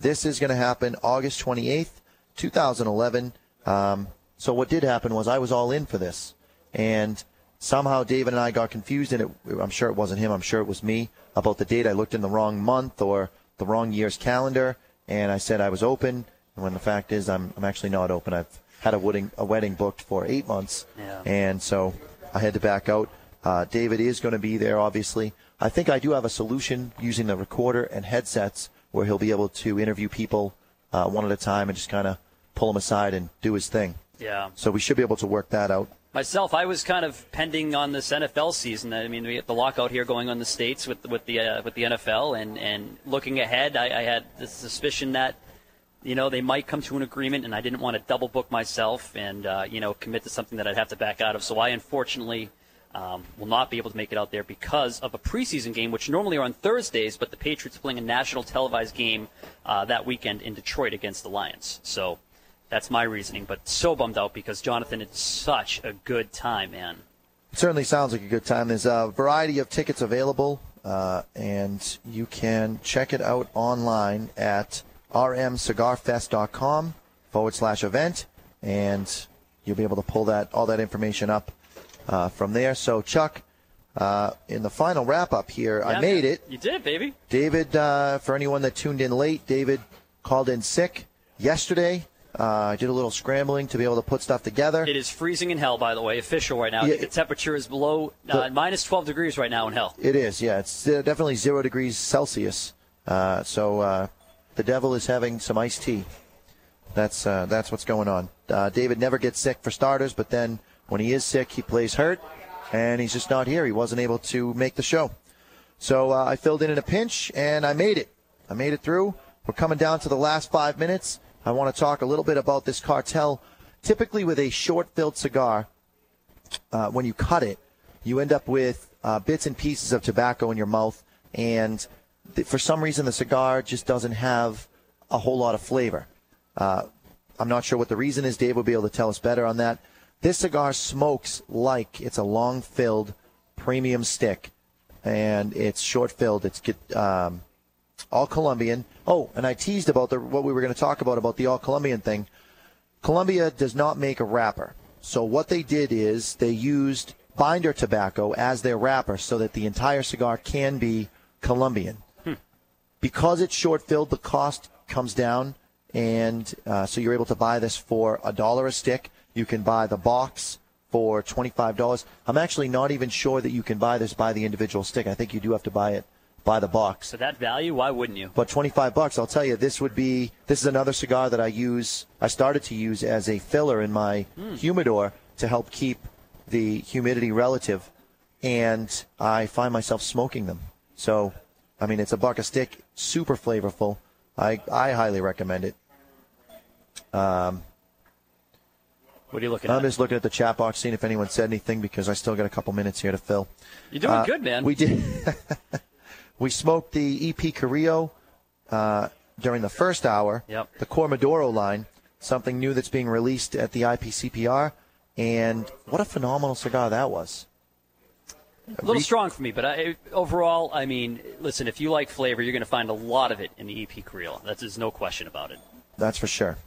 This is going to happen August 28th, 2011. Um, so what did happen was I was all in for this, and somehow David and I got confused, and it, I'm sure it wasn't him. I'm sure it was me about the date. I looked in the wrong month or the wrong year's calendar, and I said I was open. And when the fact is, I'm I'm actually not open. I've had a wedding a wedding booked for eight months, Yeah. and so I had to back out. Uh, David is going to be there, obviously. I think I do have a solution using the recorder and headsets where he'll be able to interview people uh, one at a time and just kind of pull him aside and do his thing. yeah. So we should be able to work that out. Myself, I was kind of pending on this NFL season. I mean, we get the lockout here going on in the states with with the uh, with the NFL, and and looking ahead, I, I had the suspicion that you know they might come to an agreement, and I didn't want to double book myself and uh, you know commit to something that I'd have to back out of. So I unfortunately. Um, will not be able to make it out there because of a preseason game, which normally are on Thursdays, but the Patriots playing a national televised game uh, that weekend in Detroit against the Lions. So that's my reasoning, but so bummed out because Jonathan, it's such a good time, man. It certainly sounds like a good time. There's a variety of tickets available, uh, and you can check it out online at rmcigarfest.com forward slash event, and you'll be able to pull that all that information up uh, from there. So, Chuck, uh, in the final wrap up here, I made it. You did, baby. David, uh, for anyone that tuned in late, David called in sick yesterday. Uh, I did a little scrambling to be able to put stuff together. It is freezing in hell, by the way, official right now. Yeah, the temperature is below uh, The- minus 12 degrees right now in hell. It is, yeah. It's uh, definitely zero degrees Celsius. Uh, so uh, the devil is having some iced tea. That's uh, that's what's going on. Uh, David never gets sick for starters, but then when he is sick, he plays hurt, and he's just not here. He wasn't able to make the show. So uh, I filled in in a pinch, and I made it. I made it through. We're coming down to the last five minutes. I want to talk a little bit about this cartel. Typically, with a short-filled cigar, uh, when you cut it, you end up with uh, bits and pieces of tobacco in your mouth and th- for some reason the cigar just doesn't have a whole lot of flavor. Uh, I'm not sure what the reason is. Dave will be able to tell us better on that. This cigar smokes like it's a long filled premium stick, and it's short filled. It's um, all Colombian. Oh, and I teased about the, what we were going to talk about about the all Colombian thing. Colombia does not make a wrapper. So what they did is they used binder tobacco as their wrapper so that the entire cigar can be Colombian. Because it's short filled, the cost comes down, and uh, so you're able to buy this for a dollar a stick. You can buy the box for twenty-five dollars. I'm actually not even sure that you can buy this by the individual stick. I think you do have to buy it by the box. For that value, why wouldn't you? But 25 bucks, I'll tell you, this would be this is another cigar that I use. I started to use as a filler in my Hmm. humidor to help keep the humidity relative, and I find myself smoking them. So, I mean, it's a buck a stick, super flavorful. I I highly recommend it. Um, What are you looking at? I'm just looking at the chat box, seeing if anyone said anything because I still got a couple minutes here to fill. You're doing Uh, good, man. We did. we smoked the EP Carrillo uh, during the first hour. Yep. The Core Maduro line, something new that's being released at the IPCPR, and what a phenomenal cigar that was. A little strong for me, but I, overall, I mean, listen, if you like flavor, you're going to find a lot of it in the EP Carrillo. That's there's no question about it. That's for sure.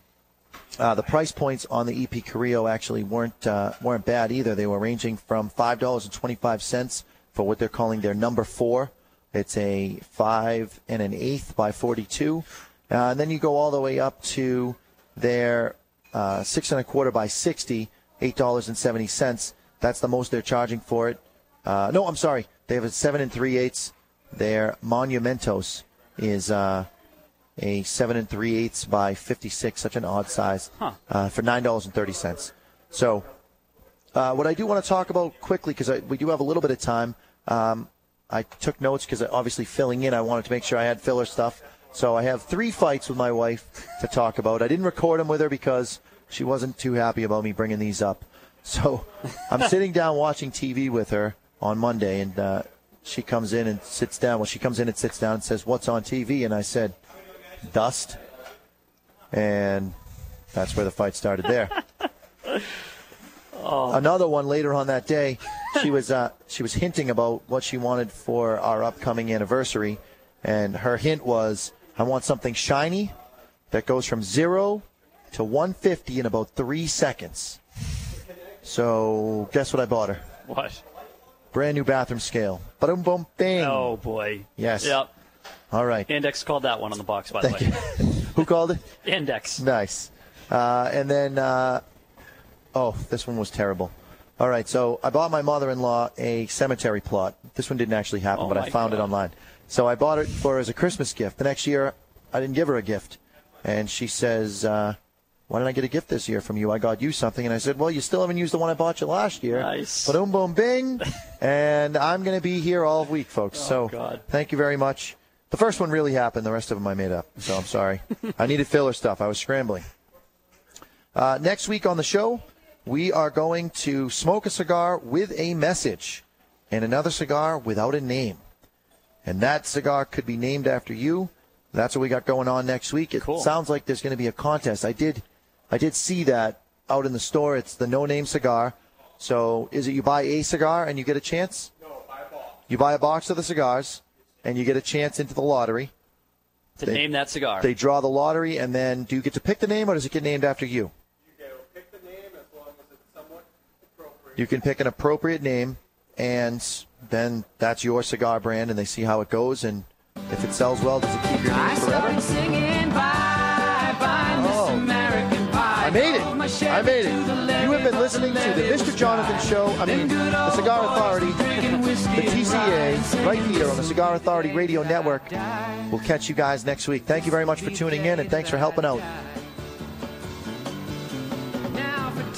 Uh, the price points on the EP Carrillo actually weren't uh, weren't bad either. They were ranging from five dollars and twenty five cents for what they're calling their number four. It's a five and an eighth by forty two, uh, and then you go all the way up to their uh, six and a quarter by sixty, eight dollars and seventy cents. That's the most they're charging for it. Uh, no, I'm sorry. They have a seven and three eighths. Their Monumentos is uh, a seven and three eighths by 56, such an odd size, Huh. uh, for nine dollars and thirty cents. So, uh, what I do want to talk about quickly because we do have a little bit of time. Um, I took notes because obviously filling in, I wanted to make sure I had filler stuff. So I have three fights with my wife to talk about. I didn't record them with her because she wasn't too happy about me bringing these up. So I'm sitting down watching TV with her on Monday, and uh, she comes in and sits down. Well, she comes in and sits down and says, "What's on TV?" And I said, "Dust." And that's where the fight started there. Another one later on that day, she was uh, she was hinting about what she wanted for our upcoming anniversary, and her hint was, "I want something shiny that goes from zero to 150 in about three seconds." So, guess what I bought her? What? Brand new bathroom scale. Boom, boom, bing. Oh boy. Yes. Yep. All right. Index called that one on the box, by Thank the way. Who called it? Index. Nice. Uh, and then, uh, oh, this one was terrible. All right, so I bought my mother-in-law a cemetery plot. This one didn't actually happen, Oh, but I found it online. So I bought it for her as a Christmas gift. The next year, I didn't give her a gift, and she says, uh, "Why didn't I get a gift this year from you? I got you something." And I said, "Well, you still haven't used the one I bought you last year." Nice. Boom, boom, bing. and I'm going to be here all week, folks. so Oh, God. thank you very much. The first one really happened. The rest of them I made up. So I'm sorry. I needed filler stuff. I was scrambling. Uh, next week on the show, we are going to smoke a cigar with a message and another cigar without a name. And that cigar could be named after you. That's what we got going on next week. It sounds like there's going to be a contest. I did, I did see that out in the store. It's the no name cigar. So is it you buy a cigar and you get a chance? No, buy a box. You buy a box of the cigars and you get a chance into the lottery. To They- name that cigar. They draw the lottery, and then do you get to pick the name, or does it get named after you? You can pick an appropriate name, and then that's your cigar brand, and they see how it goes, and if it sells well, does it keep your name forever? singing bye bye, Miss oh. American Pie. I made it. I made it. You have been listening to the Mr. Jonathan Show. I mean, the Cigar Authority, the TCA, right here on the Cigar Authority Radio Network. We'll catch you guys next week. Thank you very much for tuning in, and thanks for helping out. Now for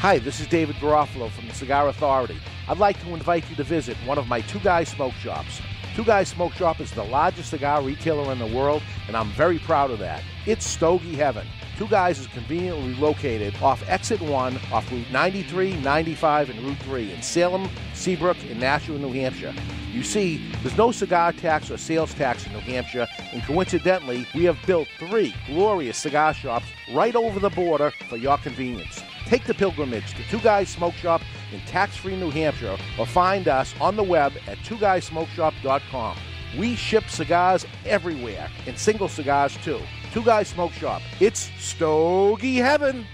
Hi, this is David Garofalo from the Cigar Authority. I'd like to invite you to visit one of my Two Guys Smoke Shops. Two Guys Smoke Shop is the largest cigar retailer in the world, and I'm very proud of that. It's Stogie Heaven. Two Guys is conveniently located off Exit 1, off Route 93, 95, and Route 3 in Salem, Seabrook, and Nashua, New Hampshire. You see, there's no cigar tax or sales tax in New Hampshire, and coincidentally, we have built three glorious cigar shops right over the border for your convenience. Take the pilgrimage to Two Guys Smoke Shop in tax free New Hampshire or find us on the web at twoguysmokeshop.com. We ship cigars everywhere and single cigars too. Two Guys Smoke Shop. It's Stogie Heaven.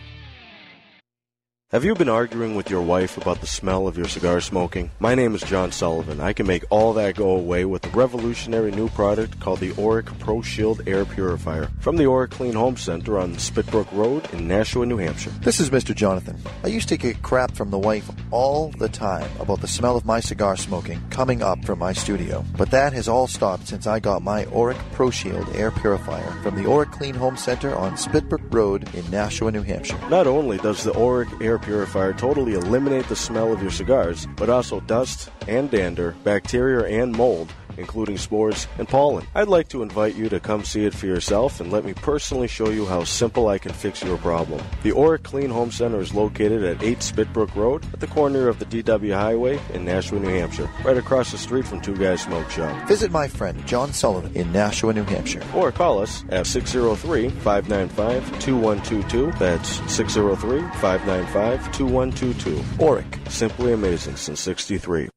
Have you been arguing with your wife about the smell of your cigar smoking? My name is John Sullivan. I can make all that go away with a revolutionary new product called the Auric Pro Shield Air Purifier from the Auric Clean Home Center on Spitbrook Road in Nashua, New Hampshire. This is Mr. Jonathan. I used to get crap from the wife all the time about the smell of my cigar smoking coming up from my studio. But that has all stopped since I got my Auric Pro Shield air purifier from the Auric Clean Home Center on Spitbrook Road in Nashua, New Hampshire. Not only does the Auric Air Purifier totally eliminate the smell of your cigars, but also dust and dander, bacteria and mold, including spores and pollen. I'd like to invite you to come see it for yourself and let me personally show you how simple I can fix your problem. The Auric Clean Home Center is located at 8 Spitbrook Road at the corner of the DW Highway in Nashua, New Hampshire, right across the street from Two Guys Smoke Shop. Visit my friend John Sullivan in Nashua, New Hampshire. Or call us at 603 595 2122. That's 603 595 2122. Auric. Simply amazing since 63.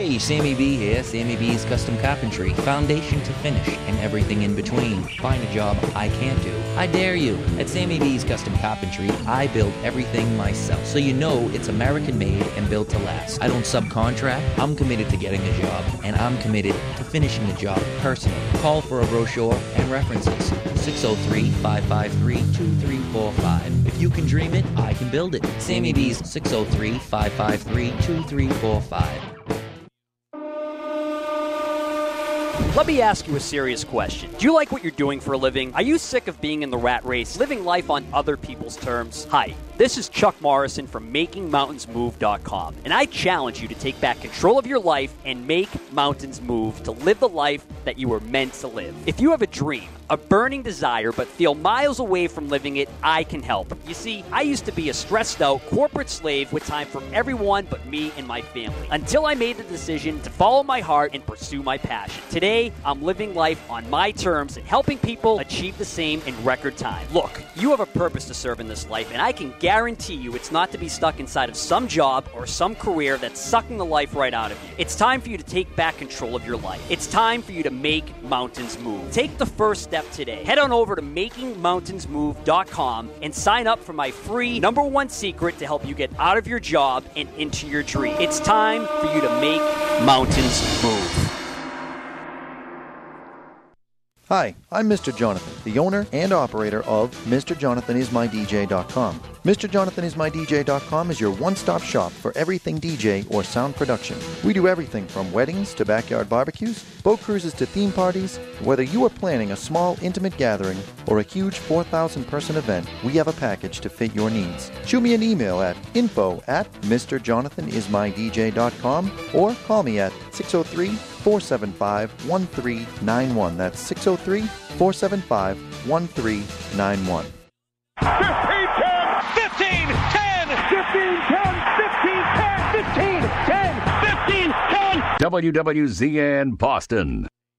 Hey, Sammy B here, Sammy B's Custom Carpentry, foundation to finish and everything in between. Find a job I can't do. I dare you. At Sammy B's Custom Carpentry, I build everything myself, so you know it's American made and built to last. I don't subcontract, I'm committed to getting a job, and I'm committed to finishing the job personally. Call for a brochure and references. 603 553 2345. If you can dream it, I can build it. Sammy B's 603 Let me ask you a serious question. Do you like what you're doing for a living? Are you sick of being in the rat race, living life on other people's terms? Hi, this is Chuck Morrison from MakingMountainsMove.com, and I challenge you to take back control of your life and make mountains move to live the life that you were meant to live. If you have a dream, a burning desire, but feel miles away from living it, I can help. You see, I used to be a stressed out corporate slave with time for everyone but me and my family until I made the decision to follow my heart and pursue my passion. Today, I'm living life on my terms and helping people achieve the same in record time. Look, you have a purpose to serve in this life, and I can guarantee you it's not to be stuck inside of some job or some career that's sucking the life right out of you. It's time for you to take back control of your life. It's time for you to make mountains move. Take the first step today. Head on over to makingmountainsmove.com and sign up for my free number one secret to help you get out of your job and into your dream. It's time for you to make mountains move. Hi, I'm Mr. Jonathan, the owner and operator of MrJonathanIsMyDJ.com. MrJonathanIsMyDJ.com is your one-stop shop for everything DJ or sound production. We do everything from weddings to backyard barbecues, boat cruises to theme parties. Whether you are planning a small, intimate gathering or a huge 4,000-person event, we have a package to fit your needs. Shoot me an email at info at MrJonathanIsMyDJ.com or call me at 603 475 1391. That's 603 475 1391. 15, 10, 15, 10, 15, 10, 15, 10, 15, 10. WWZN Boston.